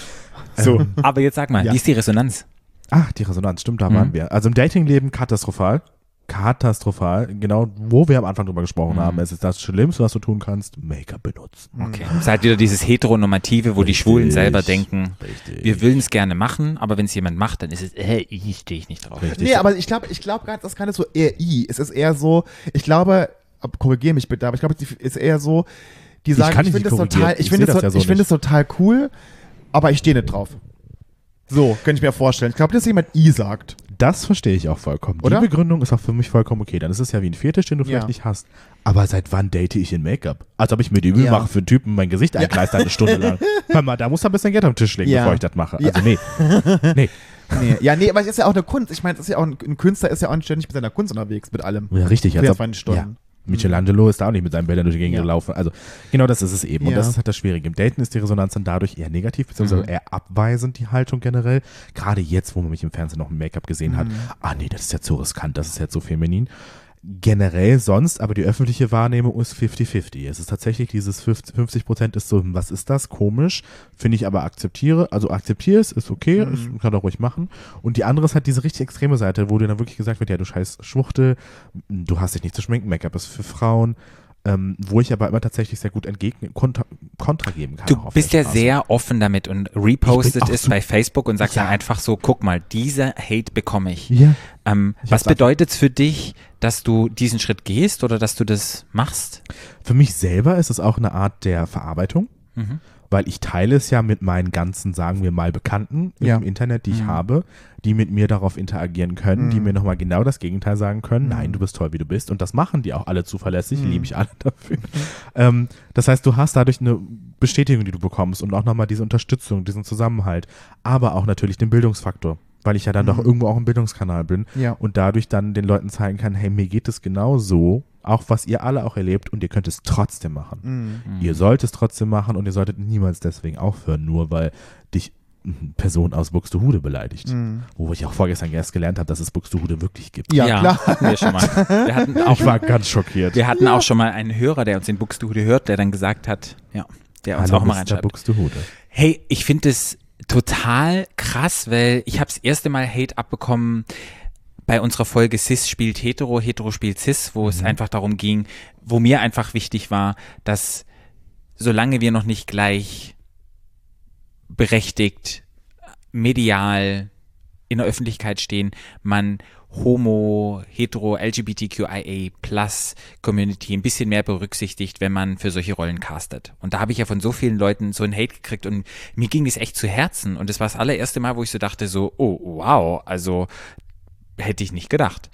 Speaker 3: So, aber jetzt sag mal,
Speaker 1: Ja.
Speaker 3: wie ist die Resonanz?
Speaker 2: Ach, die Resonanz, stimmt, da
Speaker 3: Mhm.
Speaker 2: waren wir. Also im Datingleben katastrophal. Katastrophal. Genau, wo wir am Anfang drüber gesprochen
Speaker 3: Mhm.
Speaker 2: haben. Es ist das Schlimmste, was du tun kannst, Make-up benutzen.
Speaker 3: Okay. Es ist halt wieder dieses Heteronormative, wo die
Speaker 2: Richtig.
Speaker 3: Schwulen selber denken,
Speaker 2: Richtig.
Speaker 3: wir würden es gerne machen, aber wenn es jemand macht, dann ist es, äh, ich stehe ich nicht drauf.
Speaker 2: Richtig.
Speaker 1: Nee, aber ich glaube, ich glaube gerade, das ist gar nicht so eher I. Es ist eher so, ich glaube, korrigiere mich bitte, aber ich glaube, es ist eher so, die
Speaker 2: Ich
Speaker 1: sagen, ich,
Speaker 2: dich
Speaker 1: finde es total, ich
Speaker 2: Ich
Speaker 1: finde es
Speaker 2: das ja so
Speaker 1: ich
Speaker 2: nicht.
Speaker 1: es total cool, aber ich stehe nicht drauf. So, könnte ich mir vorstellen. Ich glaube, dass jemand I sagt.
Speaker 2: Das verstehe ich auch vollkommen.
Speaker 1: Oder?
Speaker 2: Die Begründung ist auch für mich vollkommen okay. Dann ist es ja wie ein Fetisch, den du vielleicht
Speaker 1: Ja.
Speaker 2: nicht hast. Aber seit wann date ich in Make-up? Als ob ich mir die Mühe
Speaker 1: Ja.
Speaker 2: mache, für einen Typen mein Gesicht einkleister eine Stunde lang. Hör mal, da muss er ein bisschen Geld am Tisch legen,
Speaker 1: Ja.
Speaker 2: bevor ich das mache.
Speaker 1: Ja.
Speaker 2: Also nee. nee.
Speaker 1: Nee. Ja, nee, aber es ist ja auch eine Kunst. Ich meine, es ist ja auch ein, ein Künstler ist ja auch ständig mit seiner Kunst unterwegs, mit allem.
Speaker 2: Ja, richtig. als ob-
Speaker 1: 24 Stunden.
Speaker 2: Michelangelo ist da auch nicht mit seinen Bildern durch die Gegend
Speaker 1: Ja.
Speaker 2: gelaufen. Also genau das ist es eben. Und
Speaker 1: Ja.
Speaker 2: das ist halt das Schwierige. Im Daten ist die Resonanz dann dadurch eher negativ, beziehungsweise
Speaker 1: Mhm.
Speaker 2: eher abweisend, die Haltung generell. Gerade jetzt, wo man mich im Fernsehen noch im Make-up gesehen hat.
Speaker 1: Mhm.
Speaker 2: Ah nee, das ist ja zu riskant, das ist ja zu feminin. Generell sonst, aber die öffentliche Wahrnehmung ist 50-50. Es ist tatsächlich dieses 50 50 Prozent ist so, was ist das? Komisch. Finde ich aber akzeptiere, also akzeptiere es, ist okay,
Speaker 1: Mhm.
Speaker 2: kann er ruhig machen. Und die andere ist halt diese richtig extreme Seite, wo dir dann wirklich gesagt wird, ja, du scheiß Schwuchtel, du hast dich nicht zu schminken, Make-up ist für Frauen. Ähm, wo ich aber immer tatsächlich sehr gut entgegen, kontra, kontra geben kann.
Speaker 3: Du bist ja
Speaker 2: Straße.
Speaker 3: sehr offen damit und repostet es
Speaker 2: so-
Speaker 3: bei Facebook und sagst
Speaker 2: Ja.
Speaker 3: dann einfach so, guck mal, dieser Hate bekomme ich.
Speaker 2: Ja.
Speaker 3: Ähm,
Speaker 2: Ich
Speaker 3: was bedeutet es für dich, dass du diesen Schritt gehst oder dass du das machst?
Speaker 2: Für mich selber ist es auch eine Art der Verarbeitung,
Speaker 3: Mhm.
Speaker 2: Weil ich teile es ja mit meinen ganzen, sagen wir mal, Bekannten
Speaker 1: Ja.
Speaker 2: im Internet, die ich
Speaker 3: Mhm.
Speaker 2: habe, die mit mir darauf interagieren können, die
Speaker 1: Mhm.
Speaker 2: mir nochmal genau das Gegenteil sagen können.
Speaker 1: Mhm.
Speaker 2: Nein, du bist toll, wie du bist. Und das machen die auch alle zuverlässig,
Speaker 1: Mhm.
Speaker 2: liebe ich alle dafür. Ähm, das heißt, du hast dadurch eine Bestätigung, die du bekommst und auch nochmal diese Unterstützung, diesen Zusammenhalt, aber auch natürlich den Bildungsfaktor. Weil ich ja dann
Speaker 1: Mhm.
Speaker 2: doch irgendwo auch ein Bildungskanal bin
Speaker 1: Ja.
Speaker 2: und dadurch dann den Leuten zeigen kann, hey, mir geht es genau so, auch was ihr alle auch erlebt und ihr könnt es trotzdem machen.
Speaker 1: Mhm.
Speaker 2: Ihr sollt es trotzdem machen und ihr solltet niemals deswegen aufhören, nur weil dich eine Person aus Buxtehude beleidigt.
Speaker 1: Mhm.
Speaker 2: Wo ich auch vorgestern erst gelernt habe, dass es Buxtehude wirklich gibt.
Speaker 1: Ja, klar.
Speaker 3: hatten wir schon mal. Wir hatten auch,
Speaker 2: Ich war ganz schockiert.
Speaker 3: wir hatten auch schon mal einen Hörer, der uns in Buxtehude hört, der dann gesagt hat, ja, der uns
Speaker 2: Hallo,
Speaker 3: auch mal reinschreibt.
Speaker 2: Buxtehude.
Speaker 3: Hey, ich finde es total krass, weil ich habe das erste Mal Hate abbekommen bei unserer Folge Cis spielt Hetero, Hetero spielt Cis, wo es einfach darum ging, wo mir einfach wichtig war, dass solange wir noch nicht gleich berechtigt, medial in der Öffentlichkeit stehen, man Homo, Hetero, LGBTQIA Plus Community ein bisschen mehr berücksichtigt, wenn man für solche Rollen castet. Und da habe ich ja von so vielen Leuten so einen Hate gekriegt und mir ging das echt zu Herzen. Und das war das allererste Mal, wo ich so dachte, so, oh, wow, also hätte ich nicht gedacht.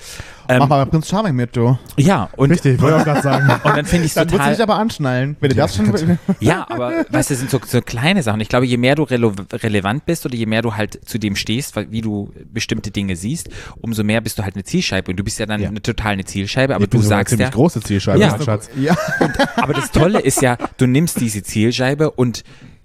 Speaker 1: Mach
Speaker 3: Ähm,
Speaker 1: mal bei Prinz Charming mit, du.
Speaker 3: ja, und,
Speaker 2: Richtig, ich wollte auch gerade sagen.
Speaker 3: und dann finde ich
Speaker 1: Dann
Speaker 3: total.
Speaker 1: dich aber anschnallen. Wenn du das schon.
Speaker 3: Ja, aber weißt du, das sind so, so kleine Sachen. Ich glaube, je mehr du rele relevant bist oder je mehr du halt zu dem stehst, wie du bestimmte Dinge siehst, umso mehr bist du halt eine Zielscheibe. Und du bist ja dann
Speaker 2: Ja.
Speaker 3: eine total eine Zielscheibe, aber
Speaker 2: ich bin
Speaker 3: du
Speaker 2: eine
Speaker 3: sagst
Speaker 2: ziemlich
Speaker 3: ja.
Speaker 2: große Zielscheibe,
Speaker 3: Ja.
Speaker 2: mein Schatz.
Speaker 1: Ja.
Speaker 3: Aber das Tolle ist ja, du nimmst diese Zielscheibe und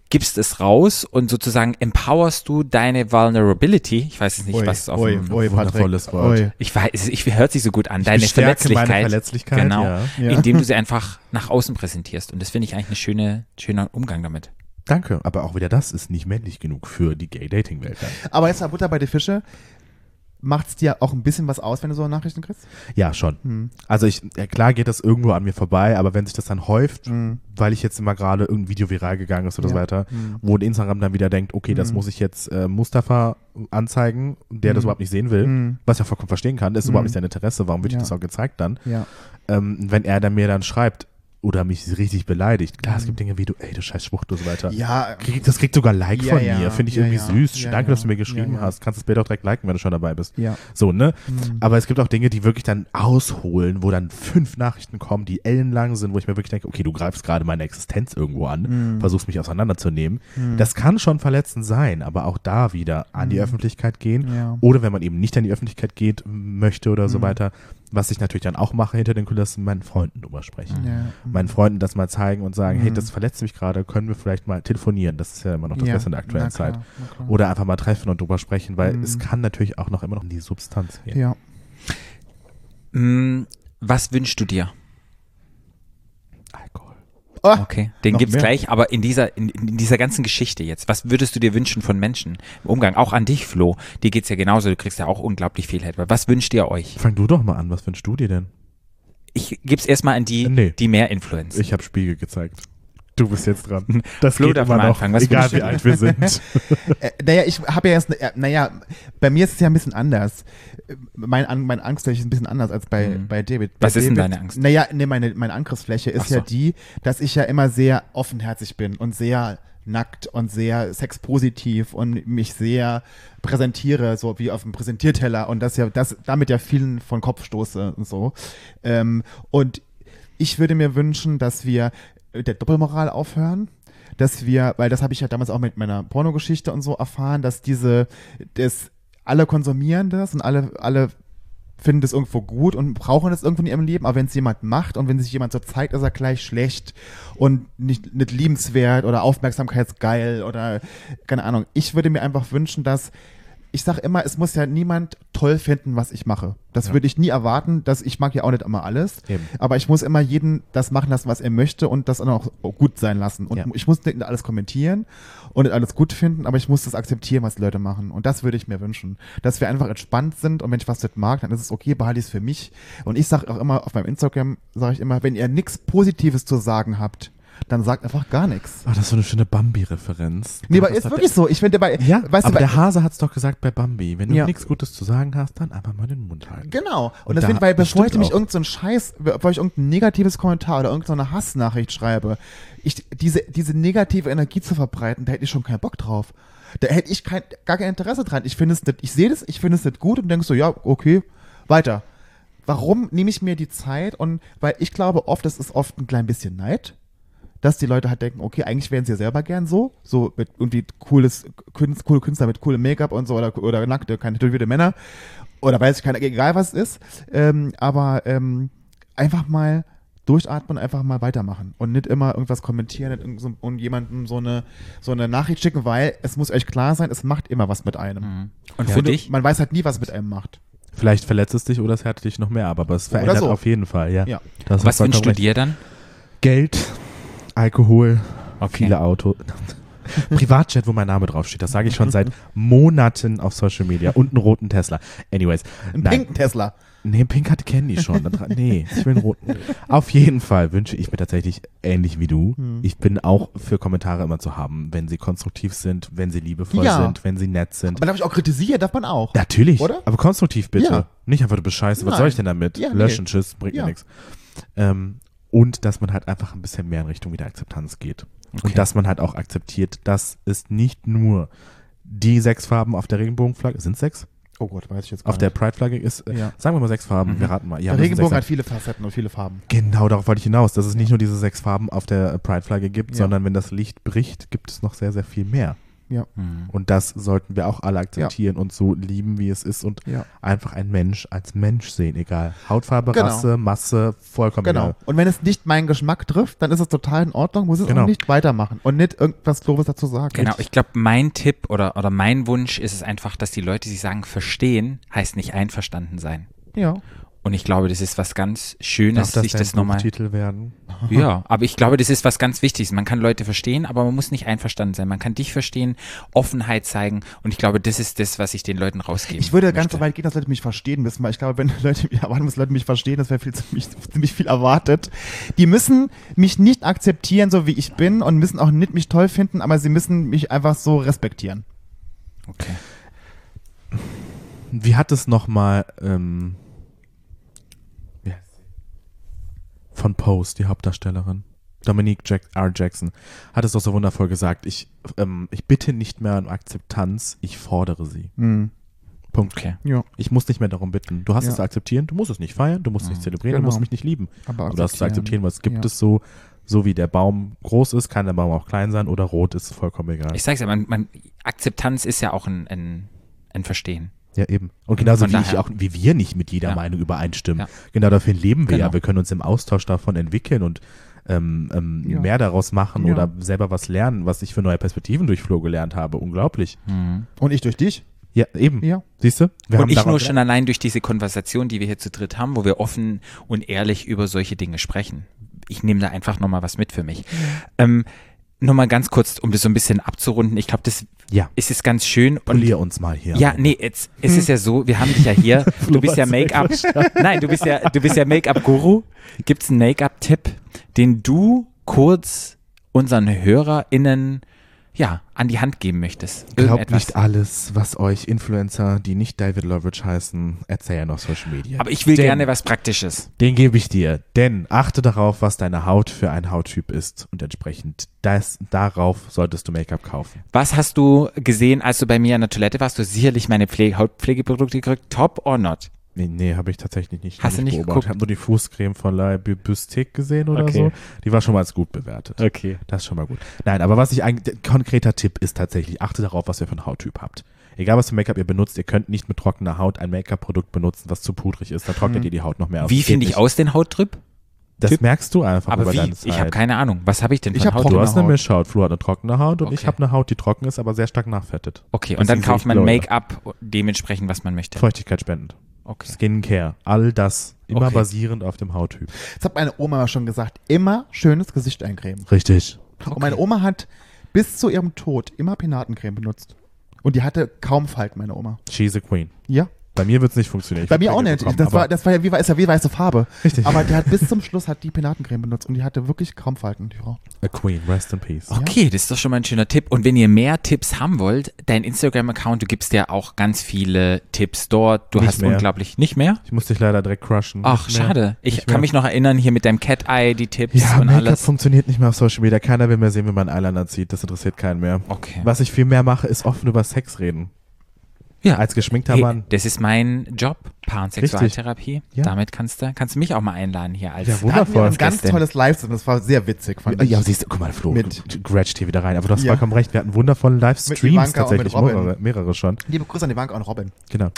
Speaker 3: gibst es raus und sozusagen empowerst du deine Vulnerability. Ich weiß jetzt nicht,
Speaker 1: Ui,
Speaker 3: was auf dem,
Speaker 1: ui, Patrick.
Speaker 2: wundervolles Wort.
Speaker 1: Ui.
Speaker 3: ich weiß, ich hört sich so gut an. Deine Verletzlichkeit.
Speaker 2: Verletzlichkeit,
Speaker 3: Genau.
Speaker 2: ja.
Speaker 1: Ja.
Speaker 3: Indem du sie einfach nach außen präsentierst. Und das finde ich eigentlich eine schöne, schöner Umgang damit.
Speaker 2: Danke, aber auch wieder das ist nicht männlich genug für die Gay-Dating-Welt.
Speaker 1: Aber jetzt mal Butter bei die Fische. Macht's dir auch ein bisschen was aus, wenn du so Nachrichten kriegst?
Speaker 2: Ja, schon.
Speaker 1: Hm.
Speaker 2: Also ich, ja, klar geht das irgendwo an mir vorbei, aber wenn sich das dann häuft,
Speaker 1: Hm.
Speaker 2: weil ich jetzt immer gerade irgendein Video viral gegangen ist oder so
Speaker 1: Ja.
Speaker 2: weiter,
Speaker 1: Hm.
Speaker 2: wo Instagram dann wieder denkt, okay, das
Speaker 1: Mhm.
Speaker 2: muss ich jetzt äh, Mustafa anzeigen, der das
Speaker 1: Mhm.
Speaker 2: überhaupt nicht sehen will,
Speaker 1: Mhm.
Speaker 2: was ja vollkommen verstehen kann, das ist
Speaker 1: Mhm.
Speaker 2: überhaupt nicht sein Interesse, warum wird
Speaker 1: Ja.
Speaker 2: ich das auch gezeigt dann? Ähm, wenn er dann mir dann schreibt oder mich richtig beleidigt, klar, es
Speaker 1: Mhm.
Speaker 2: gibt Dinge wie du, ey, du scheiß Schwucht und so weiter.
Speaker 1: Ja.
Speaker 2: Krieg, das kriegt sogar Like
Speaker 1: Ja,
Speaker 2: von
Speaker 1: ja.
Speaker 2: mir, finde ich
Speaker 1: Ja,
Speaker 2: irgendwie süß. Danke, dass du mir geschrieben hast. Kannst das Bild auch direkt liken, wenn du schon dabei bist.
Speaker 1: Ja.
Speaker 2: So, ne?
Speaker 1: Mhm.
Speaker 2: Aber es gibt auch Dinge, die wirklich dann ausholen, wo dann fünf Nachrichten kommen, die ellenlang sind, wo ich mir wirklich denke, okay, du greifst gerade meine Existenz irgendwo an,
Speaker 1: Mhm.
Speaker 2: versuchst mich auseinanderzunehmen.
Speaker 1: Mhm.
Speaker 2: Das kann schon verletzend sein, aber auch da wieder an die
Speaker 1: Mhm.
Speaker 2: Öffentlichkeit gehen.
Speaker 1: Ja.
Speaker 2: Oder wenn man eben nicht an die Öffentlichkeit geht möchte oder so
Speaker 1: Mhm.
Speaker 2: weiter, was ich natürlich dann auch mache hinter den Kulissen, meinen Freunden drüber sprechen.
Speaker 1: Ja.
Speaker 2: Meinen Freunden das mal zeigen und sagen, hey,
Speaker 1: Mhm.
Speaker 2: das verletzt mich gerade, können wir vielleicht mal telefonieren. Das ist ja immer noch das
Speaker 1: Ja.
Speaker 2: Beste in der aktuellen
Speaker 1: klar,
Speaker 2: Zeit. Oder einfach mal treffen und drüber sprechen, weil
Speaker 1: Mhm.
Speaker 2: es kann natürlich auch noch immer noch in die Substanz gehen.
Speaker 1: Ja.
Speaker 3: Mm, Was wünschst du dir?
Speaker 1: Oh,
Speaker 3: Okay, den gibt's
Speaker 1: mehr?
Speaker 3: gleich, aber in dieser, in, in dieser ganzen Geschichte jetzt, was würdest du dir wünschen von Menschen im Umgang? Auch an dich, Flo. Dir geht's ja genauso, du kriegst ja auch unglaublich viel Hate. Was wünscht ihr euch?
Speaker 2: Fang du doch mal an, was wünschst du dir denn?
Speaker 3: Ich gib's erstmal an die,
Speaker 2: Nee.
Speaker 3: die mehr Influence.
Speaker 2: Ich habe Spiegel gezeigt. Du bist jetzt dran. Das
Speaker 3: Flo
Speaker 2: geht immer noch,
Speaker 3: anfangen. Was
Speaker 2: egal wie alt wir sind.
Speaker 1: Äh, naja, ich habe ja jetzt, äh, naja, bei mir ist es ja ein bisschen anders. Mein, An- mein Angstfläche ist ein bisschen anders als bei,
Speaker 3: Mhm.
Speaker 1: bei David. Bei
Speaker 3: Was ist denn
Speaker 1: David,
Speaker 3: deine Angst?
Speaker 1: Naja, nee, meine, meine Angriffsfläche ist
Speaker 3: so.
Speaker 1: ja die, dass ich ja immer sehr offenherzig bin und sehr nackt und sehr sexpositiv und mich sehr präsentiere, so wie auf dem Präsentierteller und das ja, das damit ja vielen von Kopf stoße und so. Ähm, und ich würde mir wünschen, dass wir der Doppelmoral aufhören, dass wir, weil das habe ich ja damals auch mit meiner Pornogeschichte und so erfahren, dass diese, das alle konsumieren das und alle, alle finden das irgendwo gut und brauchen das irgendwo in ihrem Leben, aber wenn es jemand macht und wenn sich jemand so zeigt, ist er gleich schlecht und nicht, nicht liebenswert oder aufmerksamkeitsgeil oder keine Ahnung. Ich würde mir einfach wünschen, dass ich sage immer, es muss ja niemand toll finden, was ich mache. Das
Speaker 2: Ja.
Speaker 1: würde ich nie erwarten, dass ich mag ja auch nicht immer alles,
Speaker 2: Eben.
Speaker 1: aber ich muss immer jeden das machen lassen, was er möchte und das dann auch gut sein lassen. Und
Speaker 2: Ja.
Speaker 1: ich muss nicht alles kommentieren und nicht alles gut finden, aber ich muss das akzeptieren, was die Leute machen. Und das würde ich mir wünschen. Dass wir einfach entspannt sind und wenn ich was nicht mag, dann ist es okay, behalte ich es für mich. Und ich sage auch immer auf meinem Instagram, sage ich immer, wenn ihr nichts Positives zu sagen habt, dann sagt einfach gar nichts.
Speaker 2: Ah, das ist so eine schöne Bambi-Referenz.
Speaker 1: Nee, aber ist wirklich so. Ich finde bei,
Speaker 2: Der, ja,
Speaker 1: weißt
Speaker 2: aber
Speaker 1: du, bei,
Speaker 2: der Hase hat es doch gesagt bei Bambi. Wenn du
Speaker 1: Ja.
Speaker 2: nichts Gutes zu sagen hast, dann einfach mal den Mund halten.
Speaker 1: Genau. Und,
Speaker 2: Und
Speaker 1: deswegen,
Speaker 2: da-
Speaker 1: weil bevor ich nämlich irgendeinen so Scheiß, bevor ich irgendein negatives Kommentar oder irgendeine Hassnachricht schreibe, ich, diese, diese negative Energie zu verbreiten, da hätte ich schon keinen Bock drauf. Da hätte ich kein, gar kein Interesse dran. Ich finde es nicht, ich sehe das, ich finde es nicht gut und denke so, ja, okay, weiter. Warum nehme ich mir die Zeit? Und weil ich glaube oft, es ist oft ein klein bisschen Neid, dass die Leute halt denken, okay, eigentlich wären sie ja selber gern so, so mit irgendwie cooles, Künst, coole Künstler mit coolem Make-up und so oder, oder nackte, keine tätowierte Männer oder weiß ich keine, egal was es ist, ähm, aber ähm, einfach mal durchatmen, einfach mal weitermachen und nicht immer irgendwas kommentieren nicht irgend so, und jemandem so eine, so eine Nachricht schicken, weil es muss euch klar sein, es macht immer was mit einem.
Speaker 3: Mhm. Und
Speaker 2: Ja.
Speaker 3: für
Speaker 1: Und
Speaker 3: dich?
Speaker 1: Man weiß halt nie, was es mit einem macht.
Speaker 2: Vielleicht verletzt es dich oder es härtet dich noch mehr, aber es verändert
Speaker 1: so.
Speaker 2: auf jeden Fall, ja.
Speaker 1: Ja.
Speaker 2: Das
Speaker 3: Was wünschst du dir dann?
Speaker 2: Geld, Alkohol,
Speaker 3: Okay.
Speaker 2: viele Autos. Privatjet, wo mein Name draufsteht. Das sage ich schon seit Monaten auf Social Media. Und einen roten Tesla. Anyways.
Speaker 1: Ein
Speaker 2: nein.
Speaker 1: pinken Tesla.
Speaker 2: Nee, Pink hatte Candy schon. Nee, ich will einen roten. Auf jeden Fall wünsche ich mir tatsächlich ähnlich wie du.
Speaker 1: Hm.
Speaker 2: Ich bin auch für Kommentare immer zu haben, wenn sie konstruktiv sind, wenn sie liebevoll
Speaker 1: Ja.
Speaker 2: sind, wenn sie nett sind.
Speaker 1: Aber darf ich auch kritisieren, darf man auch.
Speaker 2: Natürlich,
Speaker 1: Oder?
Speaker 2: aber konstruktiv bitte.
Speaker 1: Ja.
Speaker 2: Nicht einfach, du bist scheiße, was
Speaker 1: Nein.
Speaker 2: soll ich denn damit?
Speaker 1: Ja, nee.
Speaker 2: Löschen, tschüss, bringt
Speaker 1: Ja.
Speaker 2: mir nichts. Ähm, und dass man halt einfach ein bisschen mehr in Richtung wieder Akzeptanz geht.
Speaker 3: Okay.
Speaker 2: Und dass man halt auch akzeptiert, dass es nicht nur die sechs Farben auf der Regenbogenflagge, sind sechs?
Speaker 1: Oh Gott, weiß ich jetzt gar
Speaker 2: Auf der
Speaker 1: nicht.
Speaker 2: Pride-Flagge ist, äh,
Speaker 1: Ja.
Speaker 2: sagen wir mal sechs Farben,
Speaker 3: Mhm.
Speaker 2: wir raten mal. Ja,
Speaker 1: der Regenbogen hat viele Facetten und viele Farben.
Speaker 2: Genau, darauf wollte ich hinaus, dass es nicht nur diese sechs Farben auf der Pride-Flagge gibt,
Speaker 1: Ja.
Speaker 2: sondern wenn das Licht bricht, gibt es noch sehr, sehr viel mehr.
Speaker 3: Mhm.
Speaker 2: Und das sollten wir auch alle akzeptieren und so lieben, wie es ist und
Speaker 1: Ja.
Speaker 2: einfach ein Mensch als Mensch sehen, egal. Hautfarbe,
Speaker 1: Genau.
Speaker 2: Rasse, Masse, vollkommen
Speaker 1: Genau.
Speaker 2: egal.
Speaker 1: Und wenn es nicht meinen Geschmack trifft, dann ist es total in Ordnung, muss es
Speaker 2: Genau.
Speaker 1: auch nicht weitermachen und nicht irgendwas Doofes dazu sagen.
Speaker 3: Genau, ich glaube, mein Tipp oder, oder mein Wunsch ist es einfach, dass die Leute, die sagen, verstehen, heißt nicht einverstanden sein.
Speaker 1: Ja.
Speaker 3: Und ich glaube, das ist was ganz Schönes,
Speaker 2: Darf das
Speaker 3: sich das nochmal.
Speaker 2: Buchtitel werden?
Speaker 3: Ja, aber ich glaube, das ist was ganz Wichtiges. Man kann Leute verstehen, aber man muss nicht einverstanden sein. Man kann dich verstehen, Offenheit zeigen und ich glaube, das ist das, was ich den Leuten rausgebe.
Speaker 1: Ich würde ganz so weit gehen, dass Leute mich verstehen müssen, weil ich glaube, wenn Leute mich erwarten, dass Leute mich verstehen, das wäre viel ziemlich, ziemlich viel erwartet. Die müssen mich nicht akzeptieren, so wie ich bin und müssen auch nicht mich toll finden, aber sie müssen mich einfach so respektieren.
Speaker 3: Okay.
Speaker 2: Wie hat es nochmal ähm, wie heißt sie? Von Pose, die Hauptdarstellerin? Dominique Jack R. Jackson hat es doch so wundervoll gesagt. Ich, ähm, ich bitte nicht mehr um Akzeptanz, ich fordere sie.
Speaker 1: Hm.
Speaker 2: Punkt.
Speaker 3: Okay.
Speaker 1: Ja,
Speaker 2: Ich muss nicht mehr darum bitten. Du hast
Speaker 1: Ja.
Speaker 2: es zu akzeptieren, du musst es nicht feiern, du musst es nicht zelebrieren, du
Speaker 1: Genau.
Speaker 2: musst mich nicht lieben.
Speaker 1: aber
Speaker 2: Aber du hast es zu akzeptieren, weil es gibt
Speaker 1: Ja.
Speaker 2: es so, so wie der Baum groß ist, kann der Baum auch klein sein oder rot ist vollkommen egal.
Speaker 3: Ich sag's ja, man, man, Akzeptanz ist ja auch ein, ein, ein Verstehen.
Speaker 2: Ja, eben. Und genauso wie ich auch, wie wir nicht mit jeder
Speaker 3: Ja.
Speaker 2: Meinung übereinstimmen.
Speaker 3: Ja.
Speaker 2: Genau dafür leben wir
Speaker 3: Genau.
Speaker 2: ja. Wir können uns im Austausch davon entwickeln und ähm, ähm,
Speaker 1: Ja.
Speaker 2: mehr daraus machen
Speaker 1: Ja.
Speaker 2: oder selber was lernen, was ich für neue Perspektiven durch Flo gelernt habe. Unglaublich.
Speaker 1: Und ich durch dich?
Speaker 2: Ja, eben.
Speaker 1: Ja.
Speaker 2: Siehst du?
Speaker 3: Und ich nur schon allein durch diese Konversation, die wir hier zu dritt haben, wo wir offen und ehrlich über solche Dinge sprechen. Ich nehme da einfach nochmal was mit für mich. Ähm, nochmal ganz kurz, um das so ein bisschen abzurunden. Ich glaube, das
Speaker 2: Ja.
Speaker 3: ist es ganz schön. Und
Speaker 2: Polier uns mal hier.
Speaker 3: ja, nee, jetzt es ist ja so, wir haben dich ja hier. Du bist ja Make-up. Nein, du bist ja, du bist ja Make-up-Guru. Gibt es einen Make-up-Tipp, den du kurz unseren HörerInnen ja, an die Hand geben möchtest?
Speaker 2: Glaubt nicht alles, was euch Influencer, die nicht David Loveridge heißen, erzählen auf Social Media.
Speaker 3: Aber ich will
Speaker 2: Denn-
Speaker 3: gerne was Praktisches.
Speaker 2: Den gebe ich dir, denn achte darauf, was deine Haut für ein Hauttyp ist und entsprechend das, darauf solltest du Make-up kaufen.
Speaker 3: Was hast du gesehen, als du bei mir an der Toilette warst? Du sicherlich meine Pflege Hautpflegeprodukte gekriegt. Top or not?
Speaker 2: Nee, nee habe ich tatsächlich nicht.
Speaker 3: Hast du nicht
Speaker 2: beobachtet.
Speaker 3: geguckt?
Speaker 2: Ich habe nur die Fußcreme von La Bu- Bustique gesehen oder
Speaker 5: Okay.
Speaker 2: so. Die war schon mal als gut bewertet.
Speaker 5: Okay.
Speaker 2: Das ist schon mal gut. Nein, aber was ich eigentlich, konkreter Tipp ist tatsächlich, achte darauf, was ihr für einen Hauttyp habt. egal was für Make-up ihr benutzt, ihr könnt nicht mit trockener Haut ein Make-up-Produkt benutzen, was zu pudrig ist. Da trocknet ihr die Haut noch mehr aus.
Speaker 3: Wie finde ich
Speaker 2: nicht.
Speaker 3: aus den Hauttrip?
Speaker 2: Das
Speaker 3: Typ?
Speaker 2: merkst du einfach
Speaker 3: Aber
Speaker 2: über
Speaker 3: wie?
Speaker 2: deine
Speaker 3: Ich habe
Speaker 2: Zeit.
Speaker 3: keine Ahnung. Was habe ich denn
Speaker 1: Ich
Speaker 3: von
Speaker 1: hab
Speaker 3: Haut?
Speaker 2: Du hast eine
Speaker 1: Haut.
Speaker 2: Mischhaut. Flo hat eine trockene Haut und ich
Speaker 3: Okay.
Speaker 2: habe eine Haut, die trocken ist, aber sehr stark nachfettet.
Speaker 3: Okay, und dann kauft man
Speaker 2: ich.
Speaker 3: Make-up dementsprechend, was man möchte.
Speaker 2: Feuchtigkeit spendend.
Speaker 3: Okay.
Speaker 2: Skincare. All das. Immer
Speaker 3: Okay.
Speaker 2: basierend auf dem Hauttyp.
Speaker 1: Das hat meine Oma schon gesagt. Immer schönes Gesicht eincremen.
Speaker 2: Richtig.
Speaker 1: Und meine Oma hat bis zu ihrem Tod immer Penatencreme benutzt. Und die hatte kaum Falten, meine Oma.
Speaker 2: She's a queen.
Speaker 1: Ja.
Speaker 2: Bei mir wird es nicht funktionieren. Ich
Speaker 1: Bei mir auch nicht.
Speaker 2: bekommen,
Speaker 1: das, war, das war ja wie, ist ja wie weiße Farbe.
Speaker 2: Richtig.
Speaker 1: Aber der hat bis zum Schluss hat die Penatencreme benutzt und die hatte wirklich kaum Falten, die Frau.
Speaker 2: A queen. Rest in peace.
Speaker 3: Okay, das ist doch schon mal ein schöner Tipp. Und wenn ihr mehr Tipps haben wollt, dein Instagram-Account, du gibst ja auch ganz viele Tipps dort. Du
Speaker 2: Nicht
Speaker 3: hast
Speaker 2: mehr.
Speaker 3: unglaublich. Nicht mehr?
Speaker 2: Ich muss dich leider direkt crushen.
Speaker 3: Ach,
Speaker 2: Nicht mehr.
Speaker 3: schade. Ich
Speaker 2: Nicht
Speaker 3: kann
Speaker 2: mehr.
Speaker 3: mich noch erinnern, hier mit deinem Cat-Eye, die Tipps
Speaker 2: Ja,
Speaker 3: und alles.
Speaker 2: funktioniert nicht mehr auf Social Media. Keiner will mehr sehen, wie man Eyeliner zieht. Das interessiert keinen mehr.
Speaker 3: Okay.
Speaker 2: Was ich viel mehr mache, ist offen über Sex reden.
Speaker 3: Ja.
Speaker 2: Als geschminkter
Speaker 3: Hey,
Speaker 2: Mann.
Speaker 3: das ist mein Job, Paar- und Sexualtherapie.
Speaker 2: Ja.
Speaker 3: Damit kannst du, kannst du mich auch mal einladen hier als
Speaker 2: Ja, Wundervoll.
Speaker 1: ein ganz
Speaker 3: Gästin.
Speaker 1: tolles Live, das war sehr witzig. Fand ich.
Speaker 2: Ja, siehst du, guck mal, Flo,
Speaker 1: Mit-
Speaker 2: grätscht hier wieder rein. Aber du hast
Speaker 1: Ja.
Speaker 2: vollkommen recht. Wir hatten wundervolle Livestreams tatsächlich. Mehrere, mehrere schon.
Speaker 1: Liebe Grüße an die Bank und Robin.
Speaker 2: Genau.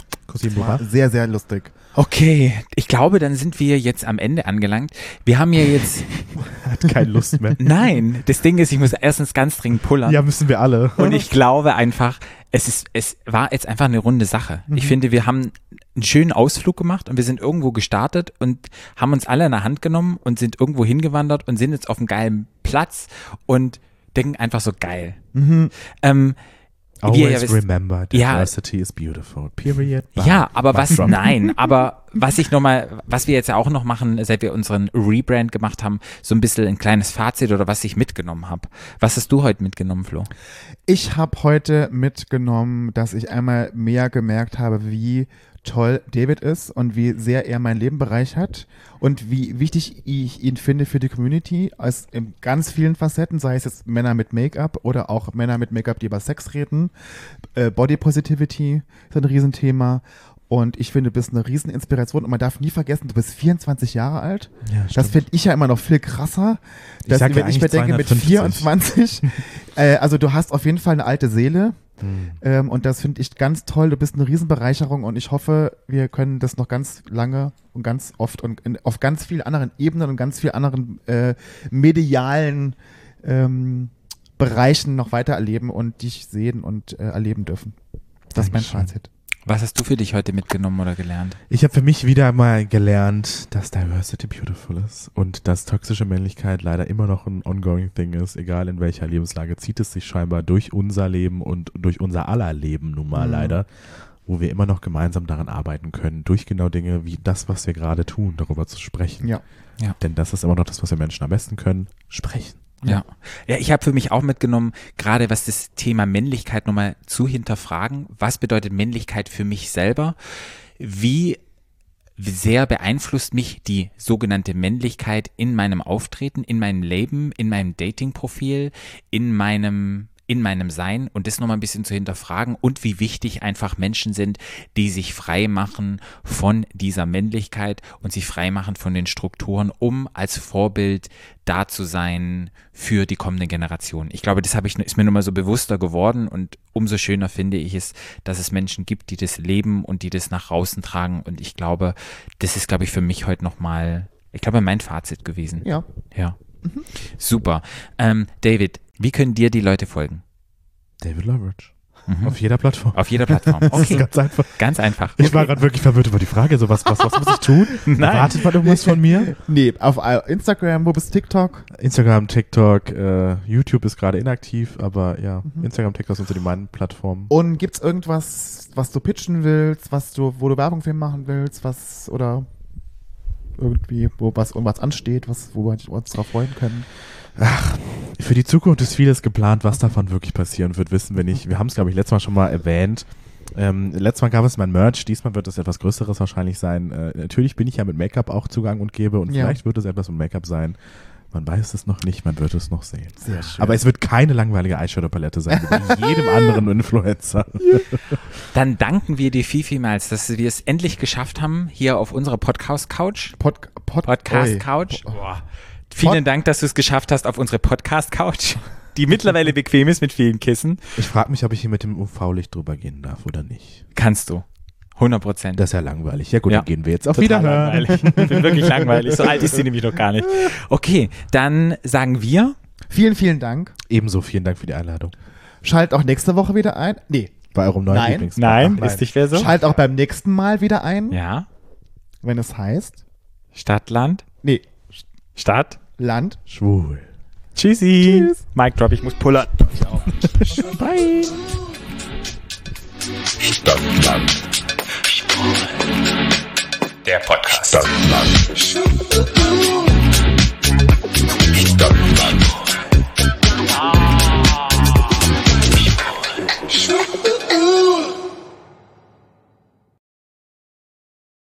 Speaker 2: Baba.
Speaker 1: sehr, sehr lustig.
Speaker 3: Okay, ich glaube, dann sind wir jetzt am Ende angelangt. Wir haben ja jetzt,
Speaker 2: Hat keine Lust mehr.
Speaker 3: nein, das Ding ist, ich muss erstens ganz dringend pullern.
Speaker 2: ja, müssen wir alle.
Speaker 3: Und ich glaube einfach, es ist, es war jetzt einfach eine runde Sache. Ich
Speaker 2: Mhm.
Speaker 3: finde, wir haben einen schönen Ausflug gemacht und wir sind irgendwo gestartet und haben uns alle in der Hand genommen und sind irgendwo hingewandert und sind jetzt auf einem geilen Platz und denken einfach so geil. Ähm, ja
Speaker 2: Always
Speaker 3: wisst-
Speaker 2: remember,
Speaker 3: Ja.
Speaker 2: diversity is beautiful. Period.
Speaker 3: Ja, aber was, nein, aber was ich nochmal, was wir jetzt ja auch noch machen, seit wir unseren Rebrand gemacht haben, so ein bisschen ein kleines Fazit oder was ich mitgenommen habe. Was hast du heute mitgenommen, Flo?
Speaker 1: Ich habe heute mitgenommen, dass ich einmal mehr gemerkt habe, wie toll David ist und wie sehr er mein Leben bereichert und wie wichtig ich ihn finde für die Community, als in ganz vielen Facetten, sei es jetzt Männer mit Make-up oder auch Männer mit Make-up, die über Sex reden. Äh, Body Positivity ist ein Riesenthema. Und ich finde, du bist eine Rieseninspiration und man darf nie vergessen, du bist 24 Jahre alt.
Speaker 2: Ja,
Speaker 1: das finde ich ja immer noch viel krasser.
Speaker 2: Ich
Speaker 1: Dass,
Speaker 2: ja
Speaker 1: wenn ich mir denke, mit
Speaker 2: 250.
Speaker 1: 24, äh, also du hast auf jeden Fall eine alte Seele.
Speaker 2: Hm.
Speaker 1: Ähm, und das finde ich ganz toll. Du bist eine Riesenbereicherung und ich hoffe, wir können das noch ganz lange und ganz oft und in, auf ganz vielen anderen Ebenen und ganz vielen anderen äh, medialen ähm, Bereichen noch weiter erleben und dich sehen und äh, erleben dürfen. Das ist mein
Speaker 2: Dankeschön.
Speaker 1: Fazit.
Speaker 3: Was hast du für dich heute mitgenommen oder gelernt?
Speaker 2: Ich habe für mich wieder mal gelernt, dass Diversity beautiful ist und dass toxische Männlichkeit leider immer noch ein ongoing thing ist, egal in welcher Lebenslage, zieht es sich scheinbar durch unser Leben und durch unser aller Leben nun mal
Speaker 1: Mhm.
Speaker 2: leider, wo wir immer noch gemeinsam daran arbeiten können, durch genau Dinge wie das, was wir gerade tun, darüber zu sprechen.
Speaker 1: Ja.
Speaker 2: Denn das ist immer noch das, was wir Menschen am besten können, sprechen.
Speaker 3: Ja. Ja, ich habe für mich auch mitgenommen, gerade was das Thema Männlichkeit nochmal zu hinterfragen. Was bedeutet Männlichkeit für mich selber? Wie sehr beeinflusst mich die sogenannte Männlichkeit in meinem Auftreten, in meinem Leben, in meinem Datingprofil, in meinem in meinem Sein und das nochmal ein bisschen zu hinterfragen und wie wichtig einfach Menschen sind, die sich frei machen von dieser Männlichkeit und sich frei machen von den Strukturen, um als Vorbild da zu sein für die kommende Generation. Ich glaube, das habe ich, ist mir nochmal so bewusster geworden und umso schöner finde ich es, dass es Menschen gibt, die das leben und die das nach außen tragen und ich glaube, das ist, glaube ich, für mich heute nochmal, ich glaube, mein Fazit gewesen.
Speaker 1: Ja.
Speaker 3: Ja. Super. Ähm, David, wie können dir die Leute folgen?
Speaker 2: David Loveridge.
Speaker 3: Mhm.
Speaker 2: Auf jeder Plattform.
Speaker 3: Auf jeder Plattform. Okay,
Speaker 2: ganz einfach.
Speaker 3: ganz einfach.
Speaker 2: Ich war gerade wirklich verwirrt über die Frage. So, was, was, was muss ich tun? Erwartet man irgendwas von mir?
Speaker 1: Nee, auf Instagram, wo bist du TikTok?
Speaker 2: Instagram, TikTok, äh, YouTube ist gerade inaktiv, aber ja, Instagram, TikTok sind so die meinen Plattformen.
Speaker 1: Und gibt's irgendwas, was du pitchen willst, was du, wo du Werbung für machen willst, was oder irgendwie, wo was irgendwas ansteht, was, wo wir uns drauf freuen können?
Speaker 2: Für die Zukunft ist vieles geplant, was davon wirklich passieren wird, wissen wir nicht. Wir haben es, glaube ich, letztes Mal schon mal erwähnt. Ähm, letztes Mal gab es mein Merch, diesmal wird es etwas Größeres wahrscheinlich sein. Äh, natürlich bin ich ja mit Make-up auch Zugang und gebe und
Speaker 1: Ja.
Speaker 2: vielleicht wird es etwas mit Make-up sein. Man weiß es noch nicht, man wird es noch sehen.
Speaker 1: Sehr schön.
Speaker 2: Aber es wird keine langweilige Eyeshadow-Palette sein, wie bei jedem anderen Influencer.
Speaker 3: Dann danken wir dir viel, vielmals, dass wir es endlich geschafft haben, hier auf unserer Podcast-Couch.
Speaker 1: Pod, Pod.
Speaker 3: Podcast-Couch. Boah. Vielen Dank, dass du es geschafft hast auf unsere Podcast-Couch. die mittlerweile bequem ist mit vielen Kissen.
Speaker 2: Ich frage mich, ob ich hier mit dem UV-Licht drüber gehen darf oder nicht.
Speaker 3: Kannst du. 100 Prozent.
Speaker 2: Das ist ja langweilig. Ja gut,
Speaker 3: Ja.
Speaker 2: dann gehen wir jetzt auf
Speaker 3: Total
Speaker 2: Wiederhören.
Speaker 3: langweilig. Ich bin wirklich langweilig. So alt ist sie nämlich noch gar nicht. Okay, dann sagen wir,
Speaker 1: Vielen, vielen Dank.
Speaker 2: Ebenso vielen Dank für die Einladung.
Speaker 1: Schalt auch nächste Woche wieder ein. Nee,
Speaker 2: Bei eurem neuen
Speaker 1: Nein.
Speaker 2: Lieblings
Speaker 5: Nein,
Speaker 2: Ach,
Speaker 5: ist nicht mehr so?
Speaker 1: schalt auch beim nächsten Mal wieder ein,
Speaker 3: ja,
Speaker 1: wenn es heißt.
Speaker 3: Stadt, Land,
Speaker 1: Nee,
Speaker 5: Stadt.
Speaker 1: Land
Speaker 2: schwul.
Speaker 5: Tschüssi. Tschüss. Mic drop, ich muss pullern.
Speaker 3: Ich Bye.
Speaker 4: Stadtland.
Speaker 3: Der Podcast. Stadtland.
Speaker 4: Stadtland.